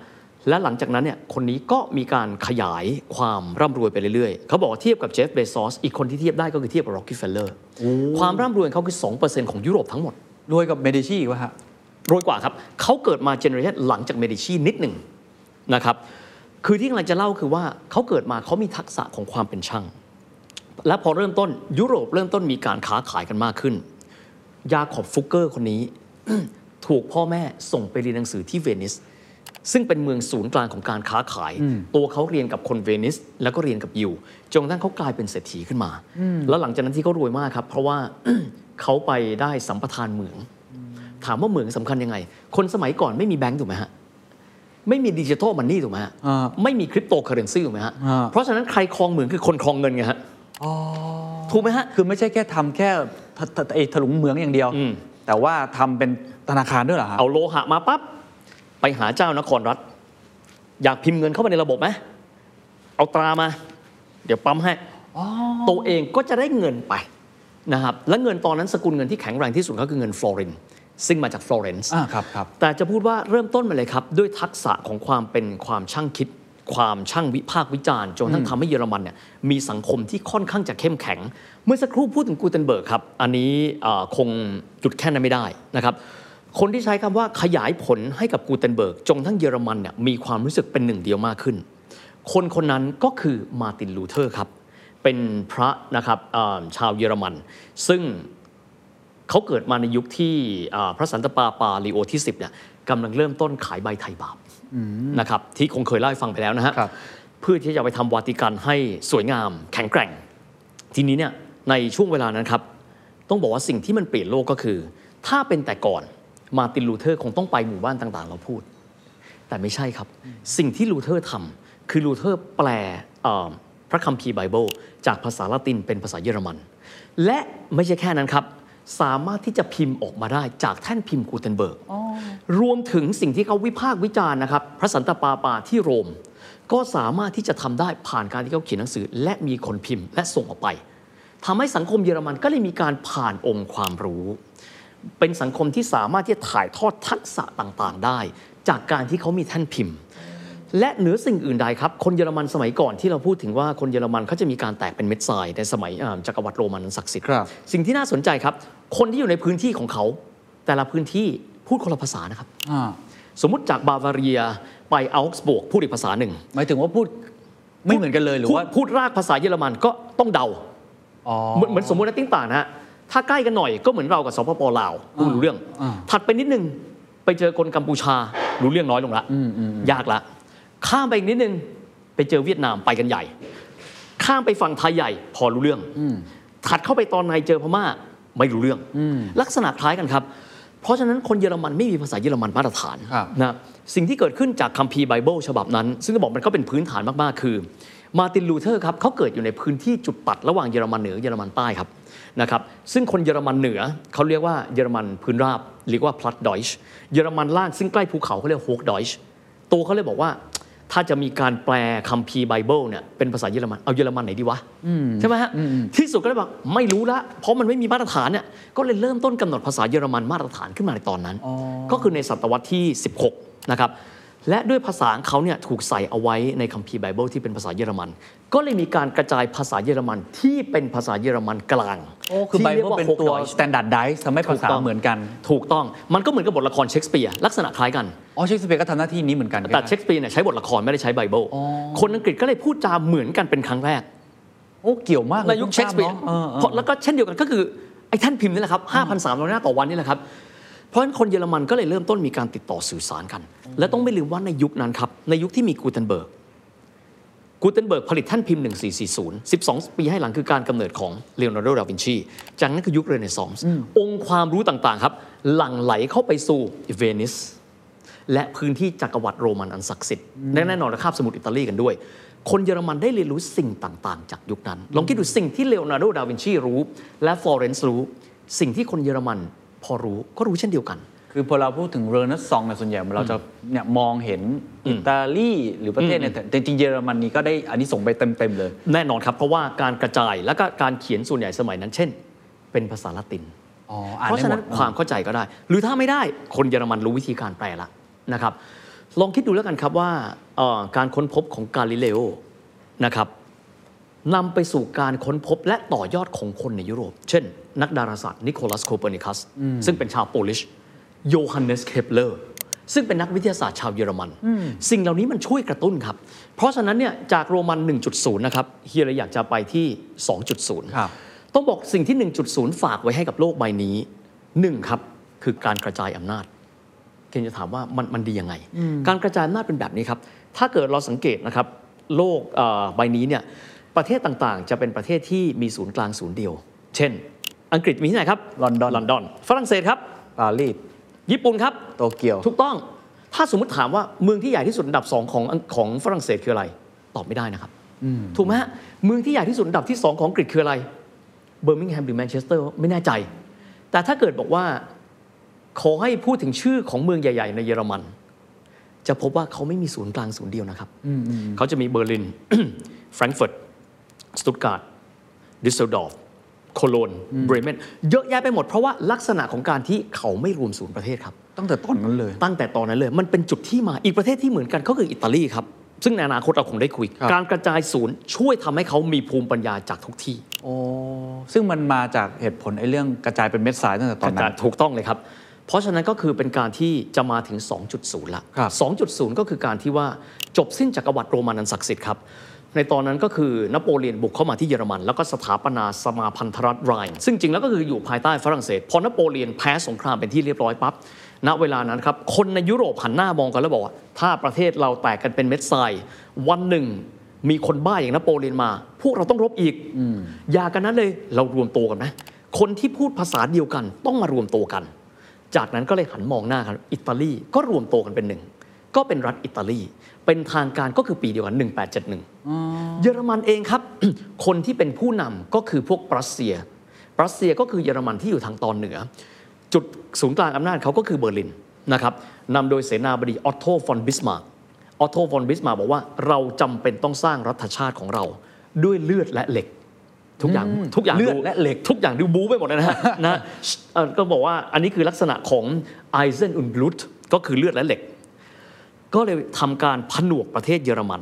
และหลังจากนั้นเนี่ยคนนี้ก็มีการขยายความร่ำรวยไปเรื่อยๆ เขาบอกว่าเทียบกับเจฟเบซอสอีกคนที่เทียบได้ก็คือเทียบกับร็อกกีเฟลเลอร์ความร่ำรวยของเขาคือ 2%ของยุโรปทั้งหมด
รวยกับเมดิชีอีกวะฮะ
รวยกว่าครับเขาเกิดมา generation หลังจากเมดิชีนิดหนึ่งนะครับคือที่กำลังจะเล่าคือว่าเขาเกิดมาเขามีทักษะของความเป็นช่าง และพอเริ่มต้นยุโรปเริ่มต้นมีการค้าขายกันมากขึ้น ยาขอบฟุกเกอร์คนนี้ ถูกพ่อแม่ส่งไปเรียนหนังสือที่เวนิส ซึ่งเป็นเมืองศูนย์กลางของการค้าขาย ตัวเขาเรียนกับคนเวนิส แล้วก็เรียนกับยิวจนกระทั่งเขากลายเป็นเศรษฐีขึ้นมา แล้วหลังจากนั้นที่เขารวยมากครับ เพราะว่าเขาไปได้สัมปทานเหมือง ถามว่าเหมืองสำคัญยังไง คนสมัยก่อนไม่มีแบงก์ถูกไหมฮะไม่มีดิจิทัลมันนี่ถูกไหมฮะ
อ่า
ไม่มีคริปโตเคอเรนซีถูกไหมฮะ
อ่า
เพราะฉะนั้นใครครองเหมืองคือคนครองเงินไงฮะ ถูกไหมฮะ
คือไม่ใช่แค่ทำแค่ถถไอ้ถลุงเหมืองอย่างเดียว
อืม
แต่ว่าทำเป็นธนาคารด้วยเหรอฮะ
เอาโลหะมาปั๊บไปหาเจ้านครรัฐ อยากพิมพ์เงินเข้าไปในระบบไหมเอาตรามา เดี๋ยวปั๊มให้ตัวเองก็จะได้เงินไปนะครับและเงินตอนนั้นสกุลเงินที่แข็งแรงที่สุดก็คือเงินฟลอรินซึ่งมาจากฟลอเรนซ์
อ่าครับครับ
แต่จะพูดว่าเริ่มต้นมาเลยครับ ด้วยทักษะของความเป็นความช่างคิด ความช่างวิพากษ์วิจารณ์จนกระทั่งทำให้เยอรมันเนี่ยมีสังคมที่ค่อนข้างจะเข้มแข็ง เมื่อสักครู่พูดถึงกูเทนเบิร์กครับ อันนี้เอ่อคงหยุดแค่นั้นไม่ได้นะครับคนที่ใช้คำว่าขยายผลให้กับกูเทนเบิร์กจนกระทั่งเยอรมันเนี่ยมีความรู้สึกเป็นหนึ่งเดียวมากขึ้น คนคนนั้นก็คือมาร์ตินลูเทอร์ครับ เป็นพระนะครับเอ่อชาวเยอรมัน ซึ่งเขาเกิดมาในยุคที่อ่าพระสันตะปาปาลีโอที่ 10เนี่ยกำลังเริ่มต้นขายใบไถ่บาป นะครับที่คงเคยเล่าให้ฟังไปแล้วนะฮะ
ครับ
เพื่อที่จะไปทำวาติกันให้สวยงาม แข็งแกร่ง ทีนี้เนี่ยในช่วงเวลานั้นครับ ต้องบอกว่าสิ่งที่มันเปลี่ยนโลกก็คือ ถ้าเป็นแต่ก่อนมาร์ตินลูเทอร์คงต้องไปหมู่บ้านต่างๆ เราพูด แต่ไม่ใช่ครับ สิ่งที่ลูเทอร์ทำคือลูเทอร์แปลเอ่อพระคัมภีร์ไบเบิลจากภาษาละตินเป็นภาษาเยอรมัน และไม่ใช่แค่นั้นครับ สามารถที่จะพิมพ์ออกมาได้จากแท่นพิมพ์กูเทนเบิร์กรวมถึงสิ่งที่เขาวิพากษ์วิจารณ์นะครับ พระสันตะปาปาที่โรม ก็สามารถที่จะทำได้ผ่านการที่เขาเขียนหนังสือ และมีคนพิมพ์และส่งออกไปทำให้สังคมเยอรมันก็เลยมีการผ่านองค์ความรู้ เป็นสังคมที่สามารถที่จะถ่ายทอดทักษะต่างๆ ได้ จากการที่เขามีแท่นพิมพ์ และเหนือสิ่งอื่นใดครับ คนเยอรมันสมัยก่อนที่เราพูดถึงว่าคนเยอรมันเขาจะมีการแตกเป็นเม็ดทรายในสมัยอ่าจักรวรรดิโรมันอันศักดิ์สิทธิ์
ครับ
สิ่งที่น่าสนใจครับ คนที่อยู่ในพื้นที่ของเขา แต่ละพื้นที่พูดคนละภาษานะครับ
อ่า
สมมุติจากบาวาเรียไปอัลส์บวกพูดอีกภาษาหนึ่ง
หมายถึงว่าพูดไม่เหมือนกันเลยหรือ
พูด
ว่า
พูดรากภาษาเยอรมันก็ต้องเดา
อ๋อ
เหมือนเหมือนสมมตินะติ้งต่างนะฮะถ้าใกล้กันหน่อยก็เหมือนเรากับสปปลาวพูดรู้เรื่อง
อ่า
ถัดไปนิดนึงไปเจอคนกัมพูชารู้เรื่องน้อยลงละยากละ ข้ามไปอีกนิดนึงไปเจอเวียดนามไปกันใหญ่ ข้ามไปฝั่งไทยใหญ่พอรู้เรื่องถัดเข้าไปตอนในเจอพม่าไม่รู้เรื่องลักษณะคล้ายกันครับ เพราะฉะนั้นคนเยอรมันไม่มีภาษาเยอรมันมาตรฐาน
ครับ
นะสิ่งที่เกิดขึ้นจากคัมภีร์ไบเบิลฉบับนั้น ซึ่งจะบอกมันก็เป็นพื้นฐานมาก ๆ คือ มาร์ตินลูเทอร์ครับเขาเกิดอยู่ในพื้นที่จุดตัดระหว่างเยอรมันเหนือเยอรมันใต้ครับนะครับซึ่งคนเยอรมันเหนือเขาเรียกว่าเยอรมันพื้นราบเรียกว่า Plattdeutsch เยอรมันล่างซึ่งใกล้ภูเขาเขาเรียก Hochdeutsch ตัวเขาเลยบอกว่า ถ้าจะมีการแปลคัมภีร์ไบเบิลเนี่ยเป็นภาษาเยอรมันเอาเยอรมันไหนดีวะใช่ไหมฮะที่สุดก็เลยบอกไม่รู้ละเพราะมันไม่มีมาตรฐานเนี่ยก็เลยเริ่มต้นกำหนดภาษาเยอรมันมาตรฐานขึ้นมาในตอนนั้น ก็คือในศตวรรษที่ 16 นะครับและด้วยภาษาของเขาเนี่ยถูกใส่เอาไว้ในคัมภีร์ไบเบิลที่เป็นภาษาเยอรมัน ก็เลยมีการกระจายภาษาเยอรมันที่เป็นภาษาเยอรมันกลาง
โอ้คือไบ
ที่รีย
เบิ
ก
ล
ว่า
เป็น
Hochdeutsch
ตัว standardize ทำให้ภาษา
ถูกต้อง
เหมือนกัน
ถูกต้องมันก็เหมือนกับบทละครเชคสเปียร์ลักษณะคล้ายกัน
อ๋อเชคสเปียร์ก็ทำหน้าที่นี้เหมือนกัน
แต่เชคสเปียร์เนี่ยใช้บทละครไม่ได้ใช้ไบเบิล
อ๋อ
คนอังกฤษก็เลยพูดจาเหมือนกันเป็นครั้งแรก
โอ้เกี่ยวมากล
ในยุคเชคสเปียร์
พิ่งทราบเนอะเออเออ
เพราะแล้วก็เช่นเดียวกันก็คือไอ้ท่านพิมพ์นี่แหละครับ5,300หน้าต่อวันนี่แหละครับเพราะฉะนั้นคนเยอรมันก็เลยเริ่มต้นมีการติดต่อสื่อสารกัน และต้องไม่ลืมว่าในยุคนั้นครับในยุคที่มีกูเทนเบิร์ก กูเทนเบิร์กผลิตแท่นพิมพ์ 1440 12 ปีให้หลังคือการกำเนิดของเลโอนาร์โด ดาวินชี จากนั้นคือยุคเรเนซองส์องค์ความรู้ต่างๆครับ หลั่งไหลเข้าไปสู่เวนิส และพื้นที่จักรวรรดิโรมันอันศักดิ์สิทธิ์และแน่นอนนะคาบสมุทรอิตาลีกันด้วย คนเยอรมันได้เรียนรู้สิ่งต่างๆ จากยุคนั้น ลองคิดดูสิ่งที่เลโอนาร์โด ดาวินชีรู้ และฟลอเรนซ์รู้ สิ่งที่คนเยอรมันพอรู้ก็รู้เช่นเดียวกัน
คือพอเราพูดถึงเรเนซองส์เนี่ยส่วนใหญ่เราจะเนี่ยมองเห็นอิตาลีหรือประเทศเนี่ยแต่แต่จริงๆเยอรมนีก็ได้อันนี้ส่งส์ไปเต็มๆเลย
แน่นอนครับ เพราะว่าการกระจายและก็การเขียนส่วนใหญ่สมัยนั้น เช่น เป็นภาษาละติน
อ๋ออ่าน
เพราะ
ได้
ฉะ
หม
นั้
ด
นความเข้าใจก็ได้ หรือถ้าไม่ได้คนเยอรมันรู้วิธีการแปลละนะครับ ลองคิดดูแล้วกันครับว่าเอ่อการค้นพบของกาลิเลโอนะครับนำไปสู่การค้นพบและต่อยอดของคนในยุโรป เช่น นักดาราศาสตร์นิโคลัสโคเปอร์นิคัสซึ่งเป็นชาวโปลิช โยฮันเนสเคปเลอร์ซึ่งเป็นนักวิทยาศาสตร์ชาวเยอรมัน สิ่งเหล่านี้มันช่วยกระตุ้นครับ เพราะฉะนั้นเนี่ยจากโรมัน 1.0 นะครับเฮียเลยอยากจะไปที่ 2.0
ครับ
ต้องบอกสิ่งที่ 1.0 ฝากไว้ให้กับโลกใบนี้1ครับคือการกระจายอำนาจ เคนจะถามว่ามันมันดียังไง การกระจายอำนาจเป็นแบบนี้ครับ ถ้าเกิดเราสังเกตนะครับโลกเอ่อใบนี้เนี่ยประเทศต่างๆ จะเป็นประเทศที่มีศูนย์กลางศูนย์เดียว เช่น อังกฤษมีที่ไหนครับ
ลอนดอน
ลอนดอนฝรั่งเศสครับ
ปารีส
ญี่ปุ่นครับ
โตเกียว
ถูกต้อง ถ้าสมมติถามว่าเมืองที่ใหญ่ที่สุดอันดับสองของของฝรั่งเศสคืออะไร ตอบไม่ได้นะครับถูกไหมฮะเมืองที่ใหญ่ที่สุดอันดับที่สองของอังกฤษคืออะไรเบอร์มิงแฮมหรือแมนเชสเตอร์ไม่แน่ใจ แต่ถ้าเกิดบอกว่าขอให้พูดถึงชื่อของเมืองใหญ่ ๆ ในเยอรมัน จะพบว่าเขาไม่มีศูนย์กลางศูนย์เดียวนะครับ เขาจะมีเบอร์ลินแฟรงก์เฟิร์ตสตุตการ์ตดุสเซลดอร์ฟ โคโลนเบรเมนเยอะแยะไปหมดเพราะว่าลักษณะของการที่เขาไม่รวมศูนย์ประเทศครับ
ตั้งแต่ตอนนั้นเลย
ตั้งแต่ตอนนั้นเลย มันเป็นจุดที่มาอีกประเทศที่เหมือนกันก็คืออิตาลีครับซึ่งในอนาคตเราคงได้คุย
ครับ
การกระจายศูนย์ช่วยทำให้เขามีภูมิปัญญาจากทุกที่
โอ้ซึ่งมันมาจากเหตุผลไอ้เรื่องกระจายเป็นเม็ดทรายตั้งแต่ตอนนั้น
ถูกต้องเลยครับ เพราะฉะนั้นก็คือเป็นการที่จะมาถึง 2.0 ละ
ครับ
2.0 ก็คือการที่ว่าจบสิ้นจักรวรรดิโรมันอันศักดิ์สิทธิ์ครับ ในตอนนั้นก็คือนโปเลียนบุกเข้ามาที่เยอรมัน แล้วก็สถาปนาสมาพันธรัฐไรน์ซึ่งจริงแล้วก็คืออยู่ภายใต้ฝรั่งเศสพอนโปเลียนแพ้สงครามเป็นที่เรียบร้อยปั๊บณเวลานั้นครับคนในยุโรปหันหน้ามองกันแล้วบอกว่าถ้าประเทศเราแตกกันเป็นเม็ดทรายวันหนึ่งมีคนบ้าอย่างนโปเลียนมา พวกเราต้องรบอีกอย่ากันนั้นเลยเรารวมตัวกันไหมคนที่พูดภาษาเดียวกันต้องมารวมตัวกัน จากนั้นก็เลยหันมองหน้ากันอิตาลีก็รวมตัวกันเป็นหนึ่งก็เป็นรัฐอิตาลี เป็นทางการก็คือปีเดียวกัน 1871 เยอรมันเองครับ คนที่เป็นผู้นำก็คือพวกปรัสเซียปรัสเซียก็คือเยอรมันที่อยู่ทางตอนเหนือ จุดศูนย์กลางอำนาจเขาก็คือเบอร์ลินนะครับนำโดยเสนาบดีออตโตฟอนบิสมาร์กออตโตฟอนบิสมาร์กบอกว่าเราจำเป็นต้องสร้างรัฐชาติของเราด้วยเลือดและเหล็กทุกอย่างทุกอย่าง
เลือด
ดู
และเหล็ก
ทุกอย่างดูบู๊ไปหมดเลยนะฮะนะเอ่อก็บอกว่าอันนี้คือลักษณะของไอเซนอุนบลูตก็คือเลือดและเหล็ก ก็เลยทำการผนวกประเทศเยอรมัน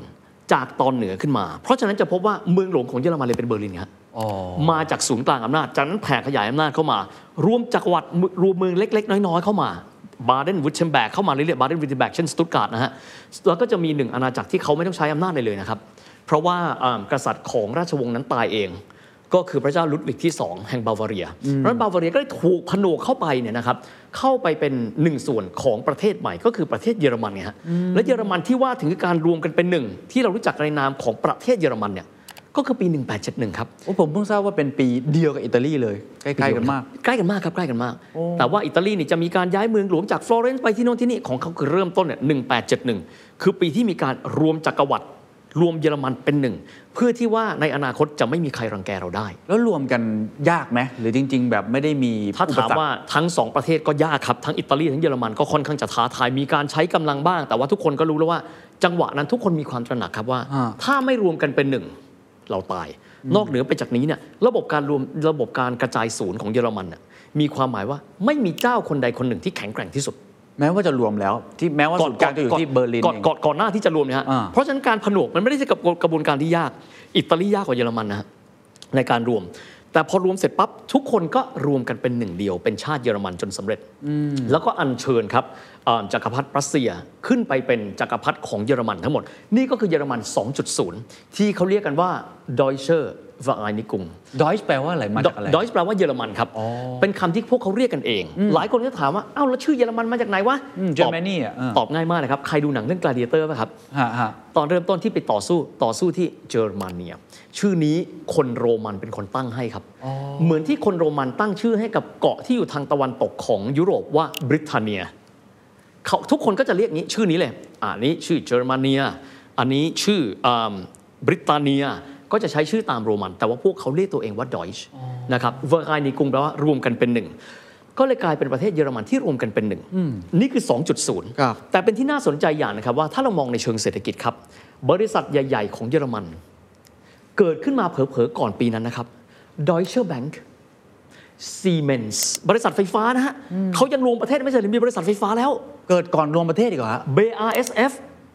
จากตอนเหนือขึ้นมา เพราะฉะนั้นจะพบว่าเมืองหลวงของเยอรมันเลยเป็นเบอร์ลินครับ
อ๋อ
มาจากศูนย์กลางอำนาจจากนั้นแผ่ขยายอำนาจเข้ามารวมจักรวรรดิรวมเมืองเล็ก ๆ น้อยๆเข้ามาบาเดนวุฒเชมแบกเข้ามาเรื่อยๆบาเดนวุฒเชมแบกเช่นสตุตการ์ดนะฮะแล้วก็จะมีหนึ่งอาณาจักรที่เขาไม่ต้องใช้อำนาจเลยเลยนะครับ เพราะว่าอ่ากษัตริย์ของราชวงศ์นั้นตายเอง ก็คือพระเจ้าลุดวิกที่ 2 แห่งบาวาเรียเพราะฉะนั้นบาวาเรียก็ได้ถูกผนวกเข้าไปเนี่ยนะครับเข้าไปเป็นหนึ่งส่วนของประเทศใหม่ ก็คือประเทศเยอรมันไงฮะและเยอรมันที่ว่าถึงการรวมกันเป็นหนึ่งที่เรารู้จักในนามของประเทศเยอรมันเนี่ยก็คือปี 1871 ครับ
โอ้ผมเพิ่งทราบว่าเป็นปีเดียวกับอิตาลีเลย ใกล้ๆกันมาก
ใกล้กันมากครับใกล้กันมาก แต่ว่าอิตาลีนี่จะมีการย้ายเมืองหลวงจากฟลอเรนซ์ไปที่โน่นที่นี่ของเขาคือเริ่มต้นเนี่ย1871 คือปีที่มีการรวมจักรวรรดิ รวมเยอรมันเป็นหนึ่ง เพื่อที่ว่าในอนาคตจะไม่มีใครรังแกเราได้
แล้วรวมกันยากไหมหรือจริง ๆ แบบไม่ได้มี
ถ้า
อุป
ถาม
สรรค
ว่าทั้งสองประเทศก็ยากครับ ทั้งอิตาลีทั้งเยอรมันก็ค่อนข้างจะท้าทายมีการใช้กำลังบ้าง แต่ว่าทุกคนก็รู้แล้วว่า จังหวะนั้นทุกคนมีความตระหนักครับว่า
อ่า
ถ้าไม่รวมกันเป็นหนึ่งเราตาย นอกเหนือไปจากนี้เนี่ยระบบการรวมระบบการกระจายศูนย์ของเยอรมันน่ะมีความหมายว่าไม่มีเจ้าคนใดคนหนึ่งที่แข็งแกร่งที่สุด
แม้ว่าจะรวมแล้วที่แม้ว่าศูนย์กลางจะอยู่ที่เบอร์ลิน
ก่อน
เอง
ก่อนก่อนหน้าที่จะรวมเนี่ยฮะ
อ่า
เพราะฉะนั้นการผนวกมันไม่ได้ใช่กับกระบวนการที่ยาก อิตาลียากกว่าเยอรมันนะฮะในการรวม แต่พอรวมเสร็จปั๊บทุกคนก็รวมกันเป็นหนึ่งเดียว เป็นชาติเยอรมันจนสำเร็จ แล้วก็อัญเชิญครับเอ่อจักรพรรดิรัสเซียขึ้นไปเป็นจักรพรรดิของเยอรมันทั้งหมด นี่ก็คือเยอรมัน 2.0 ที่เขาเรียกกันว่า Deutsche Vereinigung
ดอ ยส์แปลว่าอะไรมาจากอะไร
ดอยส์แปลว่าเยอรมันครับ เป็นคำที่พวกเขาเรียกกันเอง หลายคนก็ถามว่าเอ้าแล้วชื่อเยอรมันมาจากไหนวะ
อืม
ตอบ
Germany อะเออ
ตอบง่ายมากเลยครับ ใครดูหนังเรื่อง Gladiator ป่ะครับ
ฮะฮะ
ตอนเริ่มต้นที่ไปต่อสู้ต่อสู้ที่เยอรมนียชื่อนี้คนโรมันเป็นคนตั้งให้ครับ เหมือนที่คนโรมันตั้งชื่อให้กับเกาะที่อยู่ทางตะวันตกของยุโรปว่าบริเตนเนียเขาทุกคนก็จะเรียกนี้ชื่อนี้เลยอะอันนี้ชื่อเยอรมนียอันนี้ชื่อบริตาเนีย ก็จะใช้ชื่อตามโรมัน แต่ว่าพวกเขาเรียกตัวเองว่าดอยช์นะครับเวอร์ไกนีกรุงแปลว่ารวมกันเป็นหนึ่งก็เลยกลายเป็นประเทศเยอรมันที่รวมกันเป็นหนึ่งนี่คือ 2.0
ครับ
แต่เป็นที่น่าสนใจอย่างนะครับว่าถ้าเรามองในเชิงเศรษฐกิจครับ บริษัทใหญ่ ๆ ของเยอรมัน เกิดขึ้นมาเผลอๆ ก่อนปีนั้นนะครับ Deutsche Bank Siemens บริษัทไฟฟ้านะฮะเขายังรวมประเทศไม่ใช่หรือมีบริษัทไฟฟ้าแล้ว
เกิดก่อนรวมประเทศอีกเหรอฮะ
BASF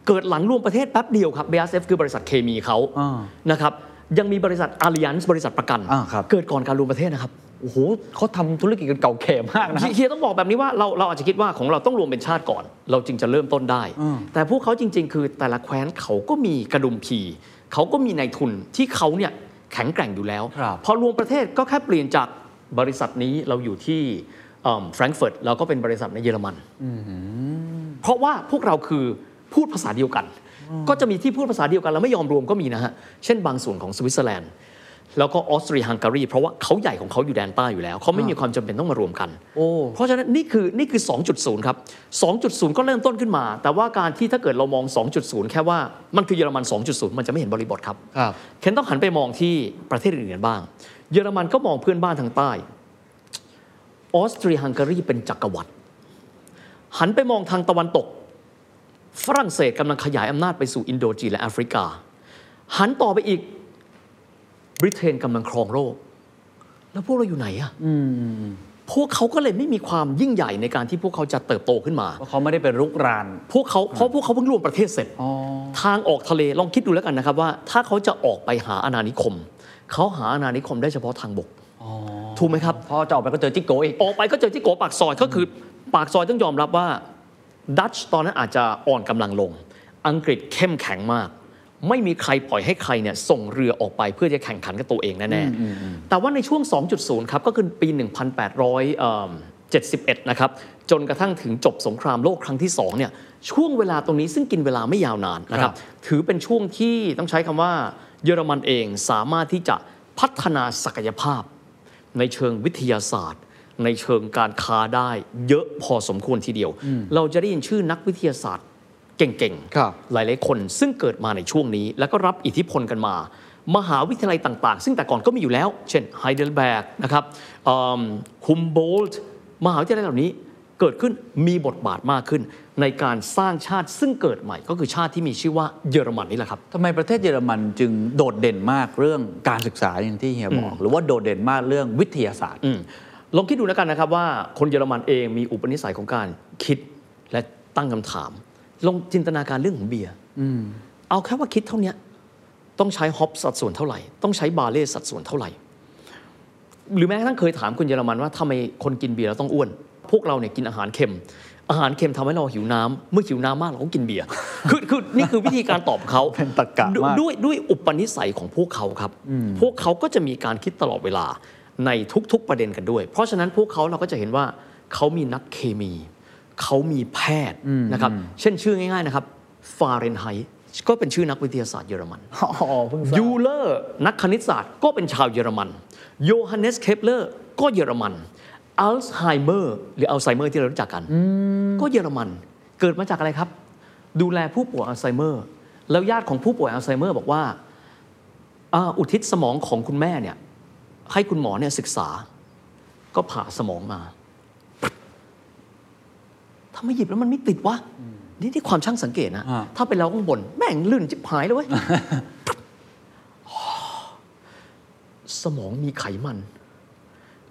เกิดหลังรวมประเทศแป๊บเดียวครับ BASF คือบริษัทเคมีเขา
อ่า
นะครับ ยังมีบริษัท Allianz บริษัทประกัน
อ่าครับ
เกิดก่อนการรวมประเทศนะครับ
โอ้โหเขาทำธุรกิจกันเก่าแก่มากนะ
เฮียต้องบอกแบบนี้ว่าเราเราอาจจะคิดว่าของเราต้องรวมเป็นชาติก่อน เราจึงจะเริ่มต้นได้
อืม
แต่พวกเขาจริง ๆ คือแต่ละแคว้นเขาก็มีกระดุมพีเขาก็มีนายทุนที่เขาเนี่ยแข็งแกร่งอยู่แล้ว
ครับ
พอรวมประเทศก็แค่เปลี่ยนจากบริษัทนี้เราอยู่ที่แฟรงก์เฟิร์ตเราก็เป็นบริษัทในเยอรมัน เพราะว่าพวกเราคือพูดภาษาเดียวกัน ก็จะมีที่พูดภาษาเดียวกันแล้วไม่ยอมรวมก็มีนะฮะ เช่นบางส่วนของสวิตเซอร์แลนด์ แล้วก็ออสเตรียฮังการีเพราะว่าเขาใหญ่ของเขาอยู่แดนใต้อยู่แล้ว เขาไม่มีความจำเป็นต้องมารวมกัน
โอ้
เพราะฉะนั้นนี่คือนี่คือ 2.0 ครับ 2.0 ก็เริ่มต้นขึ้นมา แต่ว่าการที่ถ้าเกิดเรามอง 2.0 แค่ว่ามันคือเยอรมัน 2.0 มันจะไม่เห็นบริบทครับ
ครับ
เคนต้องหันไปมองที่ประเทศอื่นๆบ้าง เยอรมันก็มองเพื่อนบ้านทางใต้ ออสเตรียฮังการีเป็นจักรวรรดิหันไปมองทางตะวันตก ฝรั่งเศสกำลังขยายอำนาจไปสู่อินโดจีนและแอฟริกา หันต่อไปอีก บริเตนกำลังครองโลก แล้วพวกเราอยู่ไหนอะพวกเขาก็เลยไม่มีความยิ่งใหญ่ในการที่พวกเขาจะเติบโตขึ้นมา
เพราะเขาไม่ได้เป็นรุกราน
พวกเขาเพราะพวกเขาเพิ่งรวมประเทศเสร็จ
อ๋อ
ทางออกทะเลลองคิดดูแล้วกันนะครับว่า ถ้าเขาจะออกไปหาอาณานิคม เขาหาอาณานิคมได้เฉพาะทางบกถูกไหมครับ
พอจะออกไปก็เจอจิโกอีก
ออกไปก็เจอที่โกปากซอยก็คือ ปากซอยต้องยอมรับว่า ดัตช์ตอนนั้นอาจจะอ่อนกำลังลง อังกฤษเข้มแข็งมาก ไม่มีใครปล่อยให้ใครเนี่ยส่งเรือออกไปเพื่อจะแข่งขันกับตัวเองแน่ๆแต่ว่าในช่วง 2.0 ครับก็คือปี 1871 นะครับจนกระทั่งถึงจบสงครามโลกครั้งที่2เนี่ยช่วงเวลาตรงนี้ซึ่งกินเวลาไม่ยาวนานนะครับถือเป็นช่วงที่ต้องใช้คำว่าเยอรมันเองสามารถที่จะพัฒนาศักยภาพในเชิงวิทยาศาสตร์ ในเชิงการค้าได้ เยอะพอสมควรทีเดียว เราจะได้ยินชื่อนักวิทยาศาสตร์เก่ง
ครับ
หลายๆคนซึ่งเกิดมาในช่วงนี้ แล้วก็รับอิทธิพลกันมา มหาวิทยาลัยต่างๆ ซึ่งแต่ก่อนก็มีอยู่แล้ว เช่นไฮเดลเบิร์กนะครับคุมโบลต์มหาวิทยาลัยเหล่านี้เกิดขึ้นมีบทบาทมากขึ้น ในการสร้างชาติซึ่งเกิดใหม่ ก็คือชาติที่มีชื่อว่าเยอรมันนี่แหละครับ
ทำไมประเทศเยอรมันจึงโดดเด่นมากเรื่องการศึกษาอย่างที่เฮียบอก หรือว่าโดดเด่นมากเรื่องวิทยาศาสตร์
อืม ลองคิดดูแล้วกันนะครับว่าคนเยอรมันเองมีอุปนิสัยของการคิดและตั้งคำถาม ลองจินตนาการเรื่องของเบียร์เอาแค่ว่าคิดเท่าเนี้ยต้องใช้ฮอปสัดส่วนเท่าไหร่ ต้องใช้บาเล่สัดส่วนเท่าไหร่ หรือแม้กระทั่งเคยถามคนเยอรมันว่าทำไมคนกินเบียร์แล้วต้องอ้วน พวกเราเนี่ยกินอาหารเค็ม อาหารเค็มทำให้เราหิวน้ำเมื่อหิวน้ำมากเราก็กินเบียร์คือคือนี่คือวิธีการตอบเขา
เป็นตรรกะมาก
ด้วยด้วยอุปนิสัยของพวกเขาครับ พวกเขาก็จะมีการคิดตลอดเวลา ในทุกๆประเด็นกันด้วย เพราะฉะนั้นพวกเขาเราก็จะเห็นว่าเขามีนักเคมี เขามีแพทย์นะครับ เช่นชื่อง่ายๆนะครับฟาเรนไฮต์ก็เป็นชื่อนักวิทยาศาสตร์เยอรมัน
อ๋อเพิ่งทราบ
ยูเลอร์นักคณิตศาสตร์ก็เป็นชาวเยอรมันโยฮันเนสเคปเลอร์ก็เยอรมันอัลไซเมอร์หรืออัลไซเมอร์ที่เรารู้จักกัน ก็เยอรมันเกิดมาจากอะไรครับ ดูแลผู้ป่วยอัลไซเมอร์ แล้วญาติของผู้ป่วยอัลไซเมอร์บอกว่าอาอุทิศสมองของคุณแม่เนี่ย ให้คุณหมอเนี่ยศึกษา ก็ผ่าสมองมาทำไมหยิบแล้วมันไม่ติดวะนี่ที่ความช่างสังเกตนะ
อ่า
ถ้าเป็นเราข้างบน แม่งลื่นชิบหายเลยเว้ยสมองมีไขมัน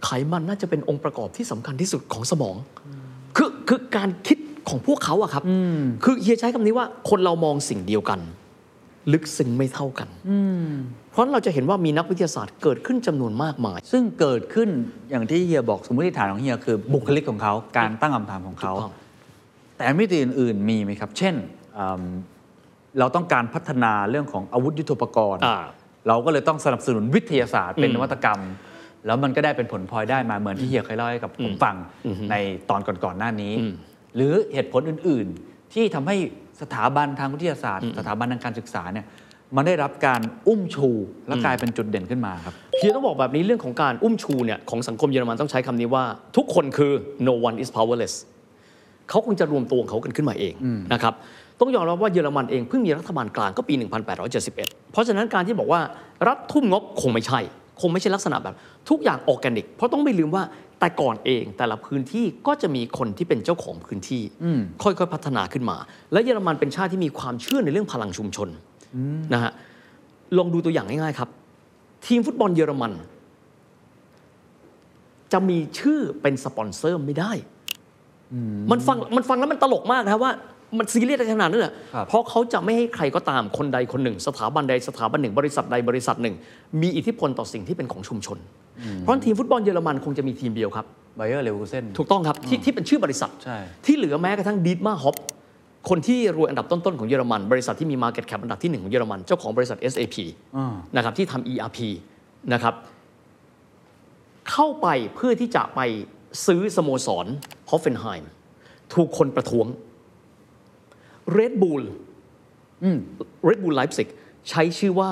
ไขมันน่าจะเป็นองค์ประกอบที่สำคัญที่สุดของสมอง คือคือการคิดของพวกเขาอะครับ คือเฮียใช้คำนี้ว่าคนเรามองสิ่งเดียวกัน ลึกซึ้งไม่เท่ากันเพ ราะฉะนั้นเราจะเห็นว่ามีนักวิทยาศาสตร์เกิดขึ้นจำนวนมากมาย
ซึ่งเกิดขึ้นอย่างที่เฮียบอกสมมติฐานของเฮียคือบุคลิกของเขาการตั้งคำถามของเขา
ถูกต้อง
แต่มิติอื่นๆ มีไหมครับ เช่นอืมเราต้องการพัฒนาเรื่องของอาวุธยุทโธปกรณ์
อ่า
เราก็เลยต้องสนับสนุนวิทยาศาสตร์เป็นนวัตกรรม แล้วมันก็ได้เป็นผลพลอยได้มาเหมือนที่เฮียเคยเล่าให้กับผมฟังในตอนก่อนๆหน้านี้ หรือเหตุผลอื่นๆ ที่ทำให้สถาบันทางวิทยาศาสตร์ สถาบันทางการศึกษาเนี่ย มันได้รับการอุ้มชูและกลายเป็นจุดเด่นขึ้นมาครับ
เฮียต้องบอกแบบนี้เรื่องของการอุ้มชูเนี่ยของสังคมเยอรมันต้องใช้คำนี้ว่า ทุกคนคือ no one is powerless เขาคงจะรวมตัวของเขากันขึ้นมาเองนะครับต้องยอมรับว่าเยอรมันเองเพิ่งมีรัฐบาลกลางก็ปี 1871 เพราะฉะนั้นการที่บอกว่ารัฐทุ่มงบคงไม่ใช่ คงไม่ใช่ลักษณะแบบ ทุกอย่างออร์แกนิก เพราะต้องไม่ลืมว่าแต่ก่อนเองแต่ละพื้นที่ก็จะมีคนที่เป็นเจ้าของพื้นที่ ค่อยๆพัฒนาขึ้นมา และเยอรมันเป็นชาติที่มีความเชื่อในเรื่องพลังชุมชน นะฮะลองดูตัวอย่างง่ายๆครับ ทีมฟุตบอลเยอรมัน จะมีชื่อเป็นสปอนเซอร์ไม่ได้ มันฟังมันฟังแล้วมันตลกมากนะครับว่า มันซีเรียสขนาดนั้นเหรอ
ครับ
เพราะเขาจะไม่ให้ใครก็ตามคนใดคนหนึ่ง สถาบันใดสถาบันหนึ่ง บริษัทใดบริษัทหนึ่ง มีอิทธิพลต่อสิ่งที่เป็นของชุมชน เพราะฉะนั้นทีมฟุตบอลเยอรมันคงจะมีทีมเดียวครับ
ไบเออร์เลเวอร์คูเซน
ถูกต้องครับที่ที่เป็นชื่อบริษัท
ใช่
ที่เหลือแม้กระทั่งดีทมาร์ฮอปป์ คนที่รวยอันดับต้นๆของเยอรมัน บริษัทที่มี Market Cap อันดับที่หนึ่งของเยอรมัน เจ้าของบริษัท SAP
อ่า
นะครับที่ทำ ERP นะครับเข้าไปเพื่อที่จะไปซื้อสโมสรฮอฟเฟนไฮม์ถูกคนประท้วง Red Bull Red Bull Leipzig ใช้ชื่อว่า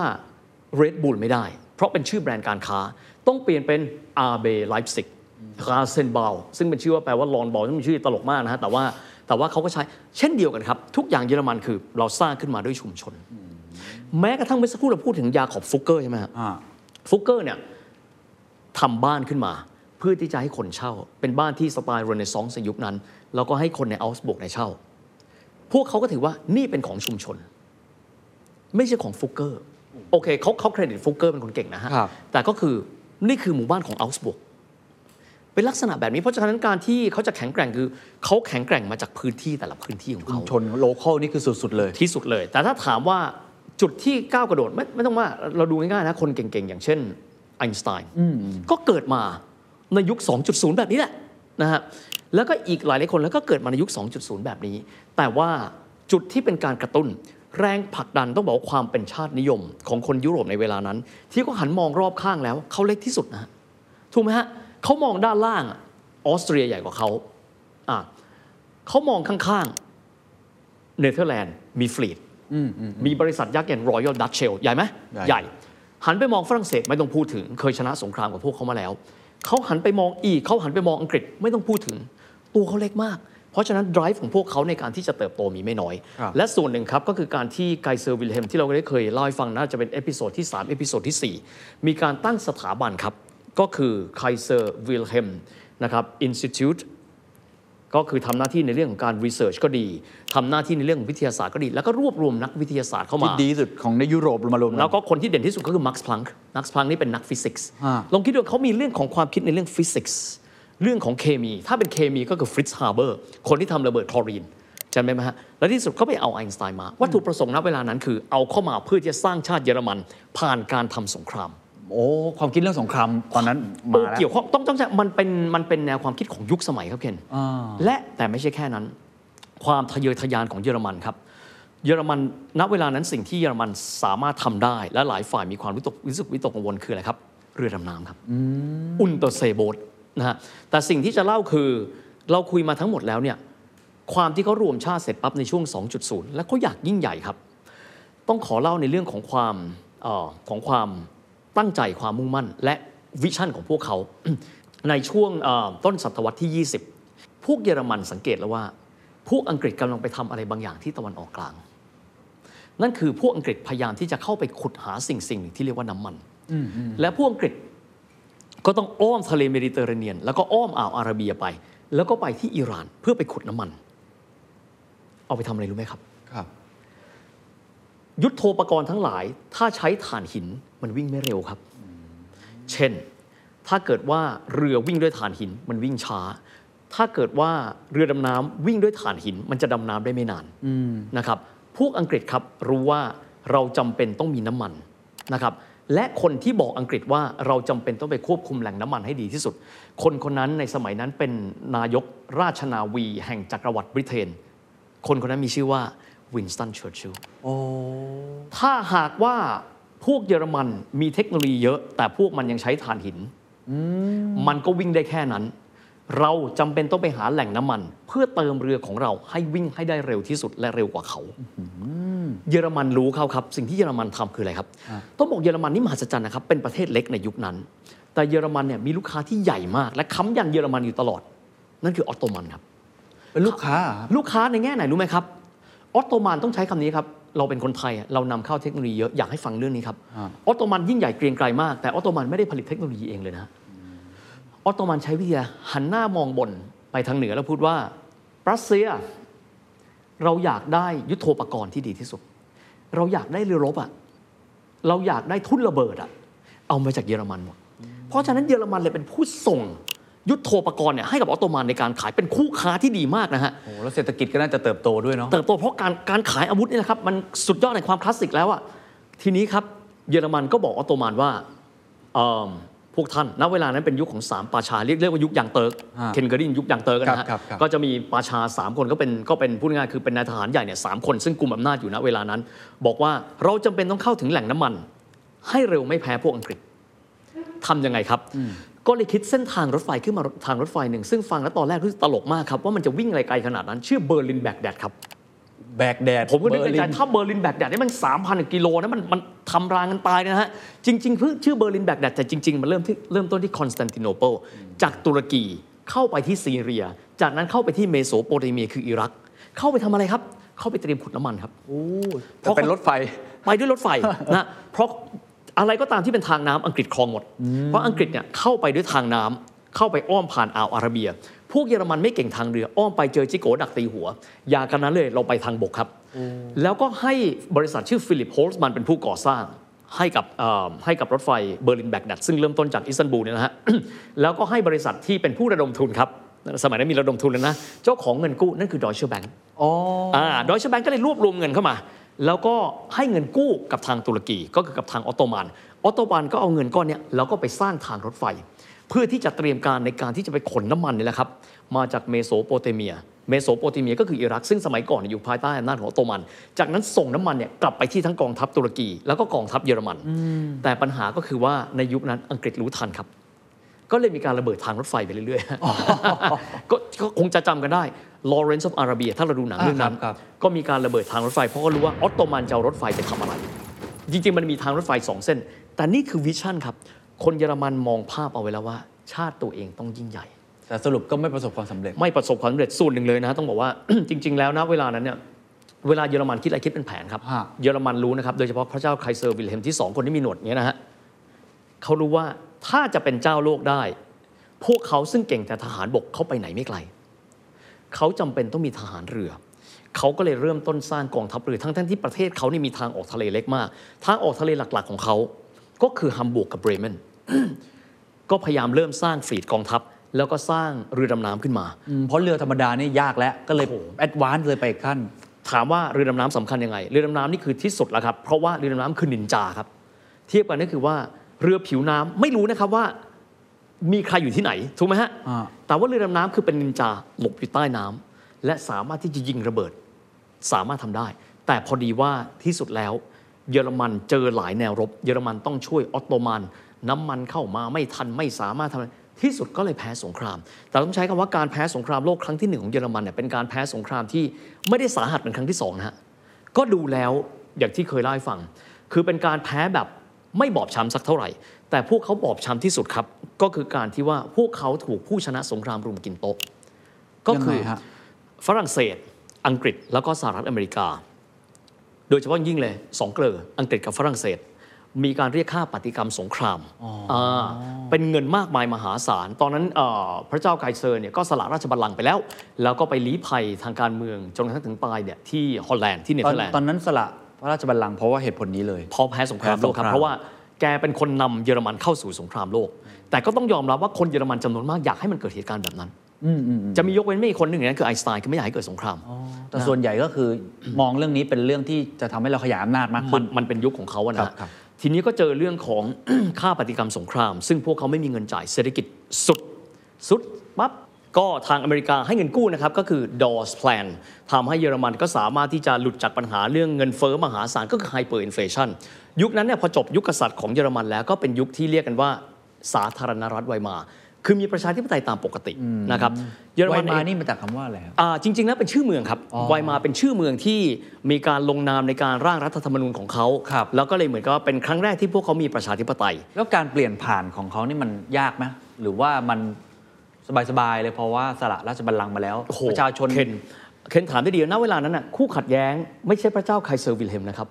Red Bull ไม่ได้ เพราะเป็นชื่อแบรนด์การค้า ต้องเปลี่ยนเป็น RB Leipzig r a s e n b a u ซึ่งเป็นชื่อว่าแปลว่า lawn ball ซึ่งเป็นชื่อตลกมากนะฮะแต่ว่า แต่ว่าเขาก็ใช้เช่นเดียวกันครับ ทุกอย่างเยอรมันคือเราสร้างขึ้นมาด้วยชุมชน แม้กระทั่งเมื่อสักครู่เราพูดถึงยาคอบฟุกเกอร์ใช่ไหมฮะ
อ่า
ฟุกเกอร์เนี่ยทำบ้านขึ้นมา เพื่อที่จะให้คนเช่า เป็นบ้านที่สไตล์เรเนซองส์ในยุคนั้น แล้วก็ให้คนในเอาก์สบวร์กในยเช่า พวกเขาก็ถือว่านี่เป็นของชุมชน ไม่ใช่ของฟุกเกอร์โอเคเขาเขาเครดิตฟุกเกอร์เป็นคนเก่งนะฮะ
ครับ
แต่ก็คือนี่คือหมู่บ้านของเอาก์สบวร์ก เป็นลักษณะแบบนี้ เพราะฉะนั้นการที่เขาจะแข็งแกร่งคือเขาแข็งแกร่งมาจากพื้นที่แต่ละพื้นที่ของเขา
ชน local นี่คือสุดๆเลย
ที่สุดเลย แต่ถ้าถามว่าจุดที่ก้าวกระโดดไม่ไม่ต้องว่าเราดูง่ายๆนะคนเก่งๆ อย่างเช่นไอน์สไตน์ก็เกิดมาในยุค 2.0 แบบนี้แหละนะฮะแล้วก็อีกหลายหลายๆคนแล้วก็เกิดมาในยุค 2.0 แบบนี้ แต่ว่าจุดที่เป็นการกระตุ้น แรงผลักดันต้องบอกว่าความเป็นชาตินิยมของคนยุโรปในเวลานั้น ที่เขาหันมองรอบข้างแล้วเขาเล็กที่สุดนะฮะถูกไหมฮะ เขามองด้านล่างอะออสเตรียใหญ่กว่าเขาอะเขามองข้างๆเนเธอร์แลนด์มีฟิลิปส์มีบริษัทยักษ์อย่าง Royal Dutch Shell ใหญ่ไหม
ใหญ่
ใหญ่ หันไปมองฝรั่งเศสไม่ต้องพูดถึง เคยชนะสงครามกับพวกเขามาแล้ว เขาหันไปมองอีกเขาหันไปมองอังกฤษไม่ต้องพูดถึง ตัวเขาเล็กมาก เพราะฉะนั้น drive ของพวกเขาในการที่จะเติบโตมีไม่น้อย
ครับ
และส่วนหนึ่งครับก็คือการที่ไกเซอร์วิลเฮมที่เราได้เคยเล่าให้ฟังน่าจะเป็น episode ที่3 episode ที่สี่4 มีการตั้งสถาบันครับ ก็คือไคเซอร์วิลเฮมนะครับ Institute ก็คือทำหน้าที่ในเรื่องของการ research ก็ดีทำหน้าที่ในเรื่องของวิทยาศาสตร์ก็ดี แล้วก็รวบรวมนักวิทยาศาสตร์เข้า
ที่
มา
ดีที่สุดของในยุโรปมารวมกัน
แล้วก็คนที่เด่นที่สุดก็คือมักซ์พลังก์มักซ์พลังก์นี่เป็นนักฟิสิกส์
อ่า
ลองคิดดูเขามีเรื่องของความคิดในเรื่องฟิสิกส์เรื่องของเคมี ถ้าเป็นเคมีก็คือฟริตซ์ฮาร์เบอร์คนที่ทำระเบิดคลอรีนจำได้ไหมฮะ และที่สุดเขาไปเอาไอน์สไตน์มา วัตถุประสงค์ณเวลานั้นคือเอาเข้ามาเพื่อที่จะสร้างชาติเยอรมัน ผ่านการทำสงคราม
โอ้ความคิดเรื่องสงครามตอนนั้น
โอ้
มาแล้ว
เกี่ยวข้องต้องต้องใช่มันเป็นมันเป็นแนวความคิดของยุคสมัยครับเคน
อ่า
และแต่ไม่ใช่แค่นั้น ความทะเยอทะยานของเยอรมันครับเยอรมันณเวลานั้นสิ่งที่เยอรมันสามารถทำได้ และหลายฝ่ายมีความวิตกวิสุกวิตกกังวลคืออะไรครับ เรือดำน้ำครับอุนเตอร์เซโบทนะฮะแต่สิ่งที่จะเล่าคือเราคุยมาทั้งหมดแล้วเนี่ยความที่เขารวมชาติเสร็จปั๊บในช่วง 2.0 และเขาอยากยิ่งใหญ่ครับ ต้องขอเล่าในเรื่องของความเออของความ ตั้งใจความมุ่งมั่น และ vision ของพวกเขา ในช่วงเอ่อต้นศตวรรษที่ 20 พวกเยอรมันสังเกตแล้วว่า พวกอังกฤษกำลังไปทำอะไรบางอย่างที่ตะวันออกกลาง นั่นคือพวกอังกฤษพยายามที่จะเข้าไปขุดหาสิ่งสิ่งหนึ่งที่เรียกว่าน้ำมัน และพวกอังกฤษก็ต้องอ้อมทะเลเมดิเตอร์เรเนียน แล้วก็อ้อมอ่าวอาระเบียไป แล้วก็ไปที่อิหร่านเพื่อไปขุดน้ำมัน เอาไปทำอะไรรู้ไหมครับ
ครับ
ยุทโธปกรณ์ทั้งหลาย ถ้าใช้ถ่านหินมันวิ่งไม่เร็วครับ เช่น ถ้าเกิดว่าเรือวิ่งด้วยถ่านหินมันวิ่งช้า ถ้าเกิดว่าเรือดำน้ำวิ่งด้วยถ่านหิน มันจะดำน้ำได้ไม่นานนะครับพวกอังกฤษครับรู้ว่าเราจำเป็นต้องมีน้ำมันนะครับและคนที่บอกอังกฤษว่าเราจำเป็นต้องไปควบคุมแหล่งน้ำมันให้ดีที่สุด คนคนนั้นในสมัยนั้นเป็นนายกราชนาวีแห่งจักรวรรดิบริเตน คนคนนั้นมีชื่อว่า วินสตันเชิร์ชิล
โอ้
ถ้าหากว่าพวกเยอรมันมีเทคโนโลยีเยอะ แต่พวกมันยังใช้ถ่านหิน มันก็วิ่งได้แค่นั้น เราจำเป็นต้องไปหาแหล่งน้ำมัน เพื่อเติมเรือของเราให้วิ่งให้ได้เร็วที่สุดและเร็วกว่าเขา เยอรมันรู้เขาครับ สิ่งที่เยอรมันทำคืออะไรครับ ต้องบอกเยอรมันนี่มหัศจรรย์นะครับ เป็นประเทศเล็กในยุคนั้น แต่เยอรมันเนี่ยมีลูกค้าที่ใหญ่มาก และค้ำยันเยอรมันอยู่ตลอด นั่นคือออตโตมันครับ
เป็นลูกค้าเหรอครับ
ลูกค้าในแง่ไหนรู้ไหมครับ ออตโตมันต้องใช้คำนี้ครับเราเป็นคนไทยอะเรานำเข้าเทคโนโลยีเยอะอยากให้ฟังเรื่องนี้ครับ
อ่า
ออตโตมันยิ่งใหญ่เกรียงไกรมากแต่ออตโตมันไม่ได้ผลิตเทคโนโลยีเองเลยนะออตโตมันใช้วิธีหันหน้ามองบนไปทางเหนือแล้วพูดว่ารัสเซีย เราอยากได้ยุทโธปกรณ์ที่ดีที่สุด เราอยากได้เรือรบอะเราอยากได้ทุ่นระเบิดอะเอามาจากเยอรมันหมดเพราะฉะนั้นเยอรมันเลยเป็นผู้ส่ง ยุทโธปกรณ์เนี่ยให้กับออตโตมันในการขายเป็นคู่ค้าที่ดีมากนะฮะ
โอ้แล้วเศรษฐกิจก็น่าจะเติบโตด้วยเนาะ
เติบโตเพราะการการขายอาวุธนี่แหละครับมันสุดยอดในความคลาสสิกแล้วอะทีนี้ครับเยอรมันก็บอกออตโตมันว่าเอิ่มพวกท่านณเวลานั้นเป็นยุคของสามปาชาเรียกเรียกว่ายุคยังเติร์ก
อ่า
เคนเกอรินยุคยังเติร์กนะฮะ
ครับครับ
ก็จะมีปาชาสามคนก็เป็นก็เป็นพูดง่ายๆคือเป็นนายทหารใหญ่เนี่ยสามคน ซึ่งกลุ่มอำนาจอยู่ณเวลานั้น บอกว่าเราจำเป็นต้องเข้าถึงแหล่งน้ำมัน ให้เร็วไม่แพ้พวกอังกฤษทำยังไงครับ ก็เลยคิดเส้นทางรถไฟขึ้นมาทางรถไฟหนึ่ง ซึ่งฟังแล้วตอนแรกรู้สึกตลกมากครับ ว่ามันจะวิ่งอะไรไกลขนาดนั้น ชื่อเบอร์ลินแบกแดดครับ
แบกแดด
ผมก็นึกใน
เบอร์ลิ
ใจถ้าเบอร์ลินแบกแดดนี่มัน 3,000 กิโลนะมันมันทำรางกันตายเลยนะฮะ จริงๆเพิ่งชื่อเบอร์ลินแบกแดดแต่จริง ๆ มันเริ่มที่เริ่มต้นที่คอนสแตนติโนเปิลจากตุรกีเข้าไปที่ซีเรีย จากนั้นเข้าไปที่เมโสโปเตเมียคืออิรัก เข้าไปทำอะไรครับ เข้าไปเตรียมขุดน้ำมันครับ
โอ้แต่เป็นรถไฟ
ไปด้วยรถไฟนะเพราะ อะไรก็ตามที่เป็นทางน้ำอังกฤษครองหมด เพราะอังกฤษเนี่ยเข้าไปด้วยทางน้ำเข้าไปอ้อมผ่านอ่าวอาระเบีย พวกเยอรมันไม่เก่งทางเรือ อ้อมไปเจอจิ๊กโก๋ดักตีหัว อย่ากันนั้นเลยเราไปทางบกครับ แล้วก็ให้บริษัทชื่อฟิลิปโฮลซ์มันน์เป็นผู้ก่อสร้างให้กับเอ่อให้กับรถไฟเบอร์ลินแบกแดดซึ่งเริ่มต้นจากอิสตันบูลเนี่ยนะฮะแล้วก็ให้บริษัทที่เป็นผู้ระดมทุนครับสมัยนั้นมีระดมทุนแล้วนะ เจ้าของเงินกู้นั่นคือดอยเช e แบง
อ๋อ
อ่าดอยเช e แบงก็เลยรวบรวมเงินเข้ามา แล้วก็ให้เงินกู้กับทางตุรกีก็คือกับทางออตโตมันออตโตมันก็เอาเงินก้อนเนี้ยแล้วก็ไปสร้างทางรถไฟ เพื่อที่จะเตรียมการในการที่จะไปขนน้ำมันนี่แหละครับมาจากเมโสโปเตเมีย เมโสโปเตเมียก็คืออิรักซึ่งสมัยก่อนเนี่ยอยู่ภายใต้อำนาจของออตโตมัน จากนั้นส่งน้ำมันเนี่ยกลับไปที่ทั้งกองทัพตุรกี แล้วก็กองทัพเยอรมัน แต่ปัญหาก็คือว่าในยุคนั้นอังกฤษรู้ทันครับ ก็เลยมีการระเบิดทางรถไฟไปเรื่อยๆก็ก็คงจะจำกันได้ Lawrence of Arabia ถ้าเราดูหนังเรื่องนั้น
อ่าครับ
ก็มีการระเบิดทางรถไฟ เพราะก็รู้ว่าออตโตมันจะเอารถไฟไปทำอะไร จริงๆ มันมีทางรถไฟสองเส้น แต่นี่คือ vision ครับ คนเยอรมันมองภาพเอาไว้แล้วว่า ชาติตัวเองต้องยิ่งใหญ่
แต่สรุปก็ไม่ประสบความสำเร็จ
ไม่ประสบความสำเร็จส่วนหนึ่งเลยนะต้องบอกว่าจริง ๆ แล้วนะเวลานั้นเนี่ยเวลาเยอรมันคิดอะไรคิดเป็นแผนครับ
ฮะ
เยอรมันรู้นะครับ โดยเฉพาะพระเจ้าไคเซอร์วิลเฮมที่สองคนที่มีหนวดเนี้ยนะฮะเขารู้ว่า ถ้าจะเป็นเจ้าโลกได้ พวกเขาซึ่งเก่งแต่ทหารบกเขาไปไหนไม่ไกล เขาจำเป็นต้องมีทหารเรือ เขาก็เลยเริ่มต้นสร้างกองทัพเรือทั้งทั้งๆที่ประเทศเขานี่มีทางออกทะเลเล็กมาก ทางออกทะเลหลักๆของเขา ก็คือฮัมบูร์กกับเบรเมน ก็พยายามเริ่มสร้าง fleet กองทัพแล้วก็สร้างเรือดำน้ำขึ้นมา
อืมเพราะเรือธรรมดานี่ยากแล้ว ก็เลย
โอ้โห
advance เลยไปอีกขั้น
ถามว่าเรือดำน้ำสำคัญยังไง เรือดำน้ำนี่คือที่สุดแล้วครับ เพราะว่าเรือดำน้ำคือนินจาครับ เทียบกันก็คือว่า เรือผิวน้ำไม่รู้นะครับว่ามีใครอยู่ที่ไหนถูกไหมฮะ
อ่า
แต่ว่าเรือดำน้ำคือเป็นนินจาหลบอยู่ใต้น้ำและสามารถที่จะยิงระเบิด สามารถทำได้ แต่พอดีว่าที่สุดแล้ว เยอรมันเจอหลายแนวรบ เยอรมันต้องช่วยออตโตมัน น้ำมันเข้ามาไม่ทันไม่สามารถทำที่สุดก็เลยแพ้สงคราม แต่ต้องใช้คำว่าการแพ้สงครามโลกครั้งที่หนึ่งของเยอรมันเนี่ยเป็นการแพ้สงครามที่ไม่ได้สาหัสเป็นครั้งที่สองนะฮะก็ดูแล้วอย่างที่เคยเล่าให้ฟัง คือเป็นการแพ้แบบ ไม่บอบช้ำสักเท่าไหร่ แต่พวกเขาบอบช้ำที่สุดครับ ก็คือการที่ว่าพวกเขาถูกผู้ชนะสงครามรุมกินโต๊ะก็คือ
ยังไงฮะ
ฝรั่งเศส อังกฤษแล้วก็สหรัฐอเมริกา โดยเฉพาะยิ่งเลยสองเกลออังกฤษกับฝรั่งเศส มีการเรียกค่าปฏิกรรมสงครามาเป็นเงินมากมายมหาศาล ตอนนั้นเอ่อพระเจ้าไกเซอร์เนี่ยก็สละราชบัลลังก์ไปแล้ว แล้วก็ไปลี้ภัยทางการเมืองจนกระทั่งถึงตายเนี่ยที่ฮอลแลนด์ที่เน
ต
เธ
อน
อร์แลนด์
ตอนนั้นสละ พระราชบัลลังก์เพราะว่าเหตุผลนี้เลย
พอแพ้สงครามโลกครับ
แพ้สงคราม
เพราะว่าแกเป็นคนนำเยอรมันเข้าสู่สงครามโลก แต่ก็ต้องยอมรับว่าคนเยอรมันจำนวนมากอยากให้มันเกิดเหตุการณ์แบบนั้น
อืมอืมอืม
จะมียกเว้นไม่กี่คนหนึ่งในนั้นคือไอน์สไตน์คือไม่อยากให้เกิดสงคราม
แต่ส่วนใหญ่ก็คือมองเรื่องนี้เป็นเรื่องที่จะทำให้เราขยายอำนาจมาก
มั
ขึ้
น
น
มันเป็นยุคของเขาอะ
ครับ
นะ
ครับ
ทีนี้ก็เจอเรื่องของค่าปฏิกรรมสงคราม ซึ่งพวกเขาไม่มีเงินจ่ายเศรษฐกิจสุดสุดปั๊บ ก็ทางอเมริกาให้เงินกู้นะครับก็คือ Dawes Plan ทำให้เยอรมันก็สามารถที่จะหลุดจากปัญหาเรื่องเงินเฟ้อมหาศาลก็คือ Hyperinflation ยุคนั้นเนี่ยพอจบยุคกษัตริย์ของเยอรมันแล้วก็เป็นยุคที่เรียกกันว่าสาธารณรัฐไวมาคือมีประชาธิปไตยตามปกตินะครับเยอร
ไว
มัน
มา
เอง
นี่มาจากคำว่าอะไรครับ
อ่าจริง ๆ แล้วเป็นชื่อเมืองครับ
อ๋อ
ไวมาเป็นชื่อเมืองที่มีการลงนามในการร่างรัฐธรรมนูญของเขา
ครับ
แล้วก็เลยเหมือนกับว่าเป็นครั้งแรกที่พวกเขามีประชาธิปไตย
แล้วการเปลี่ยนผ่านของเขานี่มันยากไหมหรือว่ามัน สบายๆเลยเพราะว่าสละราชบัลลังก์มาแล้ว
โอ้โห
ประชาชน
เคนเคนถามได้ดีนะเวลานั้นน่ะคู่ขัดแย้งไม่ใช่พระเจ้าไคเซอร์วิลเฮมนะครับ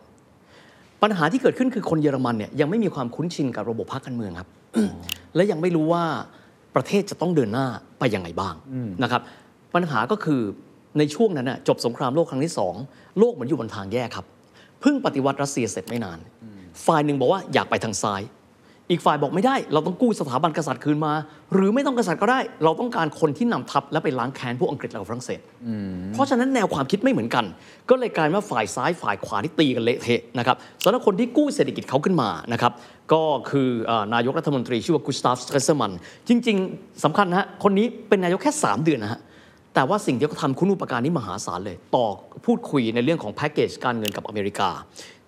ปัญหาที่เกิดขึ้นคือคนเยอรมันเนี่ยยังไม่มีความคุ้นชินกับระบบพรรคการเมืองครับ และยังไม่รู้ว่าประเทศจะต้องเดินหน้าไปยังไงบ้างนะครับปัญหาก็คือในช่วงนั้นน่ะจบสงครามโลกครั้งที่สองโลกเหมือนอยู่บนทางแยกครับเพิ่งปฏิวัติรัสเซียเสร็จไม่นาน ฝ่ายหนึ่งบอกว่าอยากไปทางซ้าย อีกฝ่ายบอกไม่ได้ เราต้องกู้สถาบันกษัตริย์คืนมา หรือไม่ต้องกษัตริย์ก็ได้ เราต้องการคนที่นำทัพและไปล้างแค้นพวกอังกฤษและฝรั่งเศสเพราะฉะนั้นแนวความคิดไม่เหมือนกัน ก็เลยกลายเป็นว่าฝ่ายซ้ายฝ่ายขวาที่ตีกันเละเทะนะครับสำหรับคนที่กู้เศรษฐกิจเขาขึ้นมานะครับก็คือเอ่อนายกรัฐมนตรีชื่อว่ากุสตาฟสเตรเซอร์มันจริง ๆสำคัญนะฮะคนนี้เป็นนายกแค่ 3 เดือนนะฮะแต่ว่าสิ่งที่เขาทำคุณูปการนี้มหาศาลเลย ต่อพูดคุยในเรื่องของแพ็กเกจการเงินกับอเมริกา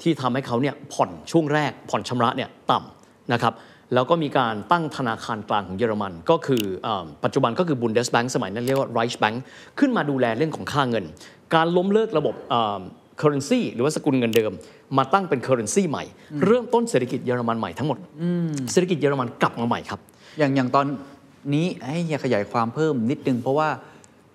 ที่ทำให้เขาเนี่ยผ่อนช่วงแรกผ่อนชำระเนี่ยต่ำ นะครับแล้วก็มีการตั้งธนาคารกลางของเยอรมัน ก็คือเออปัจจุบันก็คือบุนเดสแบงสมัยนั้นเรียกว่าไรช์แบงขึ้นมาดูแลเรื่องของค่าเงิน การล้มเลิกระบบเอ่อ currency หรือว่าสกุลเงินเดิม มาตั้งเป็น currency ใหม่ เริ่มต้นเศรษฐกิจเยอรมันใหม่ทั้งหมดเศรษฐกิจเยอรมันกลับมาใหม่ครับ
อย่างอย่างตอนนี้ให้อยากขยายความเพิ่มนิดนึงเพราะว่า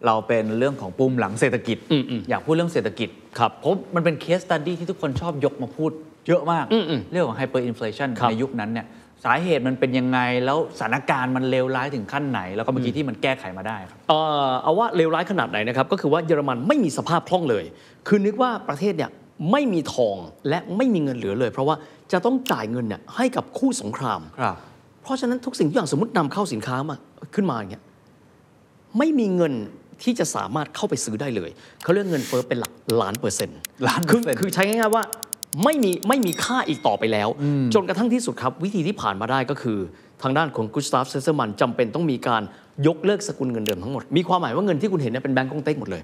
เราเป็นเรื่องของปูมหลังเศรษฐกิจ
อืมอืม
อยากพูดเรื่องเศรษฐกิจ
ครับ
เพราะมันเป็น case study ที่ทุกคนชอบยกมาพูด เยอะมาก
อืมอืม
เรื่องของ hyperinflation
ครับ
ในยุคนั้นเนี่ยสาเหตุมันเป็นยังไง แล้วสถานการณ์มันเลวร้ายถึงขั้นไหน แล้วก็เมื่อกี้ที่มันแก้ไขมาได้ครับ
เอ่อเอาว่าเลวร้ายขนาดไหนนะครับ ก็คือว่าเยอรมันไม่มีสภาพคล่องเลย คือนึกว่าประเทศเนี่ยไม่มีทองและไม่มีเงินเหลือเลย เพราะว่าจะต้องจ่ายเงินเนี่ยให้กับคู่สงคราม
ครับ
เพราะฉะนั้นทุกสิ่งทุกอย่างสมมตินำเข้าสินค้ามาขึ้นมาอย่างเงี้ยไม่มีเงินที่จะสามารถเข้าไปซื้อได้เลยเขาเรียกเงินเฟ้อเป็นหลักล้านเปอร์เซ็นต์
ล้านเป
อ
ร์เซ็นต์
คือคือใช้ง่ายๆว่า ไม่มีไม่มีค่าอีกต่อไปแล้ว จนกระทั่งที่สุดครับ วิธีที่ผ่านมาได้ก็คือ ทางด้านของกุสตาฟชเตรเซอมันจำเป็นต้องมีการยกเลิกสกุลเงินเดิมทั้งหมด มีความหมายว่าเงินที่คุณเห็นเนี่ยเป็นแบงก์กงเต็กหมดเลย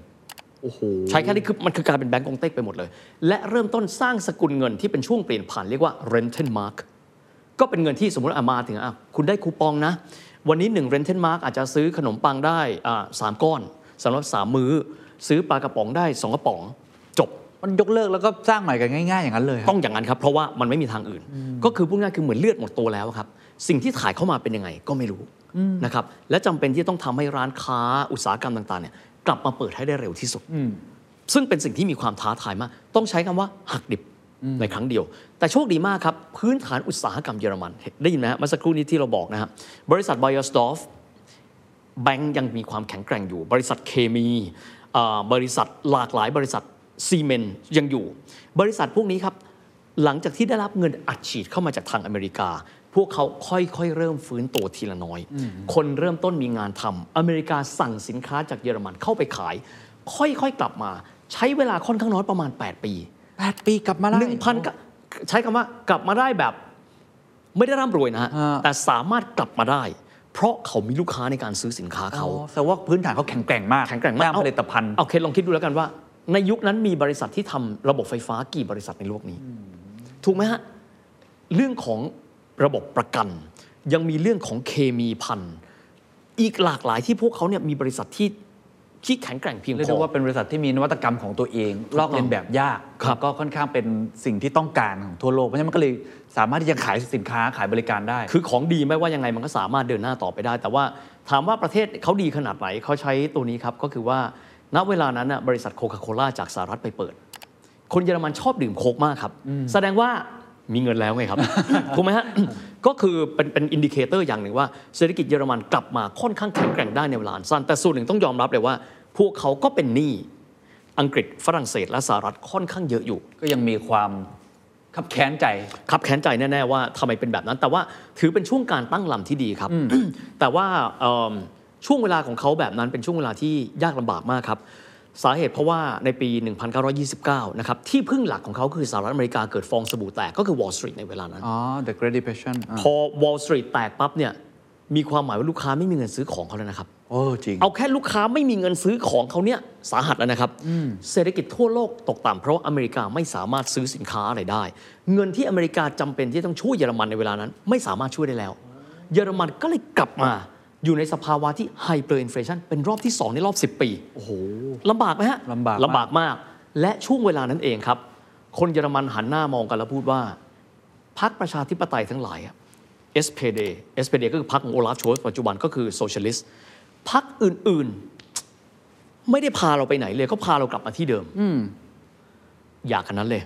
โอ้โห
ใช้แค่นี้คือมันคือการเป็นแบงก์กงเต็กไปหมดเลย และเริ่มต้นสร้างสกุลเงินที่เป็นช่วงเปลี่ยนผ่านเรียกว่า Rentenmark ก็เป็นเงินที่สมมติอามาถึงอะคุณได้คูปองนะ วันนี้1 rental mark อาจจะซื้อขนมปังได้อ่าสามก้อนสำหรับ3มื้อ ซื้อปลากระป๋องได้ 2 กระป๋องจบ
มันยกเลิกแล้วก็สร้างใหม่กันง่ายๆอย่างนั้นเลยครับ
ต้องอย่างนั้นครับ เพราะว่ามันไม่มีทางอื่น ก็คือพูดง่ายๆคือเหมือนเลือดหมดตัวแล้วครับ สิ่งที่ถ่ายเข้ามาเป็นยังไงก็ไม่รู้นะครับและจำเป็นที่ต้องทำให้ร้านค้าอุตสาหกรรมต่างๆเนี่ยกลับมาเปิดให้ได้เร็วที่สุด ซึ่งเป็นสิ่งที่มีความท้าทายมาก ต้องใช้คำว่าหักดิบในครั้งเดียว แต่โชคดีมากครับ พื้นฐานอุตสาหกรรมเยอรมัน ได้ยินไหมฮะเมื่อสักครู่นี้ที่เราบอกนะฮะบริษัทไบเออร์ดอยซ์แบงก์ยังมีความแข็งแกร่งอยู่ บริษัทเคมีอ่าบริษัทหลากหลายบริษัท ซีเมนส์ยังอยู่ บริษัทพวกนี้ครับ หลังจากที่ได้รับเงินอัดฉีดเข้ามาจากทางอเมริกา พวกเขาค่อยๆ เริ่มฟื้นตัวทีละน้อย คนเริ่มต้นมีงานทำอเมริกาสั่งสินค้าจากเยอรมันเข้าไปขาย ค่อยๆกลับมา ใช้เวลาค่อนข้างน้อยประมาณ 8 ปี
8 ปีกลับมาได้
หนึ่งพันก็ใช้คำว่ากลับมาได้แบบไม่ได้ร่ำรวยนะฮะ
อ่า
แต่สามารถกลับมาได้เพราะเขามีลูกค้าในการซื้อสินค้าเขา
อ๋อแต่ว่าพื้นฐานเขาแข็งแกร่งมาก
แข็งแกร่งมาก
ด้านผลิตภัณฑ์
เอาเคลองคิดดูแล้วกันว่า ในยุคนั้นมีบริษัทที่ทำระบบไฟฟ้ากี่บริษัทในโลกนี้ ถูกไหมฮะ เรื่องของระบบประกัน ยังมีเรื่องของเคมีพันอีกหลากหลายที่พวกเขาเนี่ยมีบริษัทที่ที่แข็งแกร่งเพียง
เรียก
พ
ได้
อ
ว่าเป็นบริษัทที่มีนวัตกรรมของตัวเอง ลอกเลียนแบบยาก
ครับ
แล้วก็ค่อนข้างเป็นสิ่งที่ต้องการของทั่วโลก เพราะฉะนั้นมันก็เลยสามารถที่จะขายสินค้าขายบริการได้
คือของดีไม่ว่ายังไงมันก็สามารถเดินหน้าต่อไปได้ แต่ว่าถามว่าประเทศเขาดีขนาดไหนเขาใช้ตัวนี้ครับก็คือว่า ณเวลานั้นน่ะบริษัทโคคาโคล่าจากสหรัฐไปเปิด คนเยอรมันชอบดื่มโค้กมากครับ แสดงว่ามีเงินแล้วไงครับ ถูกไหมฮะ ก็คือเป็นเป็น indicator อย่างหนึ่งว่าเศรษฐกิจเยอรมันกลับมาค่อนข้างแข็งแกร่งได้ในเวลาอันสั้น แต่ส่วนหนึ่งต้องยอมรับเลยว่า พวกเขาก็เป็นหนี้อังกฤษฝรั่งเศสและสหรัฐค่อนข้างเยอะอยู่
ก็ยังมีความขับแค้นใจ
ขับแค้นใจแน่ ๆ ว่าทำไมเป็นแบบนั้น แต่ว่าถือเป็นช่วงการตั้งลำที่ดีครับ แต่ว่าเอิ่ม ช่วงเวลาของเขาแบบนั้นเป็นช่วงเวลาที่ยากลำบากมากครับ สาเหตุเพราะว่าในปี 1929 นะครับ ที่พึ่งหลักของเขาคือสหรัฐอเมริกาเกิดฟองสบู่แตกก็คือ Wall Street ในเวลานั้น
อ๋อ The Great Depression อะ
พอ Wall Street แตกปั๊บเนี่ยมีความหมายว่าลูกค้าไม่มีเงินซื้อของเขาแล้วนะครับ
โอ้จริง
เอาแค่ลูกค้าไม่มีเงินซื้อของเขาเนี่ยสาหัสแล้วนะครับ เศรษฐกิจทั่วโลกตกต่ำเพราะว่าอเมริกาไม่สามารถซื้อสินค้าอะไรได้ เงินที่อเมริกาจำเป็นที่ต้องช่วยเยอรมันในเวลานั้น ไม่สามารถช่วยได้แล้ว เยอรมันก็เลยกลับมา อยู่ในสภาวะที่ hyperinflation เป็นรอบที่ 2 ในรอบ 10 ปี
โอ้โห
ลำบากไหมฮะ
ลำบากมาก
ลำบากมาก และช่วงเวลานั้นเองครับ คนเยอรมันหันหน้ามองกันแล้วพูดว่าพรรคประชาธิปไตยทั้งหลายอะ SPD SPD ก็คือพรรคของโอลาฟโชลส์ปัจจุบันก็คือ socialist พรรคอื่นๆ ไม่ได้พาเราไปไหนเลยก็พาเรากลับมาที่เดิมยากขนาดนั้นเลย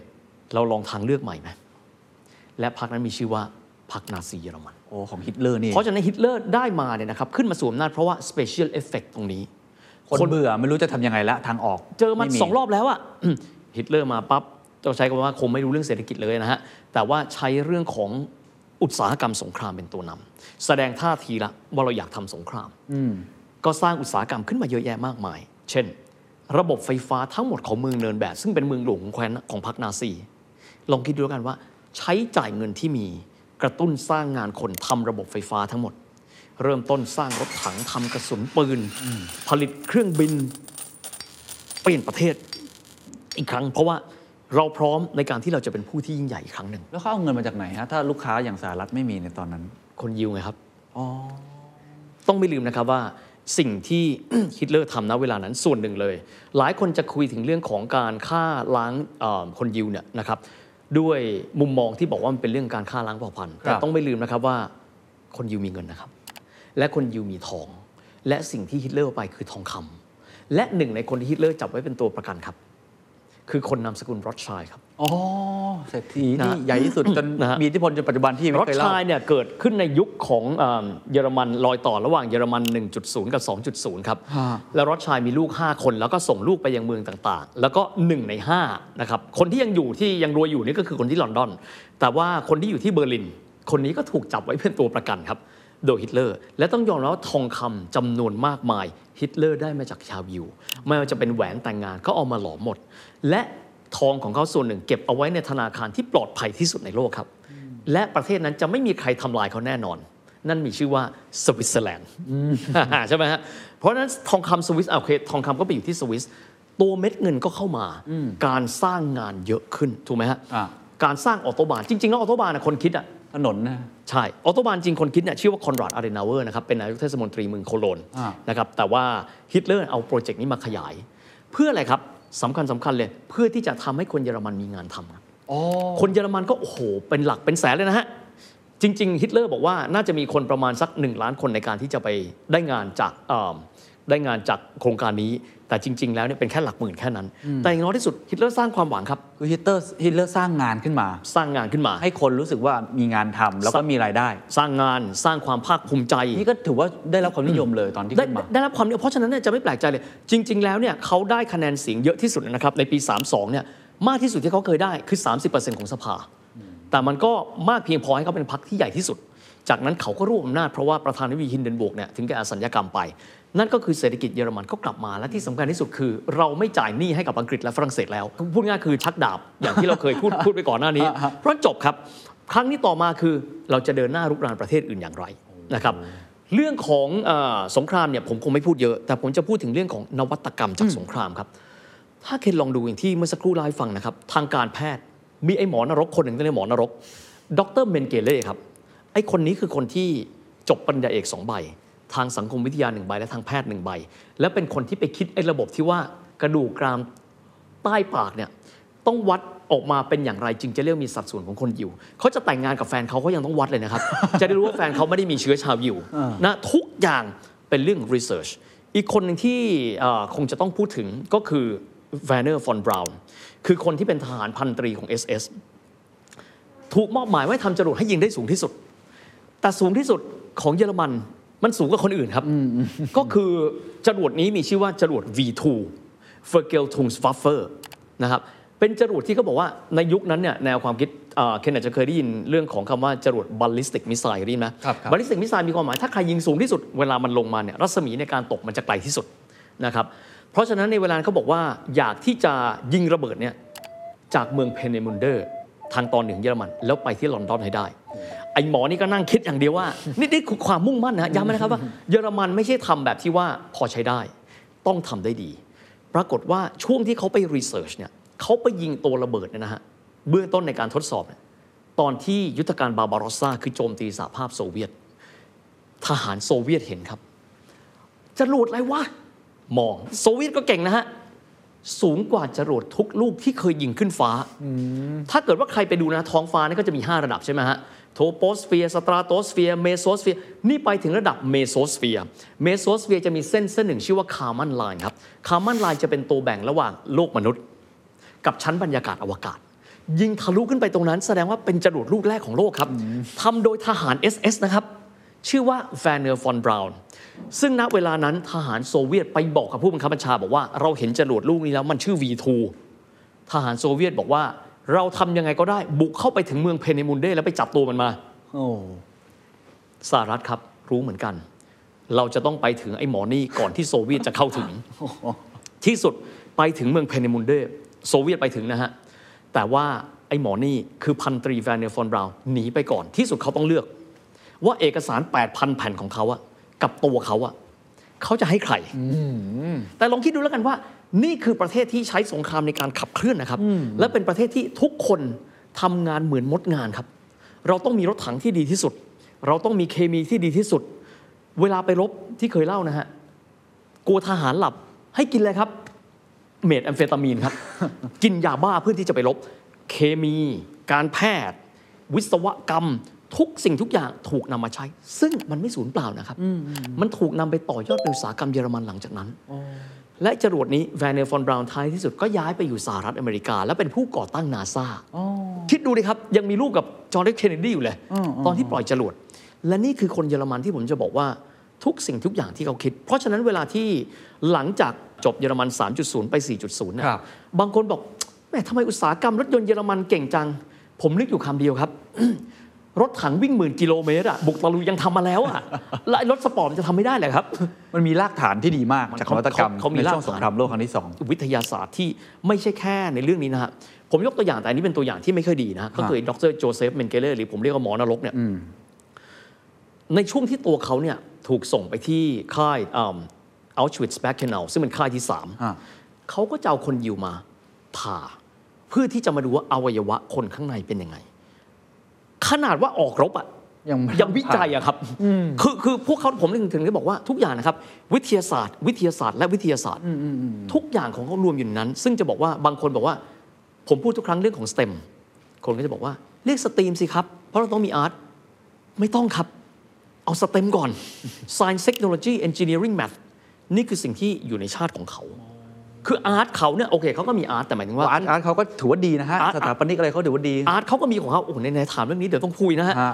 เราลองทางเลือกใหม่ไหมและพรรคนั้นมีชื่อว่า พรรคนาซีเยอรมัน
โอ้ของฮิตเลอร์นี่
เพราะฉะนั้นฮิตเลอร์ได้มาเนี่ยนะครับขึ้นมาสู่อำนาจเพราะว่า special effect ตรงนี้
คนเบื่อไม่รู้จะทำยังไงละทางออก
เจอมัน
ไป
สองรอบแล้วอะฮิตเลอร์มาปั๊บต้องใช้คำว่าคงไม่รู้เรื่องเศรษฐกิจเลยนะฮะแต่ว่าใช้เรื่องของอุตสาหกรรมสงครามเป็นตัวนำแสดงท่าทีละว่าเราอยากทำสงครามก็สร้างอุตสาหกรรมขึ้นมาเยอะแยะมากมาย เช่น ระบบไฟฟ้าทั้งหมดของเมืองเนินแบบ ซึ่งเป็นเมืองหลวงของแคว้นของพรรคนาซี ลองคิดดูแล้วกันว่า ใช้จ่ายเงินที่มี กระตุ้นสร้างงานคนทำระบบไฟฟ้าทั้งหมด เริ่มต้นสร้างรถถังทำกระสุนปืน ผลิตเครื่องบิน เปลี่ยนประเทศอีกครั้ง เพราะว่าเราพร้อมในการที่เราจะเป็นผู้ที่ยิ่งใหญ่อีกครั้งหนึ่ง
แล้วเขาเอาเงินมาจากไหนฮะ ถ้าลูกค้าอย่างสหรัฐไม่มีในตอนนั้น
คนยิวไงครับ
อ๋อ
ต้องไม่ลืมนะครับว่าสิ่งที่ฮิตเลอร์ทำณเวลานั้นส่วนหนึ่งเลย หลายคนจะคุยถึงเรื่องของการฆ่าล้างเอ่อคนยิวเนี่ยนะครับ ด้วยมุมมองที่บอกว่ามันเป็นเรื่องการฆ่าล้างเผ่าพันธุ์
ครับ
แต่ต้องไม่ลืมนะครับว่าคนยิวมีเงินนะครับ และคนยิวมีทอง และสิ่งที่ฮิตเลอร์เอาไปคือทองคำและหนึ่งในคนที่ฮิตเลอร์จับไว้เป็นตัวประกันครับ คือคนนามสกุลรอดชัยครับ
อ๋อเศรษฐีที่
นะ
ใหญ่ที่สุดจน
นะฮะ
มีอิทธิพลจนปัจจุบันที่ไม่
รถ
เคยเล่า
ชายเนี่ยเกิดขึ้นในยุคของเอ่อเยอรมันรอยต่อระหว่างเยอรมัน 1.0 กับ 2.0 ครับ
ฮะ
แล้วรถชายมีลูก 5 คนแล้วก็ส่งลูกไปยังเมืองต่างๆ แล้วก็ 1 ใน 5 นะครับ คนที่ยังอยู่ที่ยังรวยอยู่นี่ก็คือคนที่ลอนดอน แต่ว่าคนที่อยู่ที่เบอร์ลิน คนนี้ก็ถูกจับไว้เป็นตัวประกันครับ โดยฮิตเลอร์ และต้องยอมรับว่าทองคำจำนวนมากมายฮิตเลอร์ได้มาจากชาวยิว ไม่ว่าจะเป็นแหวนแต่งงานก็เอามาหลอมหมด และ ทองของเขาส่วนหนึ่งเก็บเอาไว้ในธนาคารที่ปลอดภัยที่สุดในโลกครับ และประเทศนั้นจะไม่มีใครทำลายเขาแน่นอน นั่นมีชื่อว่าสวิตเซอร์แลนด์ใช่ไหมฮะเพราะฉะนั้นทองคำสวิสโอเคทองคำก็ไปอยู่ที่สวิสตัวเม็ดเงินก็เข้ามา การสร้างงานเยอะขึ้นถูกไหมฮะ
อ่า
การสร้าง Autobahn จริงๆแล้ว Autobahn นะคนคิดอะ
ถนนนะ
ใช่ Autobahn จริงคนคิดเนี่ยชื่อว่าคอนราดอาร์เดนาเวอร์นะครับเป็นนายกเทศมนตรีเมืองโคโลญ
อ่า
นะครับแต่ว่าฮิตเลอร์เอาโปรเจกต์นี้มาขยาย เพื่ออะไรครับ สำคัญสำคัญเลย เพื่อที่จะทำให้คนเยอรมันมีงานทำครับ
อ๋อ
คนเยอรมันก็โอ้โหเป็นหลักเป็นแสนเลยนะฮะจริง ๆ ฮิตเลอร์บอกว่าน่าจะมีคนประมาณสัก 1 ล้านคนในการที่จะไปได้งานจากเอ่อได้งานจากโครงการนี้ แต่จริง ๆ แล้วเนี่ยเป็นแค่หลักหมื่นแค่นั้น แต่อย่างน้อยที่สุดฮิตเลอร์สร้างความหวังครับ
คือฮิตเลอร์ฮิตเลอร์สร้างงานขึ้นมา
สร้างงานขึ้นมา
ให้คนรู้สึกว่ามีงานทำแล้วก็มีรายได้
สร้างงานสร้างความภาคภูมิใจ
นี่ก็ถือว่าได้รับความนิยมเลยตอนที่
ได้
ขึ้นมา
ได้รับความนิยมเพราะฉะนั้นเนี่ยจะไม่แปลกใจเลย จริง ๆ แล้วเนี่ยเขาได้คะแนนเสียงเยอะที่สุดนะครับในปี 32เนี่ยมากที่สุดที่เขาเคยได้คือ 30%ของสภา แต่มันก็มากเพียงพอให้เขาเป็นพรรคที่ใหญ่ที่สุด จากนั้นเขาก็รวบอำนาจเพราะว่าประธานาธิบดีฮินเดนบุกเนี่ยถึงแก่อสัญญกรรมไป นั่นก็คือเศรษฐกิจเยอรมันก็กลับมาและที่สำคัญที่สุดคือ เราไม่จ่ายหนี้ให้กับอังกฤษและฝรั่งเศสแล้ว พูดง่ายๆคือชักดาบอย่างที่เราเคยพูดพูดไปก่อนหน้านี้ เพราะจบครับ ครั้งนี้ต่อมาคือเราจะเดินหน้ารุกรานประเทศอื่นอย่างไรนะครับเรื่องของเออสงครามเนี่ยผมคงไม่พูดเยอะ แต่ผมจะพูดถึงเรื่องของนวัตกรรมจากสงครามครับ ถ้าเคนลองดูอย่างที่เมื่อสักครู่เล่าให้ฟังนะครับทางการแพทย์มีไอ้หมอนรกคนหนึ่งในหมอนรก ดรเมนเกเล่ครับไอ้คนนี้คือคนที่จบปริญญาเอกสองใบ ทางสังคมวิทยาหนึ่งใบ และทางแพทย์หนึ่งใบ และเป็นคนที่ไปคิดไอ้ระบบที่ว่ากระดูกกรามใต้ปากเนี่ยต้องวัดออกมาเป็นอย่างไรจึงจะเรียกมีสัดส่วนของคนยิวเขาจะแต่งงานกับแฟนเขาเขายังต้องวัดเลยนะครับ จะได้รู้ว่าแฟนเขาไม่ได้มีเชื้อชาวยิวนะทุกอย่างเป็นเรื่อง research อีกคนหนึ่งที่เอ่อคงจะต้องพูดถึงก็คือแวนเนอร์ฟอนบราวน์คือคนที่เป็นทหารพันตรีของ SS ถูกมอบหมายไว้ทำจรวดให้ยิงได้สูงที่สุด แต่สูงที่สุดของเยอรมัน มันสูงกว่าคนอื่นครับ ก็คือจรวดนี้มีชื่อว่าจรวด V2 f e r g e l t u n g s w a f f e r นะครับเป็นจรวดที่เขาบอกว่าในยุคนั้นเนี่ยแนวความคิดเอ่อเคนอาจจะเคยได้ยินเรื่องของคำว่าจรวด ballistic missile ได้ยินไหม
ครับครับ
ballistic missile มีความหมายถ้าใครยิงสูงที่สุดเวลามันลงมาเนี่ยรัศมีในการตกมันจะไกลที่สุดนะครับเพราะฉะนั้นในเวลานั้นเขาบอกว่าอยากที่จะยิงระเบิดเนี่ยจากเมืองเพเนมุนเดอร์ทางตอนเหนือของเยอรมัน แล้วไปที่ลอนดอนให้ได้ ไอหมอนี่ก็นั่งคิดอย่างเดียวว่า นี่นี่คือความมุ่งมั่นนะย้ำนะครับว่าเยอรมันไม่ใช่ทำแบบที่ว่าพอใช้ได้ ต้องทำได้ดี ปรากฏว่าช่วงที่เขาไป research เนี่ยเขาไปยิงตัวระเบิดเนี่ยนะฮะเบื้องต้นในการทดสอบเนี่ยตอนที่ยุทธการบาบารอสซาคือโจมตีสหภาพโซเวียต ทหารโซเวียตเห็นครับจรวดอะไรวะมองโซเวียตก็เก่งนะฮะสูงกว่าจรวดทุกลูกที่เคยยิงขึ้นฟ้า ถ้าเกิดว่าใครไปดูนะท้องฟ้านี่ก็จะมี 5 ระดับใช่ไหมฮะ troposphere stratosphere mesosphere นี่ไปถึงระดับ mesosphere mesosphere จะมีเส้นเส้นหนึ่งชื่อว่า Kármán line ครับ Kármán line จะเป็นตัวแบ่งระหว่างโลกมนุษย์ กับชั้นบรรยากาศอวกาศ ยิงทะลุขึ้นไปตรงนั้น แสดงว่าเป็นจรวดลูกแรกของโลกครับทำโดยทหาร SS นะครับชื่อว่าแฟนเนอร์ฟอนบราวน์ซึ่งณเวลานั้นทหารโซเวียตไปบอกกับผู้บังคับบัญชาบอกว่าเราเห็นจรวดลูกนี้แล้วมันชื่อ V2 ทหารโซเวียตบอกว่า เราทำยังไงก็ได้บุกเข้าไปถึงเมืองเพเนมุนเดแล้วไปจับตัวมันมา
โอ้
สหรัฐครับรู้เหมือนกัน เราจะต้องไปถึงไอ้หมอนี่ก่อนที่โซเวียตจะเข้าถึง ที่สุดไปถึงเมืองเพเนมุนเดโซเวียตไปถึงนะฮะ แต่ว่าไอ้หมอนี่คือพันตรีแวนเนอร์ฟอนบราวน์หนีไปก่อนที่สุดเขาต้องเลือก ว่าเอกสาร 8,000 แผ่นของเขาอะกับตัวเขาอะเขาจะให้ใครแต่ลองคิดดูแล้วกันว่า นี่คือประเทศที่ใช้สงครามในการขับเคลื่อนนะครับ และเป็นประเทศที่ทุกคนทำงานเหมือนมดงานครับ เราต้องมีรถถังที่ดีที่สุด เราต้องมีเคมีที่ดีที่สุด เวลาไปรบที่เคยเล่านะฮะกลัวทหารหลับให้กินเลยครับ เมทแอมเฟตามีนครับ กินยาบ้าเพื่อที่จะไปรบ เคมี การแพทย์ วิศวกรรม ทุกสิ่งทุกอย่างถูกนำมาใช้ ซึ่งมันไม่สูญเปล่านะครับ มันถูกนำไปต่อยอดเป็นอุตสาหกรรมเยอรมันหลังจากนั้น และจรวดนี้แวนเนลฟอนบราวน์ท้ายที่สุดก็ย้ายไปอยู่สหรัฐอเมริกา และเป็นผู้ก่อตั้งนาซาคิดดูดิครับ ยังมีรูปกับจอห์นเอฟเคนเนดีอยู่เลย ตอนที่ปล่อยจรวด และนี่คือคนเยอรมันที่ผมจะบอกว่าทุกสิ่งทุกอย่างที่เขาคิด เพราะฉะนั้นเวลาที่หลังจากจบเยอรมัน 3.0 ไป 4.0นะครับบางคนบอกแหมทำไมอุตสาหกรรมรถยนต์เยอรมันเก่งจัง ผมนึกอยู่คำเดียวครับ รถถังวิ่งหมื่นกิโลเมตรอะบุกตะลุยยังทำมาแล้วอะและไอ้รถสปอร์ตมันจะทำไม่ได้เหรอครับ
มันมีรากฐานที่ดีมากจากนวัตกรรม
เขาเขามี
ในช่วง
รากฐาน
สงครามโลกครั้งที่สอง
วิทยาศาสตร์ที่ไม่ใช่แค่ในเรื่องนี้นะฮะผมยกตัวอย่างแต่อันนี้เป็นตัวอย่างที่ไม่ค่อยดีนะก็คือดรโจเซฟเมนเกเลหรือผมเรียกว่าหมอนรกเนี่ยในช่วงที่ตัวเขาเนี่ยถูกส่งไปที่ค่ายอัลชวิตส์แบคเคนลซึ่งเป็นค่ายที่
อ่า
3เขาก็จะเอาคนยิวมาผ่า เพื่อที่จะมาดูว่าอวัยวะคนข้างในเป็นยังไง ขนาดว่าออกรบอะ
ยังไม่
ยังวิจัยอะครับคือคือพวกเขาผมถึงถึงได้บอกว่าทุกอย่างนะครับ วิทยาศาสตร์ วิทยาศาสตร์ และวิทยาศาสตร์ ทุกอย่างของเขารวมอยู่ในนั้น ซึ่งจะบอกว่าบางคนบอกว่า ผมพูดทุกครั้งเรื่องของ STEM คนก็จะบอกว่าเรียก STEAM สิครับ เพราะเราต้องมี art ไม่ต้องครับ เอา STEM ก่อน Science Technology Engineering Math นี่คือสิ่งที่อยู่ในชาติของเขา คือ art เขาเนี่ยโอเคเขาก็มี art แต่หมายถึงว่า
art art เขาก็ถือว่าดีนะฮะ
art
สถาปนิกอะไรเขาถือว่าดี
art เขาก็มีของเขาโอ้โหในๆถามเรื่องนี้เดี๋ยวต้องพูดนะฮะ
ฮะ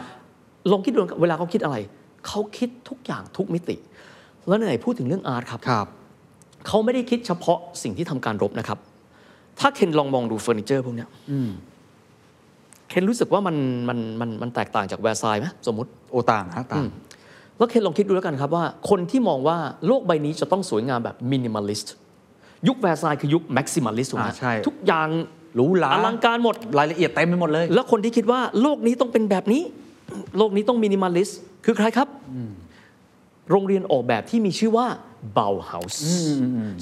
ลองคิดดูเวลาเขาคิดอะไรเขาคิดทุกอย่างทุกมิติ แล้วไหนๆพูดถึงเรื่อง art ครับ
ครับ
เขาไม่ได้คิดเฉพาะสิ่งที่ทำการรบนะครับ ถ้าเคนลองมองดูเฟอร์นิเจอร์พวกเนี้ยเคนรู้สึกว่ามันมันมันมันแตกต่างจากแวร์ซายน์ไหมสมมติ
โอต่างฮะต่าง
แล้วเคนลองคิดดูแล้วกันครับว่า คนที่มองว่าโลกใบนี้จะต้องสวยงามแบบ minimalist ยุคแวร์ซายน์คือยุค maximalist ถูกไหม
อ่าใช่
ทุกอย่าง
หรูหรา
อลังการหมด
รายละเอียดเต็มไปหมดเลย
แล้วคนที่คิดว่าโลกนี้ต้องเป็นแบบนี้ โลกนี้ต้อง minimalist คือใครครับโรงเรียนออกแบบที่มีชื่อว่า Bauhaus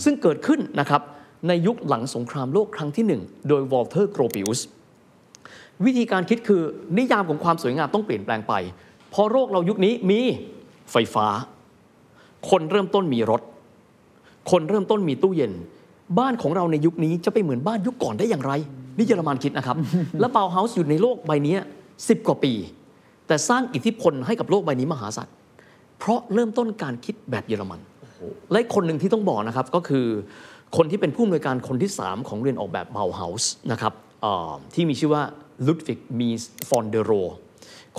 ซึ่งเกิดขึ้นนะครับในยุคหลังสงครามโลกครั้งที่หนึ่งโดยวอลเทอร์โกรปิอุสวิธีการคิดคือนิยามของความสวยงามต้องเปลี่ยนแปลงไปเพราะโลกเรายุคนี้มีไฟฟ้า คนเริ่มต้นมีรถ คนเริ่มต้นมีตู้เย็น บ้านของเราในยุคนี้จะไปเหมือนบ้านยุคก่อนได้อย่างไร นี่เยอรมันคิดนะครับ และบาวเฮาส์อยู่ในโลกใบนี้สิบกว่าปี แต่สร้างอิทธิพลให้กับโลกใบนี้มหาศาลเพราะเริ่มต้นการคิดแบบเยอรมัน และอีกคนหนึ่งที่ต้องบอกนะครับก็คือคนที่เป็นผู้อำนวยการคนที่ 3 ของโรงเรียนออกแบบบาวเฮาส์นะครับเอ่อที่มีชื่อว่าลุดวิกมีสฟอนเดโร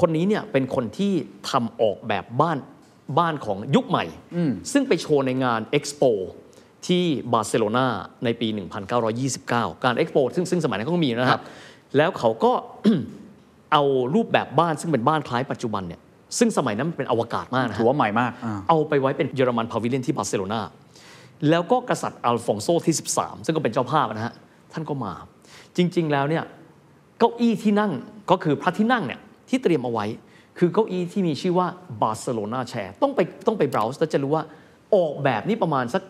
คนนี้เนี่ยเป็นคนที่ทำออกแบบบ้าน บ้านของยุคใหม่ ซึ่งไปโชว์ในงาน Expo ที่บาร์เซโลนาในปี 1929 การ Expo ซึ่งซึ่งสมัยนั้นเขาก็มีนะค
ครั
รับบแล้วเขาก็เอารูปแบบบ้านซึ่งเป็นบ้านคล้ายปัจจุบันเนี่ยซึ่งสมัยนั้นมันเป็นอวกาศมากนะฮะถื
อว่าใหม่มากอ่า
เอาไปไว้เป็นเยอรมัน pavilion ที่บาร์เซโลนาแล้วก็กษัตริย์อัลฟองโซที่ 13 ซึ่งก็เป็นเจ้าภาพนะฮะ ท่านก็มา จริง ๆ แล้วเนี่ยเก้าอี้ที่นั่งก็คือพระที่นั่งเนี่ยที่เตรียมเอาไว้ คือเก้าอี้ที่มีชื่อว่า Barcelona chair ต้องไปต้องไป browse แล้วจะรู้ว่าออกแบบนี้ประมาณสัก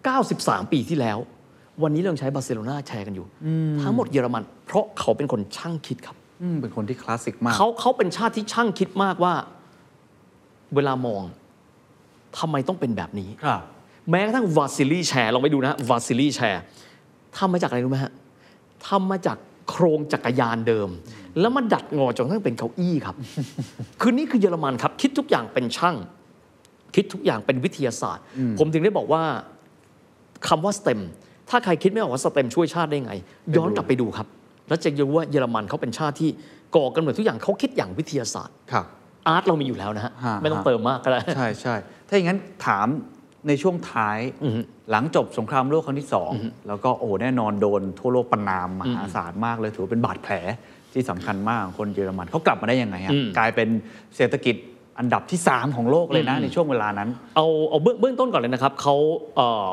93 ปีที่แล้ว วันนี้เรายังใช้ Barcelona chair กันอยู่ ทั้งหมดเยอรมัน เพราะเขาเป็นคนช่างคิดครับ
อืมเป็นคนที่คลาสสิกมาก
เขาเขาเป็นชาติที่ช่างคิดมากว่า เวลามองทำไมต้องเป็นแบบนี้
ครับ
แม้กระทั่ง Wassily chair ลองไปดูนะ Wassily chair ทำมาจากอะไรรู้ไหมฮะทำมาจากโครงจักรยานเดิม แล้วมาดัดงอจนกระทั่งเป็นเก้าอี้ครับ คือนี่คือเยอรมันครับ คิดทุกอย่างเป็นช่าง คิดทุกอย่างเป็นวิทยาศาสตร์ ผมถึงได้บอกว่าคำว่า STEM ถ้าใครคิดไม่ออกว่า STEM ช่วยชาติได้ไง ย้อนกลับไปดูครับ แล้วจะรู้ว่าเยอรมันเขาเป็นชาติที่ก่อกันเหมือนทุกอย่างเขาคิดอย่างวิทยาศาสตร์
ครับ
อาร์ตเรามีอยู่แล้วนะฮะ
ฮะ
ไม่ต้อง
ฮะ
เติมมากก็ได้
ใช่ใช่ถ้าอย่างนั้นถามในช่วงท้ายหลังจบสงครามโลกครั้งที่สองแล้วก็โอ้แน่นอนโดนทั่วโลกประนามมหาศาลมากเลยถือว่าเป็นบาดแผล ที่สำคัญมากของคนเยอรมันเขากลับมาได้ยังไงฮะ
อืม
กลายเป็นเศรษฐกิจอันดับที่ 3 ของโลกเลยนะในช่วงเวลานั้น
เอาเอาเบื้องเบื้องต้นก่อนเลยนะครับเขาเอ่อ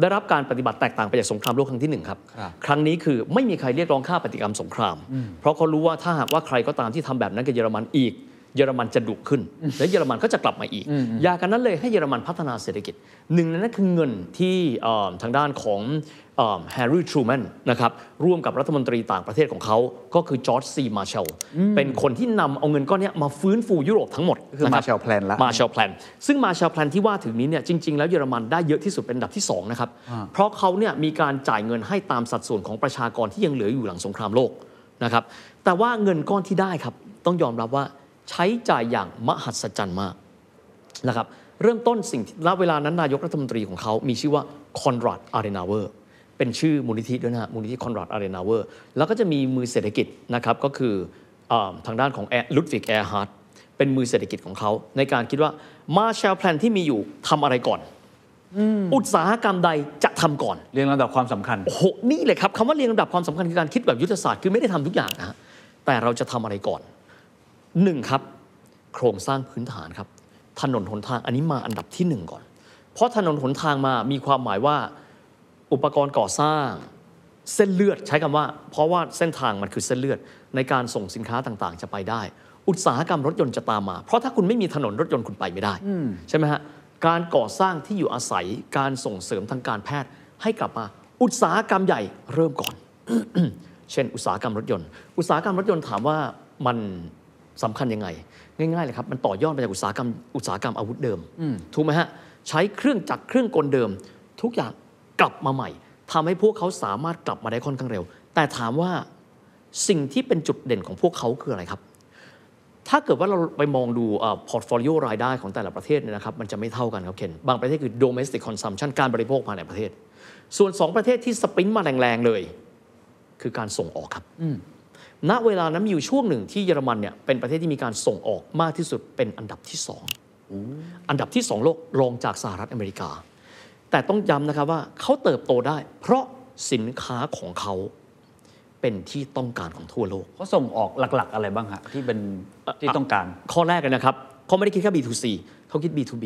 ได้รับการปฏิบัติแตกต่างไปจากสงครามโลกครั้งที่หนึ่งครับ
ครับ
ครั้งนี้คือไม่มีใครเรียกร้องค่าปฏิกรรมสงคราม เพราะเขารู้ว่าถ้าหากว่าใครก็ตามที่ทำแบบนั้นกับเยอรมันอีก เยอรมันจะดุขึ้น และเยอรมันก็จะกลับมาอีก ยากันนั้นเลยให้เยอรมันพัฒนาเศรษฐกิจ หนึ่งในนั้นคือเงินที่เอ่อทางด้านของแฮร์รี่ทรูแมนนะครับร่วมกับรัฐมนตรีต่างประเทศของเขาก็คือจอร์จซีมาร์ชัลเป็นคนที่นำเอาเงินก้อนเนี้ยมาฟื้นฟูยุโรปทั้งหมด
คือ
นะครับ
Marshall Plan ละ
มา Marshall Plan ซึ่ง Marshall Plan ที่ว่าถึงนี้เนี่ยจริง ๆ แล้วเยอรมันได้เยอะที่สุดเป็นอันดับที่2นะครับเพราะเขาเนี่ยมีการจ่ายเงินให้ตามสัดส่วนของประชากรที่ยังเหลืออยู่หลังสงครามโลกนะครับแต่ว่าเงินก้อนที่ได้ครับต้องยอมรับว่า ใช้จ่ายอย่างมหัศจรรย์มากนะครับเริ่มต้นสิ่งที่ณเวลานั้นนายกรัฐมนตรีของเขามีชื่อว่าคอนราดอาเดนาวเออร์เป็นชื่อมูลนิธิด้วยนะฮะมูลนิธิคอนราดอาเดนาวเออร์แล้วก็จะมีมือเศรษฐกิจนะครับก็คืออาทางด้านของลุดวิกแอร์ฮาร์ดเป็นมือเศรษฐกิจของเขา ในการคิดว่า Marshall Plan ที่มีอยู่ทำอะไรก่อนอุตสาหกรรมใดจะทำก่อน
เรียงลำดับความสำคัญ
โอ้โหนี่เลยครับคำว่าเรียงลำดับความสำคัญคือการคิดแบบยุทธศาสตร์คือไม่ได้ทำทุกอย่างนะฮะแต่เราจะทำอะไรก่อน หนึ่งครับ โครงสร้างพื้นฐานครับ ถนนหนทางอันนี้มาอันดับที่หนึ่งก่อน เพราะถนนหนทางมามีความหมายว่าอุปกรณ์ก่อสร้างเส้นเลือดใช้คำว่า เพราะว่าเส้นทางมันคือเส้นเลือด ในการส่งสินค้าต่างๆ จะไปได้ อุตสาหกรรมรถยนต์จะตามมา เพราะถ้าคุณไม่มีถนนรถยนต์คุณไปไม่ได้ใช่ไหมฮะการก่อสร้างที่อยู่อาศัยการส่งเสริมทางการแพทย์ให้กลับมา อุตสาหกรรมใหญ่เริ่มก่อน เช่น อุตสาหกรรมรถยนต์ อุตสาหกรรมรถยนต์ถามว่ามัน สำคัญยังไง ง่ายๆเลยครับมันต่อยอดมาจากอุตสาหกรรมอุตสาหกรรมอาวุธเดิมถูกไหมฮะใช้เครื่องจักรเครื่องกลเดิม ทุกอย่างกลับมาใหม่ทำให้พวกเขาสามารถกลับมาได้ค่อนข้างเร็ว แต่ถามว่าสิ่งที่เป็นจุดเด่นของพวกเขาคืออะไรครับ ถ้าเกิดว่าเราไปมองดู portfolio รายได้ของแต่ละประเทศเนี่ยนะครับมันจะไม่เท่ากันครับเคนบางประเทศคือ domestic consumption การบริโภคภายในประเทศ ส่วน 2 ประเทศที่ sprint มาแรงๆเลย คือการส่งออกครับ ณเวลานั้นมีอยู่ช่วงหนึ่งที่เยอรมันเนี่ยเป็นประเทศที่มีการส่งออกมากที่สุดเป็นอันดับที่สองอันดับที่สองโลกรองจากสหรัฐอเมริกา แต่ต้องย้ำนะครับว่าเขาเติบโตได้ เพราะสินค้าของเขาเป็นที่ต้องการของทั่วโลก
เขาส่งออกหลัก ๆ อะไรบ้างฮะที่เป็นที่ต้องการ
ข้อแรกเลยนะครับเขาไม่ได้คิดแค่ B2C เขาคิด B2B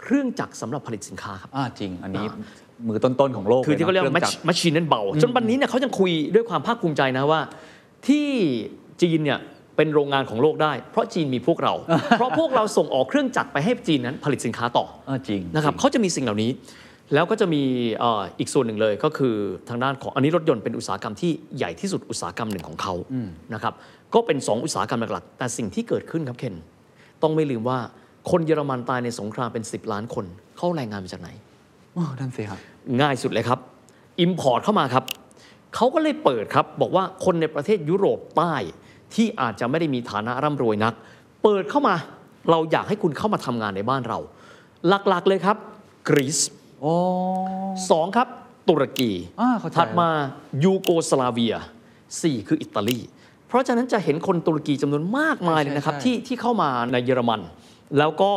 เครื่องจักรสำหรับผลิตสินค้าครับ
อ่าจริง อันนี้มือต้น ๆ ของโลก
คือที่เขาเรียกว่า
ลนะคองจัก
มัชชีนนั่นเบา จนวันนี้เนี่ยเขายังคุยด้วยความภาคภูมิใจนะว่า ที่จีนเนี่ยเป็นโรงงานของโลกได้ เพราะจีนมีพวกเรา เพราะพวกเราส่งออกเครื่องจักรไปให้จีนนั้นผลิตสินค้าต่อ
อ่าจริง
นะครับ
จง
เขาจะมีสิ่งเหล่านี้ แล้วก็จะมีเอ่ออีกส่วนหนึ่งเลยก็คือทางด้านของอันนี้รถยนต์เป็นอุตสาหกรรมที่ใหญ่ที่สุดอุตสาหกรรมหนึ่งของเขานะครับก็เป็น 2 อุตสาหกรรมหลักๆแต่สิ่งที่เกิดขึ้นครับเคนต้องไม่ลืมว่าคนเยอรมันตายในสงครามเป็น 10 ล้านคนเข้าแรงงานมาจากไหน
โอ้นั่นสิครับ
ง่ายสุดเลยครับimport เข้ามาครับ เขาก็เลยเปิดครับ บอกว่าคนในประเทศยุโรปใต้ ที่อาจจะไม่ได้มีฐานะร่ำรวยนัก เปิดเข้ามาเราอยากให้คุณเข้ามาทำงานในบ้านเรา หลักๆเลยครับกรีซ
โอ้
สองครับ ตุรกี
อ่าเข้าใจ
ถัดมายูโกสลาเวียสี่คืออิตาลี เพราะฉะนั้นจะเห็นคนตุรกีจำนวนมากมายเลยนะครับที่ที่เข้ามาในเยอรมัน แล้วก็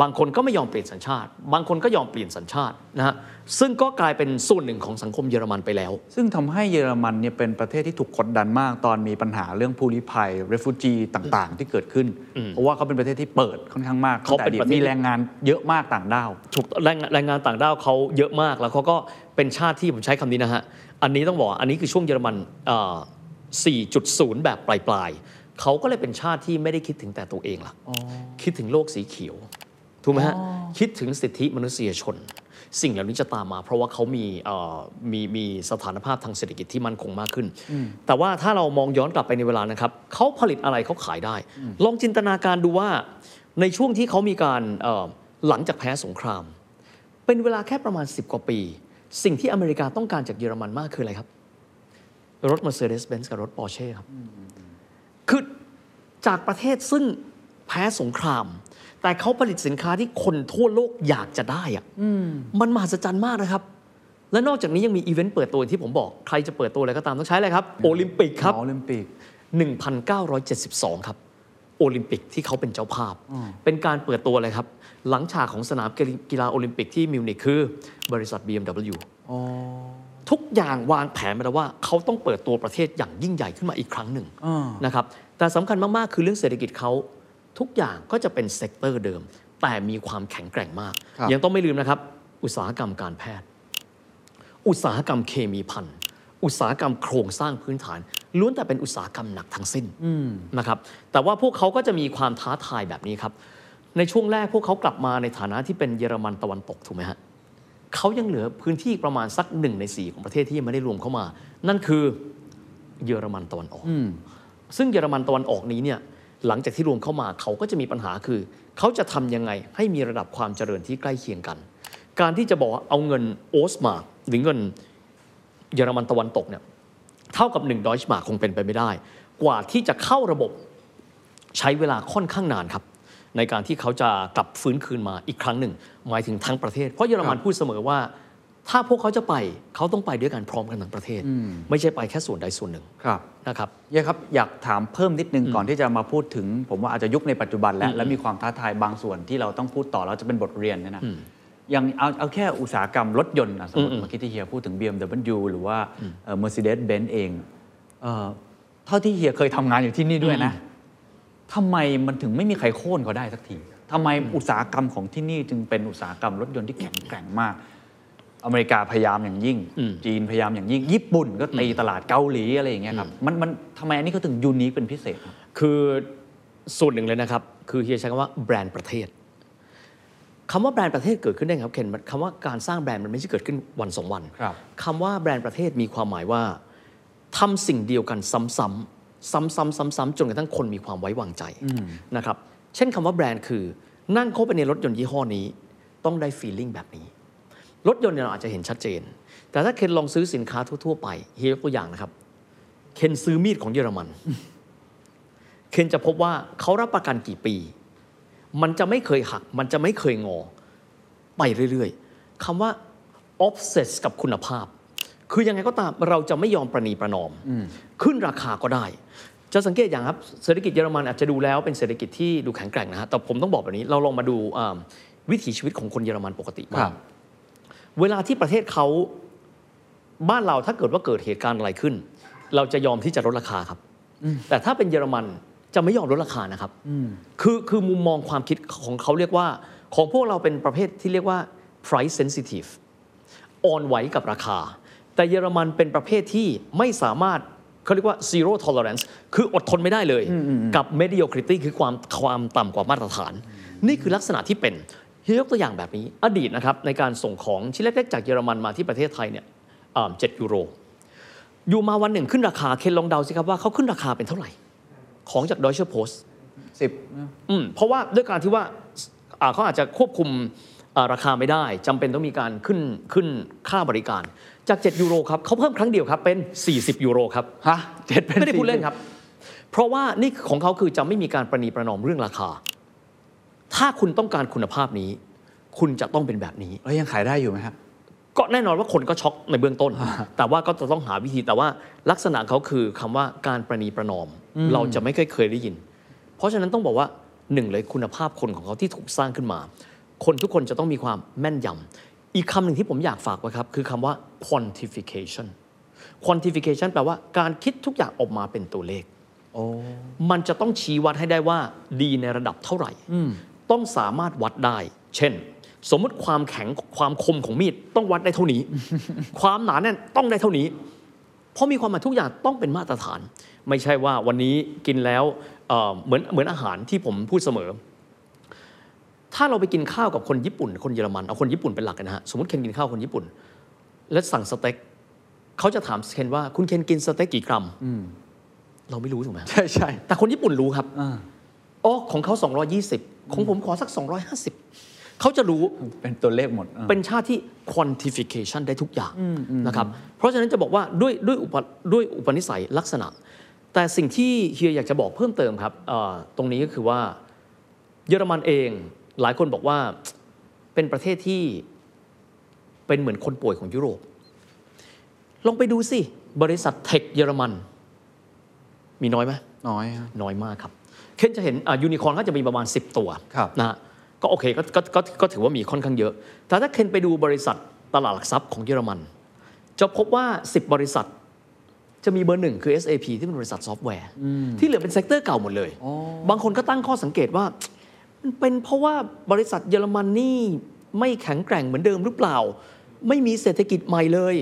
บางคนก็ไม่ยอมเปลี่ยนสัญชาติ บางคนก็ยอมเปลี่ยนสัญชาตินะฮะซึ่งก็กลายเป็นส่วนหนึ่งของสังคมเยอรมันไปแล้ว
ซึ่งทำให้เยอรมันเนี่ยเป็นประเทศที่ถูกกดดันมาก ตอนมีปัญหาเรื่องผู้ลี้ภัยเรฟูจีต่างๆ ที่เกิดขึ้น เพราะว่าเขาเป็นประเทศที่เปิดค่อนข้างมาก
เขาเป็น
ตั้งแต่อดีต
ประเทศ
มีแรงงานเยอะมากต่างด้าว
ถูกแรงแรงงานต่างด้าวเขาเยอะมากแล้วเขาก็เป็นชาติที่ผมใช้คำนี้นะฮะอันนี้ต้องบอกว่าอันนี้คือช่วงเยอรมันเอ่อ4.0 แบบปลายๆเขาก็เลยเป็นชาติที่ไม่ได้คิดถึงแต่ตัวเองละคิดถึงโลกสีเขียว ถูกไหมฮะคิดถึงสิทธิมนุษยชน สิ่งเหล่านี้จะตามมา เพราะว่าเขามีเอ่อมีมีสถานภาพทางเศรษฐกิจที่มั่นคงมากขึ้น แต่ว่าถ้าเรามองย้อนกลับไปในเวลานะครับเขาผลิตอะไรเขาขายได้ ลองจินตนาการดูว่าในช่วงที่เขามีการเอ่อหลังจากแพ้สงคราม เป็นเวลาแค่ประมาณ 10 กว่าปี สิ่งที่อเมริกาต้องการจากเยอรมันมากคืออะไรครับ รถ Mercedes-Benz กับรถ Porsche ครับคือจากประเทศซึ่งแพ้สงคราม แต่เขาผลิตสินค้าที่คนทั่วโลกอยากจะได้อะมันมหัศจรรย์มากนะครับ และนอกจากนี้ยังมีอีเวนต์เปิดตัวอย่างที่ผมบอก ใครจะเปิดตัวอะไรก็ตามต้องใช้อะไรครับโอลิมปิกครับ
โอลิมปิก
1972 ครับโอลิมปิกที่เขาเป็นเจ้าภาพ เป็นการเปิดตัวเลยครับ หลังฉากของสนามกีฬาโอลิมปิกที่มิวนิกคือบริษัท BMW ทุกอย่างวางแผนมาแล้วว่าเขาต้องเปิดตัวประเทศอย่างยิ่งใหญ่ขึ้นมาอีกครั้งหนึ่ง
อ่า
นะครับแต่สำคัญมาก ๆ คือเรื่องเศรษฐกิจเขา ทุกอย่างก็จะเป็น sector เดิม แต่มีความแข็งแกร่งมาก
ครับ
ยังต้องไม่ลืมนะครับ อุตสาหกรรมการแพทย์ อุตสาหกรรมเคมีภัณฑ์อุตสาหกรรมโครงสร้างพื้นฐานล้วนแต่เป็นอุตสาหกรรมหนักทั้งสิ้นนะครับ แต่ว่าพวกเขาก็จะมีความท้าทายแบบนี้ครับ ในช่วงแรกพวกเขากลับมาในฐานะที่เป็นเยอรมันตะวันตกถูกไหมฮะเขายังเหลือพื้นที่ประมาณสักหนึ่งในสี่ของประเทศที่ยังไม่ได้รวมเข้ามา นั่นคือเยอรมันตะวันออก ซึ่งเยอรมันตะวันออกนี้เนี่ย หลังจากที่รวมเข้ามาเขาก็จะมีปัญหาคือ เขาจะทำยังไงให้มีระดับความเจริญที่ใกล้เคียงกัน การที่จะบอกว่าเอาเงินโอสมาหรือเงินเยอรมันตะวันตกเนี่ยเท่ากับ1ดอยช์มาคงเป็นไปไม่ได้ กว่าที่จะเข้าระบบใช้เวลาค่อนข้างนานครับ ในการที่เขาจะกลับฟื้นคืนมาอีกครั้งหนึ่ง หมายถึงทั้งประเทศ เพราะเยอรมันพูดเสมอว่า ถ้าพวกเขาจะไปเขาต้องไปด้วยกันพร้อมกันทั้งประเทศ ไม่ใช่ไปแค่ส่วนใดส่วนหนึ่ง
ครับ
นะครับ
เยครับ อยากถามเพิ่มนิดนึงก่อนที่จะมาพูดถึง ผมว่าอาจจะยุคในปัจจุบันแล้วและมีความท้าทายบางส่วนที่เราต้องพูดต่อแล้วจะเป็นบทเรียนเนยนะอย่างเอาเอาแค่อุตสาหกรรมรถยนต์นะสมมติเมื่อกี้ที่เฮียพูดถึง BMW หรือว่าเอ่อ Mercedes-Benz เองเอ่อเท่าที่เฮียเคยทำงานอยู่ที่นี่ด้วยนะทำไมมันถึงไม่มีใครโค่นเขาได้สักทีทำไมอุตสาหกรรมของที่นี่จึงเป็นอุตสาหกรรมรถยนต์ที่แข็งแกร่งมาก อเมริกาพยายามอย่างยิ่ง จีนพยายามอย่างยิ่ง ญี่ปุ่นก็ตีตลาดเกาหลีอะไรอย่างเงี้ยครับมันมันทำไมอันนี้เขาถึงยูนิคเป็นพิเศษครับ
คือส่วนหนึ่งเลยนะครับ คือเฮียใช้คำว่าแบรนด์ประเทศคำว่าแบรนด์ประเทศเกิดขึ้นได้ไงครับเคนมันคำว่าการสร้างแบรนด์มันไม่ใช่เกิดขึ้นวันสองวัน
ครับ
คำว่าแบรนด์ประเทศมีความหมายว่าทำสิ่งเดียวกันซ้ำๆซ้ำๆซ้ำๆจนกระทั่งคนมีความไว้วางใจนะครับเช่นคำว่าแบรนด์คือ นั่งเข้าไปในรถยนต์ยี่ห้อนี้ ต้องได้ฟีลลิ่งแบบนี้ รถยนต์เนี่ยเราอาจจะเห็นชัดเจน แต่ถ้าเคนลองซื้อสินค้าทั่ว ๆ ไปเฮียยกตัวอย่างนะครับ เคนซื้อมีดของเยอรมัน เคนจะพบว่าเขารับประกันกี่ปี มันจะไม่เคยหัก มันจะไม่เคยงอ ไปเรื่อยๆคำว่า obsess กับคุณภาพ คือยังไงก็ตามเราจะไม่ยอมประนีประนอม ขึ้นราคาก็ได้ จะสังเกตอย่างครับเศรษฐกิจเยอรมันอาจจะดูแล้วเป็นเศรษฐกิจที่ดูแข็งแกร่งนะฮะแต่ผมต้องบอกแบบนี้เราลองมาดูอ่าวิถีชีวิตของคนเยอรมันปกติ
ครั
ว่า
บ
เวลาที่ประเทศเขาบ้านเราถ้าเกิดว่าเกิดเหตุการณ์อะไรขึ้น เราจะยอมที่จะลดราคาครับ แต่ถ้าเป็นเยอรมันจะไม่ยอมลดราคานะครับคือคือมุมมองความคิดของเขาเรียกว่า ของพวกเราเป็นประเภทที่เรียกว่า price sensitive อ่อนไหวกับราคา แต่เยอรมันเป็นประเภทที่ไม่สามารถเขาเรียกว่า zero tolerance คืออดทนไม่ได้เลย กับ mediocrity คือความความต่ำกว่ามาตรฐาน นี่คือลักษณะที่เป็น ยกตัวอย่างแบบนี้ อดีตนะครับในการส่งของชิ้นเล็กๆจากเยอรมันมาที่ประเทศไทยเนี่ยอ่า7ยูโร อยู่มาวันหนึ่งขึ้นราคาเคนลองเดาสิครับว่าเขาขึ้นราคาเป็นเท่าไหร่ ของจาก Deutsche Post
สิบ
อืมเพราะว่าด้วยการที่ว่าอ่าเขาอาจจะควบคุมอ่าราคาไม่ได้จำเป็นต้องมีการขึ้นขึ้นค่าบริการ จาก 7 ยูโรครับเขาเพิ่มครั้งเดียวครับเป็น 40 ยูโรครับ
ฮะเจ็ดเป็น
ไม่ได้พูดเล่นครับ เพราะว่านี่ของเขาคือจะไม่มีการประนีประนอมเรื่องราคา ถ้าคุณต้องการคุณภาพนี้ คุณจะต้องเป็นแบบนี้
แล้วยังขายได้อยู่ไหมครับ
ก็แน่นอนว่าคนก็ช็อกในเบื้องต้น แต่ว่าก็จะต้องหาวิธีแต่ว่าลักษณะเขาคือคำว่าการประนีประนอม เราจะไม่เคยเคยได้ยิน เพราะฉะนั้นต้องบอกว่าหนึ่งเลยคุณภาพคนของเขาที่ถูกสร้างขึ้นมา คนทุกคนจะต้องมีความแม่นยำอีกคำหนึ่งที่ผมอยากฝากไว้ครับ คือคำว่า quantification quantification แปลว่าการคิดทุกอย่างออกมาเป็นตัวเลข
โอ้
มันจะต้องชี้วัดให้ได้ว่าดีในระดับเท่าไหร่ ต้องสามารถวัดได้ เช่น สมมุติความแข็งความคมของมีดต้องวัดได้เท่านี้ ความหนาแน่นต้องได้เท่านี้ เพราะมีความหมายทุกอย่างต้องเป็นมาตรฐาน ไม่ใช่ว่าวันนี้กินแล้วเอ่อเหมือนเหมือนอาหารที่ผมพูดเสมอ ถ้าเราไปกินข้าวกับคนญี่ปุ่น คนเยอรมันเอาคนญี่ปุ่นเป็นหลักกันนะฮะสมมติเคนกินข้าวคนญี่ปุ่น แล้วสั่งสเต็กเขาจะถามเคนว่าคุณเคนกินสเต็กกี่กรัมเราไม่รู้ถูกไหม
ใช่ใช่
แต่คนญี่ปุ่นรู้ครับ
อ่า
อ๋อของเขา220 ของผมขอสัก 250 เขาจะรู้
เป็นตัวเลขหมดอ่า
เป็นชาติที่ quantification ได้ทุกอย่างนะครับเพราะฉะนั้นจะบอกว่าด้วยด้วยอุปด้วยอุปนิสัยลักษณะ แต่สิ่งที่เฮียอยากจะบอกเพิ่มเติมครับเอ่อตรงนี้ก็คือว่าเยอรมันเองหลายคนบอกว่าเป็นประเทศที่เป็นเหมือนคนป่วยของยุโรป ลองไปดูสิ บริษัทเทคเยอรมัน มีน้อยไหม
น้อยครับ
น้อยมากครับเคนจะเห็นยูนิคอร์นก็จะมีประมาณ 10 ตัว
ครับ
นะฮะก็โอเคก็ก็ก็ก็ถือว่ามีค่อนข้างเยอะ แต่ถ้าเคนไปดูบริษัทตลาดหลักทรัพย์ของเยอรมัน จะพบว่า 10 บริษัทจะมีเบอร์หนึ่งคือ SAP ที่เป็นบริษัทซอฟต์แวร์ ที่เหลือเป็น sector เก่าหมดเลย บางคนก็ตั้งข้อสังเกตว่า มันเป็นเพราะว่าบริษัทเยอรมันนี่ไม่แข็งแกร่งเหมือนเดิมหรือเปล่า ไม่มีเศรษฐกิจใหม่เลย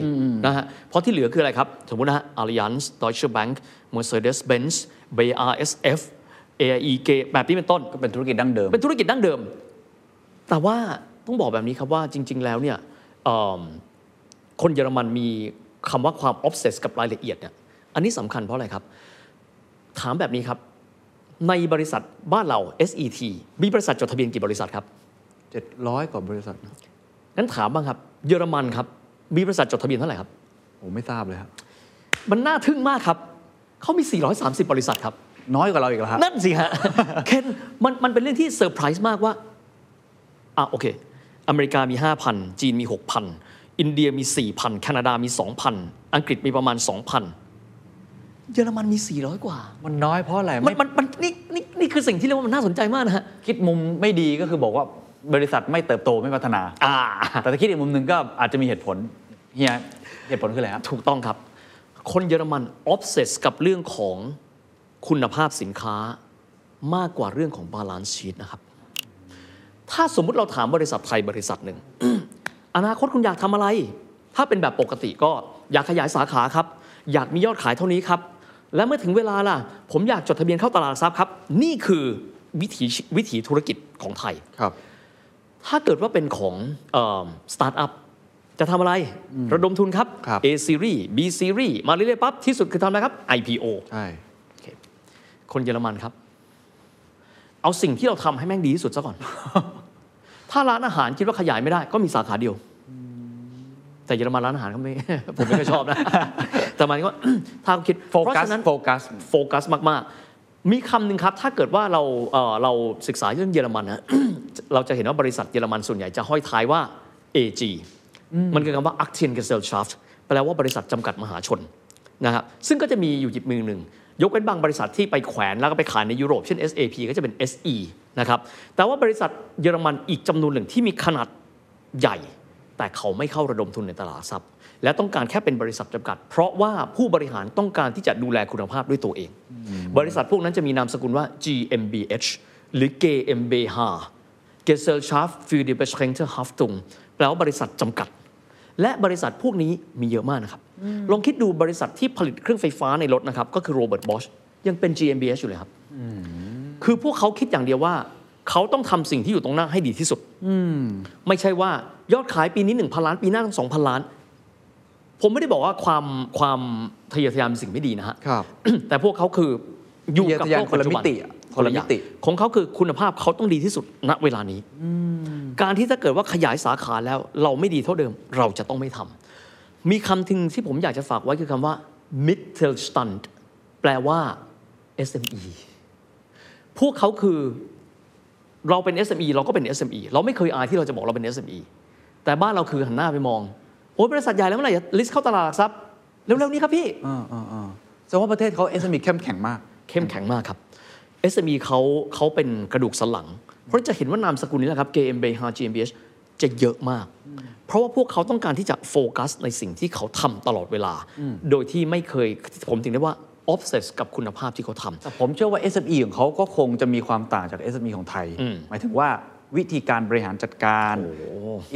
นะฮะเพราะที่เหลือคืออะไรครับ สมมุตินะฮะ Allianz Deutsche Bank Mercedes-Benz BASF AIG แบบนี้เป็นต้น
ก็เป็นธุรกิจดั้งเดิม
เป็นธุรกิจดั้งเดิม แต่ว่าต้องบอกแบบนี้ครับว่าจริง ๆ แล้วเนี่ยเอิ่มคนเยอรมันมีคำว่าความ obsess กับรายละเอียดเนี่ยอันนี้สำคัญเพราะอะไรครับ ถามแบบนี้ครับ ในบริษัทบ้านเรา SET มีบริษัทจดทะเบียนกี่บริษัทครับ
700 กว่าบริษัทนะ
งั้นถามบ้างครับ เยอรมันครับ มีบริษัทจดทะเบียนเท่าไหร่ครับ
ผมไม่ทราบเลยครับ
มันน่าทึ่งมากครับ เขามี 430 บริษัทครับ
น้อยกว่าเราอีกแล้วฮะ
นั่นสิฮะ เคนมันมันเป็นเรื่องที่เซอร์ไพรส์มากว่า อะโอเค อเมริกามี 5,000 จีนมี 6,000 อินเดียมี 4,000 แคนาดามี 2,000 อังกฤษมีประมาณ 2,000 เยอรมันมี 400 กว่า
มันน้อยเพราะอะไร
มัน
ไม่
มันมันนี่นี่นี่คือสิ่งที่เรียกว่ามันน่าสนใจมากนะฮะ
คิดมุมไม่ดีก็คือบอกว่า บริษัทไม่เติบโตไม่พัฒนา
อ่า
แต่ถ้าคิดอีกมุมหนึ่งก็อาจจะมีเหตุผลเฮียเหตุผลคืออะไรครับ
ถูกต้องครับ คนเยอรมัน obsessed กับเรื่องของคุณภาพสินค้ามากกว่าเรื่องของ balance sheet นะครับ ถ้าสมมุติเราถามบริษัทไทยบริษัทหนึ่งอนาคตคุณอยากทำอะไร ถ้าเป็นแบบปกติก็อยากขยายสาขาครับ อยากมียอดขายเท่านี้ครับ และเมื่อถึงเวลาล่ะ ผมอยากจดทะเบียนเข้าตลาดหลักทรัพย์ครับ นี่คือวิถีวิถีธุรกิจของไทย
ครับ
ถ้าเกิดว่าเป็นของสตาร์ทอัพจะทำอะไรระดมทุนครับ
ครับ
A series B series มาเรื่อยๆปั๊บที่สุดคือทำอะไรครับ IPO
ใช่
คนเยอรมันครับ เอาสิ่งที่เราทำให้แม่งดีที่สุดซะก่อน ถ้าร้านอาหารคิดว่าขยายไม่ได้ ก็มีสาขาเดียว แต่เยอรมันร้านอาหารก็ไม่ผมไม่ค่อยชอบนะแต่หมายถึงว่าถ้าคิด
โฟ
เพราะ
กัส
ฉะนั้น
โฟกัส
โฟกัสมากๆ มีคำหนึ่งครับ ถ้าเกิดว่าเราเอ่อเราศึกษาเรื่องเยอรมันนะเราจะเห็นว่าบริษัทเยอรมันส่วนใหญ่จะห้อยท้ายว่า AG มันคือคำว่า Aktiengesellschaft แปลว่าบริษัทจำกัดมหาชนนะครับซึ่งก็จะมีอยู่หยิบมือหนึ่ง ยกเว้นบางบริษัทที่ไปแขวนแล้วก็ไปขายในยุโรป เช่น SAP ก็จะเป็น SE นะครับแต่ว่าบริษัทเยอรมันอีกจำนวนหนึ่งที่มีขนาดใหญ่ แต่เขาไม่เข้าระดมทุนในตลาดหลักทรัพย์ และต้องการแค่เป็นบริษัทจำกัด เพราะว่าผู้บริหารต้องการที่จะดูแลคุณภาพด้วยตัวเอง บริษัทพวกนั้นจะมีนามสกุลว่า GmbH หรือ GmbH Gesellschaft für die beschränkte Haftung แปลว่าบริษัทจำกัด และบริษัทพวกนี้มีเยอะมากนะครับ ลองคิดดูบริษัทที่ผลิตเครื่องไฟฟ้าในรถนะครับ ก็คือโรเบิร์ตบอชยังเป็น GmbH อยู่เลยครับคือพวกเขาคิดอย่างเดียวว่า เขาต้องทำสิ่งที่อยู่ตรงหน้าให้ดีที่สุดไม่ใช่ว่ายอดขายปีนี้1,000ล้านปีหน้าต้อง2,000ล้าน ผมไม่ได้บอกว่าความความทะเยอทะยานเป็นสิ่งไม่ดีนะฮะ
ครับ
แต่พวกเขาคืออยู่กับ
ทะเยอทะยาน
โลกปัจจุบัน
คนละมิติอะ
คนละ
คนละมิ
มิ
ติ
ติของเขาคือคุณภาพเขาต้องดีที่สุดณเวลานี้การที่ถ้าเกิดว่าขยายสาขาแล้วเราไม่ดีเท่าเดิม เราจะต้องไม่ทำมีคำทิ้งที่ผมอยากจะฝากไว้คือคำว่า Mittelstand แปลว่า SME พวกเขาคือเราเป็น SME เราก็เป็น SME เราไม่เคยอายที่เราจะบอกเราเป็น SME แต่บ้านเราคือหันหน้าไปมอง โอ้ยบริษัทใหญ่แล้วเมื่อไหร่จะลิสต์เข้าตลาดหลักทรัพย์เร็วๆนี้ครับพี่
อ่าอ่าอ่าแสดงว่าประเทศเขา SME เข้มแข็งมาก
เข้มแข็งมากครับ SME เขาเขาเป็นกระดูกสันหลัง เพราะจะเห็นว่านามสกุลนี้นะครับ GmbH GmbH จะเยอะมาก เพราะว่าพวกเขาต้องการที่จะโฟกัสในสิ่งที่เขาทำตลอดเวลา โดยที่ไม่เคยผมถึงได้ว่า obsess กับคุณภาพที่เขาทำ
แต่ผมเชื่อว่า SME ของเขาก็คงจะมีความต่างจาก SME ของไทย
อืม
หมายถึงว่า วิธีการบริหารจัดการ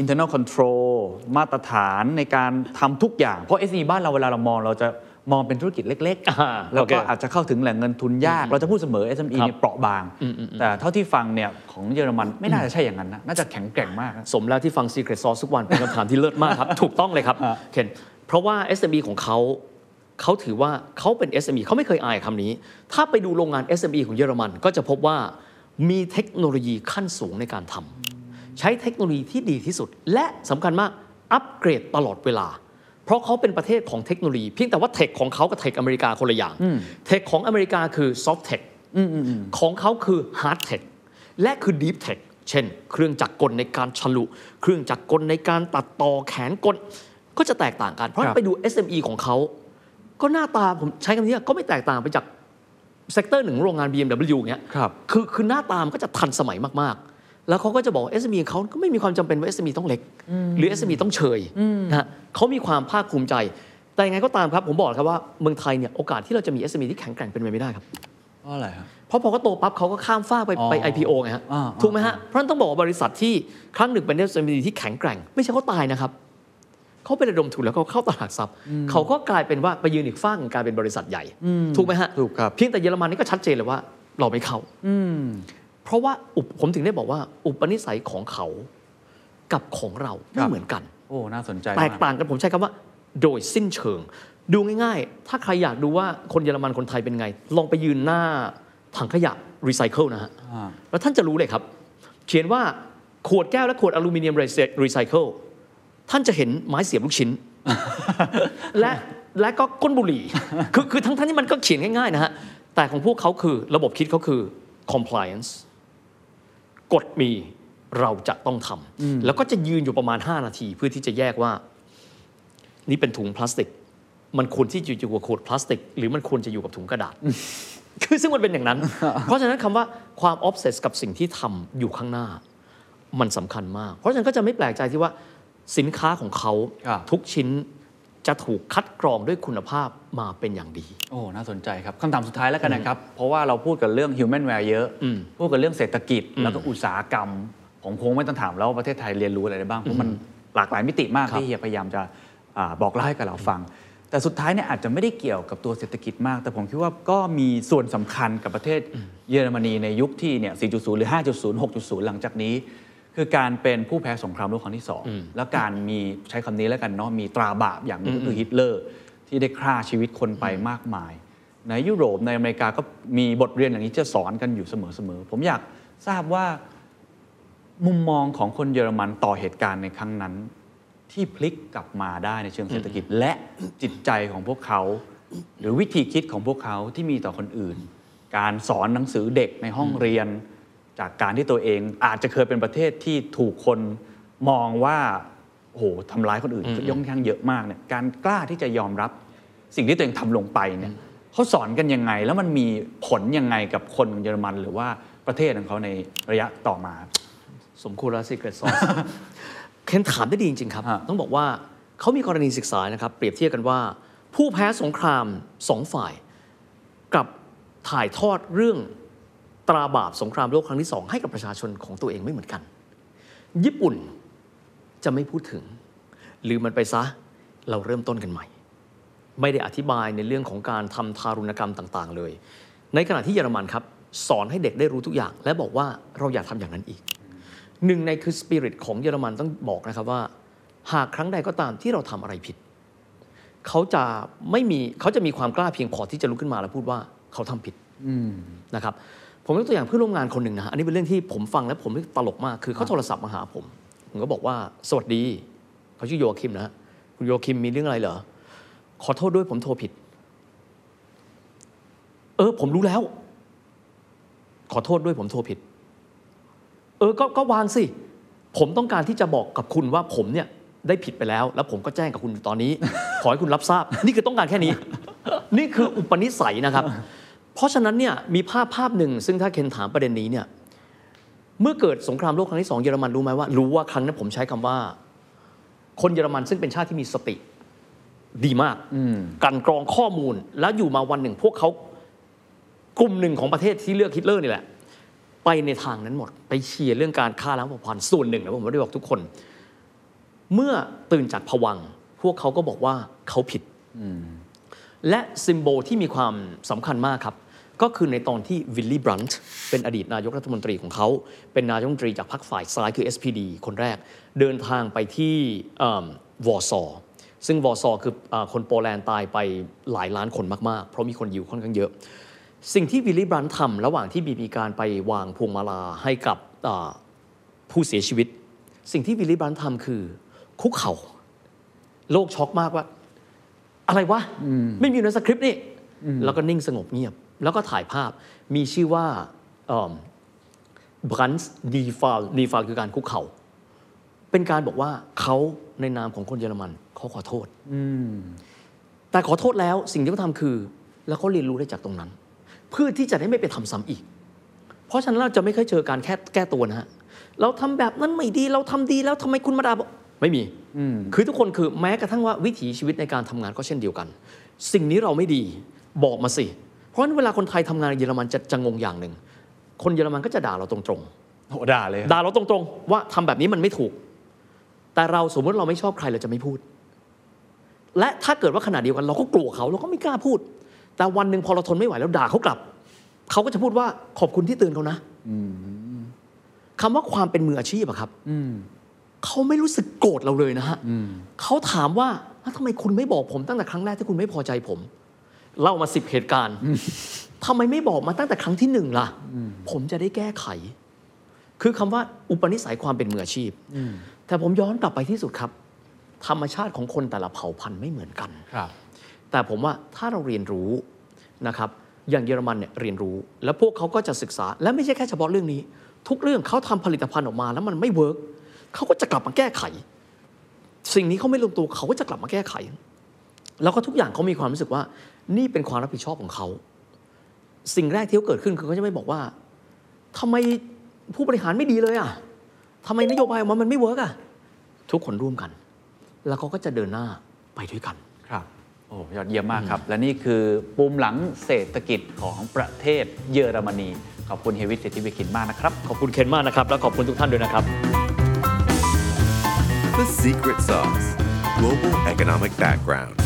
internal control มาตรฐานในการทำทุกอย่าง เพราะ SME บ้านเราเวลาเรามองเราจะมองเป็นธุรกิจเล็ก
อ่า
ๆแล้วก็
โอเค
อาจจะเข้าถึงแหล่งเงินทุนยาก เราจะพูดเสมอ SME
ครับ
เนี่ยเปราะบาง แต่เท่าที่ฟังเนี่ยของเยอรมันไม่น่าจะใช่อย่างนั้นนะ น่าจะแข็งแกร่งมากนะ
สมแล้วที่ฟัง Secret Sauce ทุกวันเป็นคำถามที่เลิศมากครับ ถูกต้องเลยครับ
ฮะ
เคนเพราะว่า SME ของเขาเขาถือว่าเขาเป็น SME เขาไม่เคยอายคำนี้ ถ้าไปดูโรงงาน SME ของเยอรมันก็จะพบว่า มีเทคโนโลยีขั้นสูงในการทำใช้เทคโนโลยีที่ดีที่สุด และสำคัญมากอัปเกรดตลอดเวลา เพราะเขาเป็นประเทศของเทคโนโลยีเพียงแต่ว่า tech ของเขากับ tech อเมริกาคนละอย่าง tech ของอเมริกาคือ soft tech ของเขาคือ hard tech และคือ deep tech เช่น เครื่องจักรกลในการฉลุ เครื่องจักรกลในการตัดต่อแขนกล ก็จะแตกต่างกัน เพราะฉะ
ครั
นั้น
บ
ไปดู SME ของเขา ก็หน้าตาผมใช้คำนี้ก็ไม่แตกต่างไปจาก เซกเตอร์หนึ่งโรงงาน BMW อย่างเงี้ย
ครับ
คือคือหน้าตามก็จะทันสมัยมากๆ แล้วเขาก็จะบอก SME เขาก็ไม่มีความจำเป็นว่า SME ต้องเล็ก หรือ SME ต้องเฉยนะฮะเขามีความภาคภูมิใจ แต่ยังไงก็ตามครับ ผมบอกครับว่าเมืองไทยเนี่ยโอกาสที่เราจะมี SME ที่แข็งแกร่งเป็นไปไม่ได้ครับ
เพราะอะไรครับ
เพราะพอเขาโตปั๊บเขาก็ข้ามฟากไป
อ๋อ
ไป IPO ไงฮะถูกไหมฮะเพราะฉะนั้นต้องบอกว่าบริษัทที่ครั้งหนึ่งเป็น SME ที่แข็งแกร่ง ไม่ใช่เขาตายนะครับ เขาไประดมทุนแล้วเขาเข้าตลาดทรัพย์เขาก็กลายเป็นว่าไปยืนอีกฝ้ากหนึ่งกลายเป็นบริษัทใหญ่ถูกไหมฮะ
ถูกครับ
เพียงแต่เยอรมันนี่ก็ชัดเจนเลยว่าเราไม่เข้าเพราะว่าอุปผมถึงได้บอกว่า อุปนิสัยของเขากับของเราไม่เหมือนกัน
โอ้น่าสนใจ
แต
มาก
ต่างกันผมใช้คำว่า โดยสิ้นเชิง ดูง่ายๆ ถ้าใครอยากดูว่าคนเยอรมันคนไทยเป็นไง ลองไปยืนหน้าถังขยะรีไซเคิลนะฮะ
อ่า
แล้วท่านจะรู้เลยครับ เขียนว่าขวดแก้วและขวดอลูมิเนียมรีไซเคิล ท่านจะเห็นไม้เสียบลูกชิ้น และและก็ก้นบุหรี่ คือคือทั้งทั้งที่มันก็เขียนง่ายๆนะฮะ แต่ของพวกเขาคือระบบคิดเขาคือ compliance กฎมีเราจะต้องทำแล้วก็จะยืนอยู่ประมาณ 5 นาที เพื่อที่จะแยกว่า นี่เป็นถุงพลาสติก มันควรที่จะอยู่กับขวดพลาสติก หรือมันควรจะอยู่กับถุงกระดาษ คือซึ่งมันเป็นอย่างนั้น เพราะฉะนั้นคำว่าความ obsessed กับสิ่งที่ทำอยู่ข้างหน้า มันสำคัญมาก เพราะฉะนั้นก็จะไม่แปลกใจที่ว่า สินค้าของเขา
ครับ
ทุกชิ้นจะถูกคัดกรองด้วยคุณภาพมาเป็นอย่างดี
โอ้ น่าสนใจครับคำถามสุดท้ายแล้วกันนะครับ เพราะว่าเราพูดกันเรื่อง human w a r e เยอะ
อืม
พูดกันเรื่องเศรษฐกิจ แล้วก็อุตสาหกรรม ผมคงไม่ต้องถามแล้วว่าประเทศไทยเรียนรู้อะไรได้บ้าง เพราะมันหลากหลายมิติมาก
ครับ
ที่เฮียพยายามจะอาบอกเล่าให้กับเราฟัง แต่สุดท้ายเนี่ยอาจจะไม่ได้เกี่ยวกับตัวเศรษฐกิจมาก แต่ผมคิดว่าก็มีส่วนสำคัญกับประเทศเยอรมนีในยุคที่เนี่ย 4.0 หรือ 5.0 6.0 หลังจากนี้ คือการเป็นผู้แพ้สงครามโลกครั้งที่สองแล้วการมีใช้คำนี้แล้วกันเนาะมีตราบาปอย่างหนึงก็คือฮิตเลอร์ที่ได้ฆ่าชีวิตคนไปมากมาย ในยุโรปในอเมริกาก็มีบทเรียนอย่างนี้จะสอนกันอยู่เสมอๆผมอยากทราบว่ามุมมองของคนเยอรมันต่อเหตุการณ์ในครั้งนั้น ที่พลิกกลับมาได้ในเชิงเศรษฐกิจ และจิตใจของพวกเขา หรือวิธีคิดของพวกเขาที่มีต่อคนอื่น การสอนหนังสือเด็กในห้องเรียน จากการที่ตัวเองอาจจะเคยเป็นประเทศที่ถูกคนมองว่าโอ้โหทำร้ายคนอื่นย่อมข้างเยอะมากเนี่ยการกล้าที่จะยอมรับสิ่งที่ตัวเองทำลงไปเนี่ยเขาสอนกันยังไง แล้วมันมีผลยังไงกับคนของเยอรมัน หรือว่าประเทศของเขาในระยะต่อมา
สมควรแล้ว Secret Sauce เคนถามได้ดีจริง ๆ ครับ
ฮะ
ต้องบอกว่าเขามีกรณีศึกษานะครับ เปรียบเทียบกันว่า ผู้แพ้สงครามสองฝ่าย กับถ่ายทอดเรื่อง ตราบาปสงครามโลกครั้งที่สองให้กับประชาชนของตัวเองไม่เหมือนกัน ญี่ปุ่นจะไม่พูดถึงหรือมันไปซะเราเริ่มต้นกันใหม่ ไม่ได้อธิบายในเรื่องของการทำทารุณกรรมต่างๆ เลย ในขณะที่เยอรมันครับ สอนให้เด็กได้รู้ทุกอย่าง และบอกว่าเราอยากทำอย่างนั้นอีกหนึ่งในคือสปิริตของเยอรมันต้องบอกนะครับว่า หากครั้งใดก็ตามที่เราทำอะไรผิด เขาจะไม่มีเขาจะมีความกล้าเพียงพอที่จะลุกขึ้นมาแล้วพูดว่าเขาทำผิดนะครับ ผมยกตัวอย่างเพื่อนร่วมงานคนหนึ่งนะฮะอันนี้เป็นเรื่องที่ผมฟังแล้วผมตลกมากคือเขาโทรศัพท์มาหาผม ผมก็บอกว่าสวัสดี เขาชื่อโยคิมนะฮะคุณโยคิมมีเรื่องอะไรเหรอ ขอโทษด้วยผมโทรผิด เออ ผมรู้แล้ว ขอโทษด้วยผมโทรผิด เออ ก็ก็วางสิ ผมต้องการที่จะบอกกับคุณว่าผมเนี่ยได้ผิดไปแล้ว แล้วผมก็แจ้งกับคุณอยู่ตอนนี้ ขอให้คุณรับทราบ นี่คือต้องการแค่นี้ นี่คืออุปนิสัยนะครับ เพราะฉะนั้นเนี่ยมีภาพภาพหนึ่ง ซึ่งถ้าเคนถามประเด็นนี้เนี่ยเมื่อเกิดสงครามโลกครั้งที่สองเยอรมันรู้ไหมว่ารู้ว่าครั้งนั้นผมใช้คำว่า คนเยอรมันซึ่งเป็นชาติที่มีสติ ดีมากกันกรองข้อมูลแล้วอยู่มาวันหนึ่ง พวกเขากลุ่มหนึ่งของประเทศที่เลือกฮิตเลอร์นี่แหละ ไปในทางนั้นหมด ไปเชียร์เรื่องการฆ่าล้างเผ่าพันธุ์ส่วนหนึ่งนะผมไม่ได้บอกทุกคน เมื่อตื่นจากผวัง พวกเขาก็บอกว่าเขาผิดและซิมโบลที่มีความสำคัญมากครับ ก็คือในตอนที่วิลลี่บรันต์เป็นอดีตนายกรัฐมนตรีของเขา เป็นนายกรัฐมนตรีจากพรรคฝ่ายซ้ายคือ SPD คนแรก เดินทางไปที่วอร์ซอร์ซึ่งวอร์ซอร์คืออาคนโปแลนด์ตายไปหลายล้านคนมาก ๆ เพราะมีคนยิวค่อนข้างเยอะ สิ่งที่วิลลี่บรันต์ทำระหว่างที่มีการไปวางพวงมาลาให้กับอ่าผู้เสียชีวิต สิ่งที่วิลลี่บรันต์ทำคือคุกเข่าโลกช็อกมากว่า อะไรวะไม่มีอยู่ในสคริปต์นี่แล้วก็นิ่งสงบเงียบ แล้วก็ถ่ายภาพมีชื่อว่าบรันส์ดีฟาลดีฟาลคือการคุกเข่าเป็นการบอกว่าเขาในนามของคนเยอรมันเขาขอโทษแต่ขอโทษแล้วสิ่งที่เขาทำคือ แล้วเขาเรียนรู้ได้จากตรงนั้น เพื่อที่จะได้ไม่ไปทำซ้ำอีก เพราะฉะนั้นเราจะไม่เคยเจอการแค่แก้ตัวนะฮะเราทำแบบนั้นไม่ดีเราทำดีแล้วทำไมคุณมาด่าบอกไม่มีคือทุกคนคือแม้กระทั่งว่าวิถีชีวิตในการทำงานก็เช่นเดียวกัน สิ่งนี้เราไม่ดีบอกมาสิเพ ราะฉะนั้นเวลาคนไทยทำงานในเยอรมันจะจะงงอย่างหนึ่ง คนเยอรมันก็จะด่าเราตรงๆ
โหด่าเลย
ด่าเราตรงๆ ว่าทำแบบนี้มันไม่ถูก แต่เราสมมติเราไม่ชอบใครเราจะไม่พูด และถ้าเกิดว่าขณะเดียวกันเราก็กลัวเขาเราก็ไม่กล้าพูด แต่วันหนึ่งพอเราทนไม่ไหวแล้วด่าเขากลับ เขาก็จะพูดว่าขอบคุณที่เตือนเขานะคำว่าความเป็นมืออาชีพอะครับเขาไม่รู้สึกโกรธเราเลยนะฮะเขาถามว่าแล้วทำไมคุณไม่บอกผมตั้งแต่ครั้งแรกที่คุณไม่พอใจผม เล่ามาสิบเหตุการณ์ทำไมไม่บอกมาตั้งแต่ครั้งที่หนึ่งล่ะ ผมจะได้แก้ไข คือคำว่าอุปนิสัยความเป็นมืออาชีพ แต่ผมย้อนกลับไปที่สุดครับ ธรรมชาติของคนแต่ละเผ่าพันธุ์ไม่เหมือนกัน
ครับ
แต่ผมว่าถ้าเราเรียนรู้นะครับ อย่างเยอรมันเนี่ยเรียนรู้ แล้วพวกเขาก็จะศึกษา และไม่ใช่แค่เฉพาะเรื่องนี้ ทุกเรื่องเขาทำผลิตภัณฑ์ออกมา แล้วมันไม่ work เขาก็จะกลับมาแก้ไข สิ่งนี้เขาไม่ลงตัวเขาก็จะกลับมาแก้ไข แล้วก็ทุกอย่างเขามีความรู้สึกว่า นี่เป็นความรับผิดชอบของเขา สิ่งแรกที่เขาเกิดขึ้นคือเขาจะไม่บอกว่าทำไมผู้บริหารไม่ดีเลยอะทำไมนโยบายออกมามันไม่ work อะทุกคนร่วมกัน แล้วเขาก็จะเดินหน้าไปด้วยกัน
ครับโอ้ยอดเยี่ยมมากครับ และนี่คือปูมหลังเศรษฐกิจของประเทศเยอรมนี ขอบคุณเฮยวิทย์สิทธิวิคินมากนะครับ
ขอบคุณเคนมากนะครับ แล้วขอบคุณทุกท่านด้วยนะครับ
The Secret Sauce Global Economic Background.